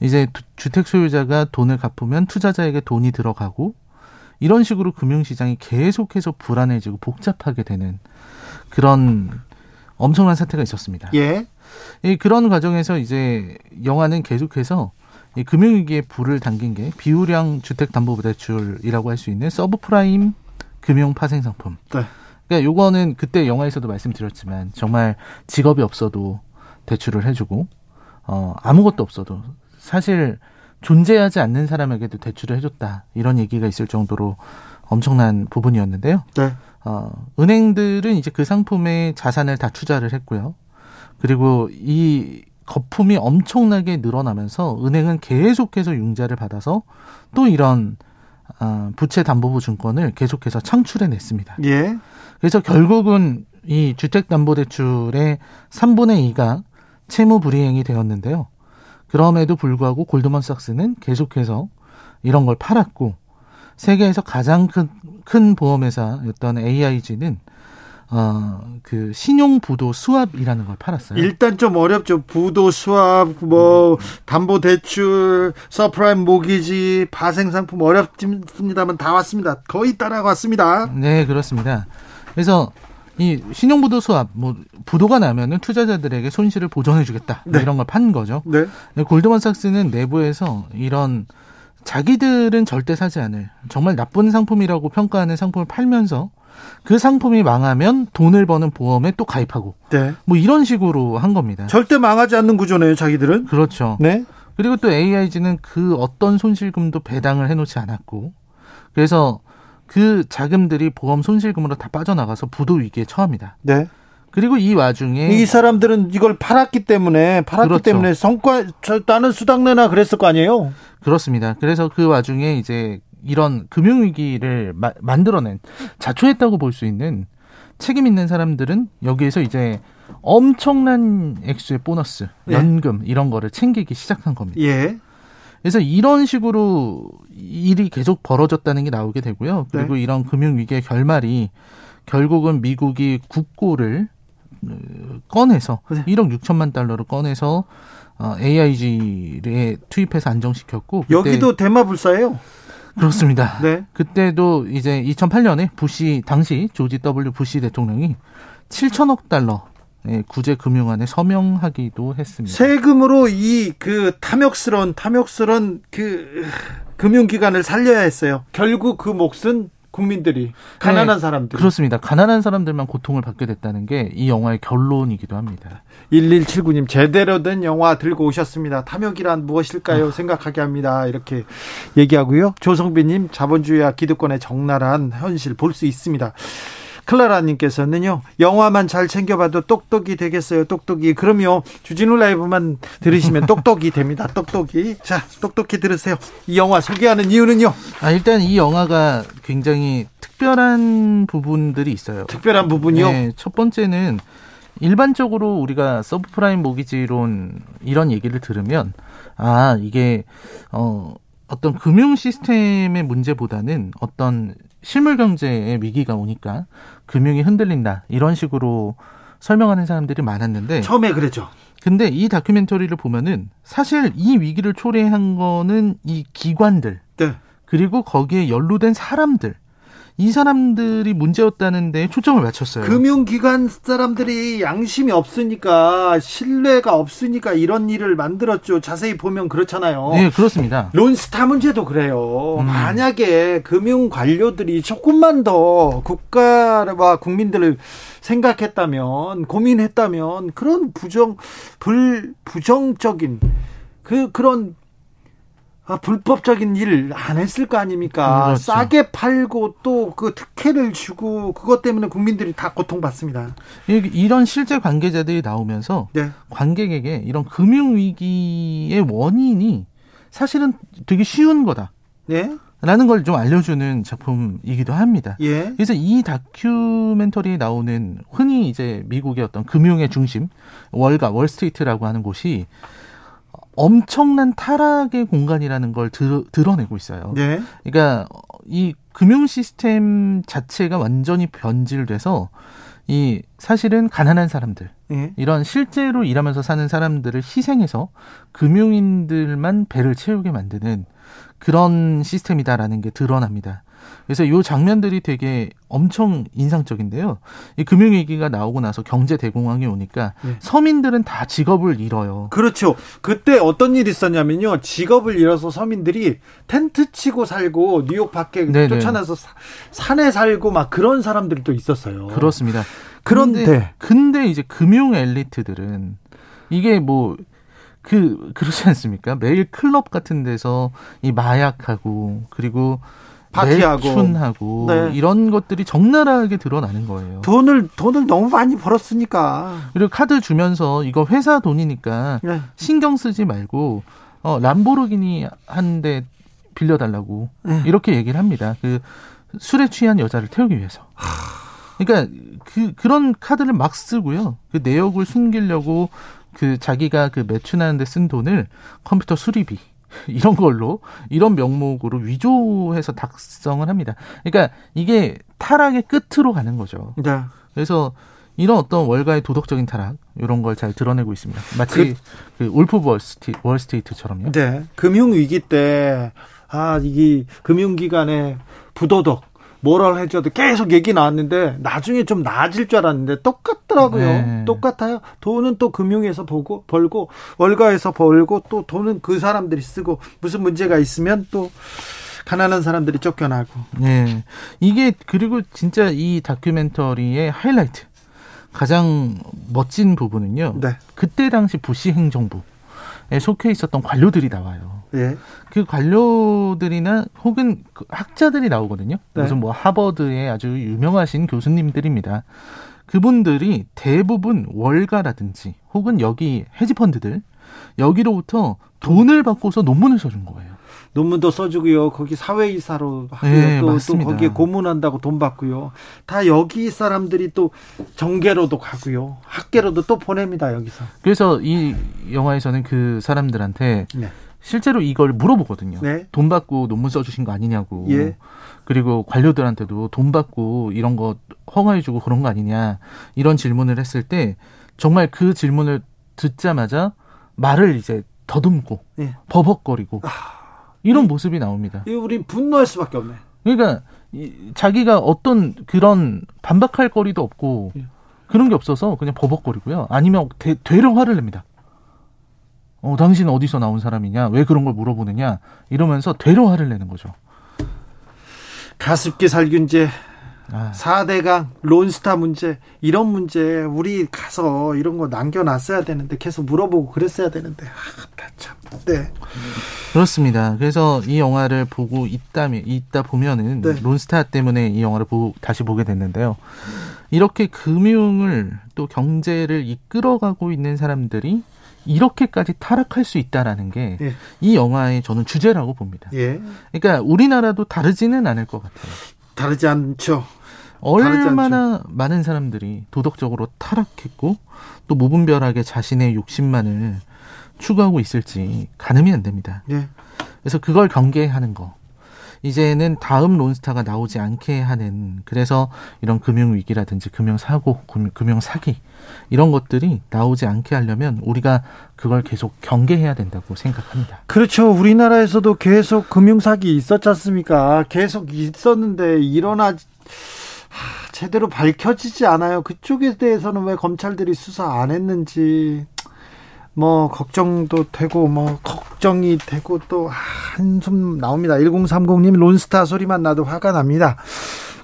이제 주택 소유자가 돈을 갚으면 투자자에게 돈이 들어가고 이런 식으로 금융시장이 계속해서 불안해지고 복잡하게 되는 그런 엄청난 사태가 있었습니다. 예. 이 그런 과정에서 이제 영화는 계속해서 이 금융위기에 불을 당긴 게 비우량 주택담보대출이라고 할 수 있는 서브프라임 금융 파생 상품. 네. 그러니까 요거는 그때 영화에서도 말씀드렸지만 정말 직업이 없어도 대출을 해주고 어 아무것도 없어도 사실 존재하지 않는 사람에게도 대출을 해줬다 이런 얘기가 있을 정도로 엄청난 부분이었는데요. 네. 어, 은행들은 이제 그 상품에 자산을 다 투자를 했고요. 그리고 이 거품이 엄청나게 늘어나면서 은행은 계속해서 융자를 받아서 또 이런 어, 부채 담보부 증권을 계속해서 창출해 냈습니다. 예. 그래서 결국은 이 주택담보대출의 3분의 2가 채무 불이행이 되었는데요. 그럼에도 불구하고 골드만삭스는 계속해서 이런 걸 팔았고 세계에서 가장 큰, 큰 보험회사였던 AIG는 어, 그 신용 부도 수압이라는 걸 팔았어요. 일단 좀 어렵죠. 부도 수압, 뭐 담보 대출, 서브프라임 모기지, 파생 상품 어렵습니다만 다 왔습니다. 거의 따라왔습니다. 네, 그렇습니다. 그래서 이 신용 부도 스왑, 뭐 부도가 나면은 투자자들에게 손실을 보전해 주겠다. 뭐 네. 이런 걸 판 거죠. 네. 골드만삭스는 내부에서 이런 자기들은 절대 사지 않을 정말 나쁜 상품이라고 평가하는 상품을 팔면서 그 상품이 망하면 돈을 버는 보험에 또 가입하고 네. 뭐 이런 식으로 한 겁니다. 절대 망하지 않는 구조네요, 자기들은. 그렇죠. 네. 그리고 또 AIG는 그 어떤 손실금도 배당을 해놓지 않았고 그래서 그 자금들이 보험 손실금으로 다 빠져나가서 부도 위기에 처합니다. 네. 그리고 이 와중에 이 사람들은 이걸 팔았기 때문에 팔았기 그렇죠. 때문에 성과 나는 수당 내나 그랬을 거 아니에요. 그렇습니다. 그래서 그 와중에 이제 이런 금융위기를 마, 만들어낸 자초했다고 볼 수 있는 책임 있는 사람들은 여기에서 이제 엄청난 액수의 보너스, 예. 연금 예. 이런 거를 챙기기 시작한 겁니다. 예. 그래서 이런 식으로 일이 계속 벌어졌다는 게 나오게 되고요. 그리고 네. 이런 금융 위기의 결말이 결국은 미국이 국고를 어, 꺼내서 네. 1억 6천만 달러를 꺼내서 어, AIG에 투입해서 안정시켰고 여기도 대마 불사예요. 그렇습니다. 네. 그때도 이제 2008년에 부시 당시 조지 W 부시 대통령이 7천억 달러 구제 금융안에 서명하기도 했습니다. 세금으로 이 그 탐욕스러운 탐욕스러운 그 금융기관을 살려야 했어요. 결국 그 몫은 국민들이 가난한 네, 사람들 그렇습니다. 가난한 사람들만 고통을 받게 됐다는 게 이 영화의 결론이기도 합니다. 1179님 제대로 된 영화 들고 오셨습니다. 탐욕이란 무엇일까요? 아. 생각하게 합니다. 이렇게 얘기하고요. 조성빈님 자본주의와 기득권의 적나라한 현실 볼 수 있습니다. 클라라님께서는요, 영화만 잘 챙겨봐도 똑똑이 되겠어요, 똑똑이. 그럼요, 주진우 라이브만 들으시면 똑똑이 됩니다, 똑똑이. 자, 똑똑히 들으세요. 이 영화 소개하는 이유는요? 아, 일단 이 영화가 굉장히 특별한 부분들이 있어요. 특별한 부분이요? 네, 첫 번째는 일반적으로 우리가 서브프라임 모기지론 이런 얘기를 들으면, 아, 이게, 어, 어떤 금융 시스템의 문제보다는 어떤 실물 경제의 위기가 오니까 금융이 흔들린다 이런 식으로 설명하는 사람들이 많았는데 처음에 그랬죠. 근데 이 다큐멘터리를 보면은 사실 이 위기를 초래한 거는 이 기관들 네. 그리고 거기에 연루된 사람들 이 사람들이 문제였다는 데 초점을 맞췄어요. 금융기관 사람들이 양심이 없으니까 신뢰가 없으니까 이런 일을 만들었죠. 자세히 보면 그렇잖아요. 네, 그렇습니다. 론스타 문제도 그래요. 음. 만약에 금융 관료들이 조금만 더 국가와 국민들을 생각했다면 고민했다면 그런 부정 불 부정적인 그 그런 아, 불법적인 일 안 했을 거 아닙니까? 그렇죠. 싸게 팔고 또 그 특혜를 주고 그것 때문에 국민들이 다 고통받습니다. 이런 실제 관계자들이 나오면서 네. 관객에게 이런 금융 위기의 원인이 사실은 되게 쉬운 거다. 네. 라는 걸 좀 알려주는 작품이기도 합니다. 예. 그래서 이 다큐멘터리에 나오는 흔히 이제 미국의 어떤 금융의 중심, 월가, 월스트리트라고 하는 곳이 엄청난 타락의 공간이라는 걸 드, 러내고 있어요. 네. 그러니까 이 금융 시스템 자체가 완전히 변질돼서 이 사실은 가난한 사람들 네. 이런 실제로 일하면서 사는 사람들을 희생해서 금융인들만 배를 채우게 만드는 그런 시스템이다라는 게 드러납니다. 그래서 이 장면들이 되게 엄청 인상적인데요. 이 금융위기가 나오고 나서 경제 대공황이 오니까 네. 서민들은 다 직업을 잃어요. 그렇죠. 그때 어떤 일이 있었냐면요. 직업을 잃어서 서민들이 텐트 치고 살고 뉴욕 밖에 네네. 쫓아나서 산에 살고 막 그런 사람들도 있었어요. 그렇습니다. 그런데 근데, 근데 이제 금융 엘리트들은 이게 뭐 그 그렇지 않습니까? 매일 클럽 같은 데서 이 마약하고 그리고 파티하고 춘하고 네. 이런 것들이 적나라하게 드러나는 거예요. 돈을 돈을 너무 많이 벌었으니까. 그리고 카드 주면서 이거 회사 돈이니까 네. 신경 쓰지 말고 어 람보르기니 한 대 빌려달라고 네. 이렇게 얘기를 합니다. 그 술에 취한 여자를 태우기 위해서. 그러니까 그 그런 카드를 막 쓰고요. 그 내역을 숨기려고 그 자기가 그 매춘하는데 쓴 돈을 컴퓨터 수리비 이런 걸로 이런 명목으로 위조해서 dak성을 합니다. 그러니까 이게 타락의 끝으로 가는 거죠. 네. 그래서 이런 어떤 월가의 도덕적인 타락 이런 걸 잘 드러내고 있습니다. 마치 그, 그 울프 월스티, 월스테이트처럼요. 네. 금융 위기 때 아, 이게 금융기관의 부도덕 뭐를 해줘도 계속 얘기 나왔는데 나중에 좀 나아질 줄 알았는데 똑같더라고요. 네. 똑같아요. 돈은 또 금융에서 보고 벌고 월가에서 벌고 또 돈은 그 사람들이 쓰고 무슨 문제가 있으면 또 가난한 사람들이 쫓겨나고. 네. 이게 그리고 진짜 이 다큐멘터리의 하이라이트 가장 멋진 부분은요. 네. 그때 당시 부시 행정부 속해 있었던 관료들이 나와요. 예. 그 관료들이나 혹은 그 학자들이 나오거든요. 네. 무슨 뭐 하버드의 아주 유명하신 교수님들입니다. 그분들이 대부분 월가라든지 혹은 여기 헤지펀드들 여기로부터 돈을 받고서 논문을 써준 거예요. 논문도 써주고요. 거기 사회이사로 하고요. 네, 또, 또, 거기에 고문한다고 돈 받고요. 다 여기 사람들이 또 정계로도 가고요. 학계로도 또 보냅니다. 여기서. 그래서 이 영화에서는 그 사람들한테 네. 실제로 이걸 물어보거든요. 네. 돈 받고 논문 써주신 거 아니냐고. 예. 그리고 관료들한테도 돈 받고 이런 거 허가해주고 그런 거 아니냐. 이런 질문을 했을 때 정말 그 질문을 듣자마자 말을 이제 더듬고 예. 버벅거리고 아, 이런 이, 모습이 나옵니다. 이 우리 분노할 수밖에 없네. 그러니까 이, 자기가 어떤 그런 반박할 거리도 없고 예. 그런 게 없어서 그냥 버벅거리고요. 아니면 되, 되려 화를 냅니다. 어, 당신은 어디서 나온 사람이냐? 왜 그런 걸 물어보느냐? 이러면서 되려 화를 내는 거죠. 가습기 살균제, 아. 4대강, 론스타 문제, 이런 문제, 우리 가서 이런 거 남겨놨어야 되는데, 계속 물어보고 그랬어야 되는데, 아, 참, 네. 그렇습니다. 그래서 이 영화를 보고 있다면, 있다 보면은, 네. 론스타 때문에 이 영화를 보, 다시 보게 됐는데요. 이렇게 금융을 또 경제를 이끌어가고 있는 사람들이 이렇게까지 타락할 수 있다라는 게이 예. 영화의 저는 주제라고 봅니다. 예. 그러니까 우리나라도 다르지는 않을 것 같아요. 다르지 않죠. 얼마나 않죠. 많은 사람들이 도덕적으로 타락했고 또 무분별하게 자신의 욕심만을 추구하고 있을지 가늠이 안 됩니다. 예. 그래서 그걸 경계하는 거. 이제는 다음 론스타가 나오지 않게 하는 그래서 이런 금융 위기라든지 금융 사고, 금융 사기 이런 것들이 나오지 않게 하려면 우리가 그걸 계속 경계해야 된다고 생각합니다. 그렇죠. 우리나라에서도 계속 금융 사기 있었지 않습니까? 계속 있었는데 일어나 제대로 밝혀지지 않아요. 그쪽에 대해서는 왜 검찰들이 수사 안 했는지 뭐 걱정도 되고 뭐 걱정이 되고 또 한숨 나옵니다. 1030님 론스타 소리만 나도 화가 납니다.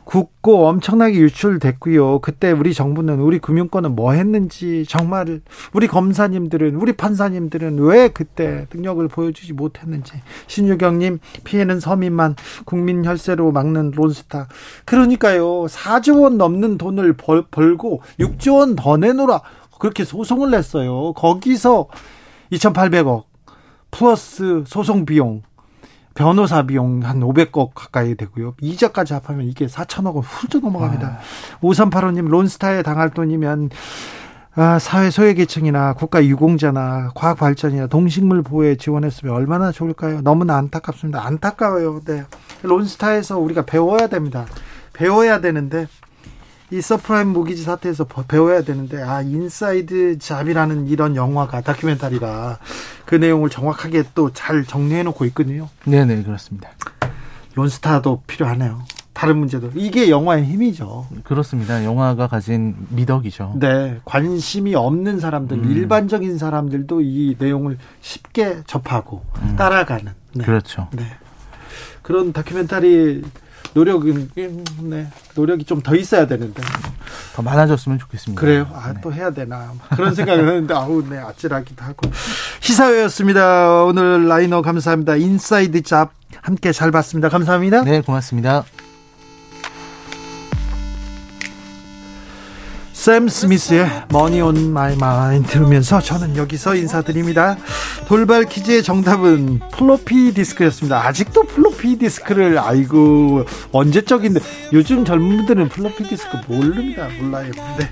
굳고 엄청나게 유출됐고요. 그때 우리 정부는 우리 금융권은 뭐 했는지 정말 우리 검사님들은 우리 판사님들은 왜 그때 능력을 보여주지 못했는지 신유경님 피해는 서민만 국민 혈세로 막는 론스타 그러니까요 4조 원 넘는 돈을 벌, 벌고 6조 원 더 내놓으라 그렇게 소송을 냈어요. 거기서 2,800억 플러스 소송 비용 변호사 비용 한 500억 가까이 되고요. 이자까지 합하면 이게 4천억 원 훌쩍 넘어갑니다. 아. 5385님 론스타에 당할 돈이면 아, 사회 소외계층이나 국가 유공자나 과학 발전이나 동식물 보호에 지원했으면 얼마나 좋을까요? 너무나 안타깝습니다. 안타까워요. 네. 론스타에서 우리가 배워야 됩니다. 배워야 되는데 이 서브프라임 모기지 사태에서 배워야 되는데 아 Inside Job이라는 이런 영화가 다큐멘터리가 그 내용을 정확하게 또 잘 정리해 놓고 있거든요. 네 네 그렇습니다. 론스타도 필요하네요. 다른 문제도 이게 영화의 힘이죠. 그렇습니다. 영화가 가진 미덕이죠. 네, 관심이 없는 사람들, 음. 일반적인 사람들도 이 내용을 쉽게 접하고 음. 따라가는. 네. 그렇죠. 네. 그런 다큐멘터리 노력은 네, 노력이 좀 더 있어야 되는데 더 많아졌으면 좋겠습니다. 그래요. 아, 네. 또 해야 되나 그런 생각을 했는데 아우 네 아찔하기도 하고 시사회였습니다. 오늘 라이너 감사합니다. Inside Job 함께 잘 봤습니다. 감사합니다. 네, 고맙습니다. 샘 스미스의 Money on My Mind 들으면서 저는 여기서 인사드립니다. 돌발 퀴즈의 정답은 플로피 디스크였습니다. 아직도 플로피 디스크를 아이고 언제적인데 요즘 젊은 분들은 플로피 디스크 모릅니다. 몰라요. 네.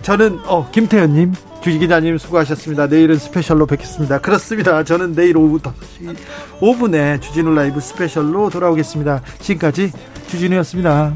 저는 어 김태현님 주지 기자님 수고하셨습니다. 내일은 스페셜로 뵙겠습니다. 그렇습니다. 저는 내일 오후 5시 5분에 주진우 라이브 스페셜로 돌아오겠습니다. 지금까지 주진우였습니다.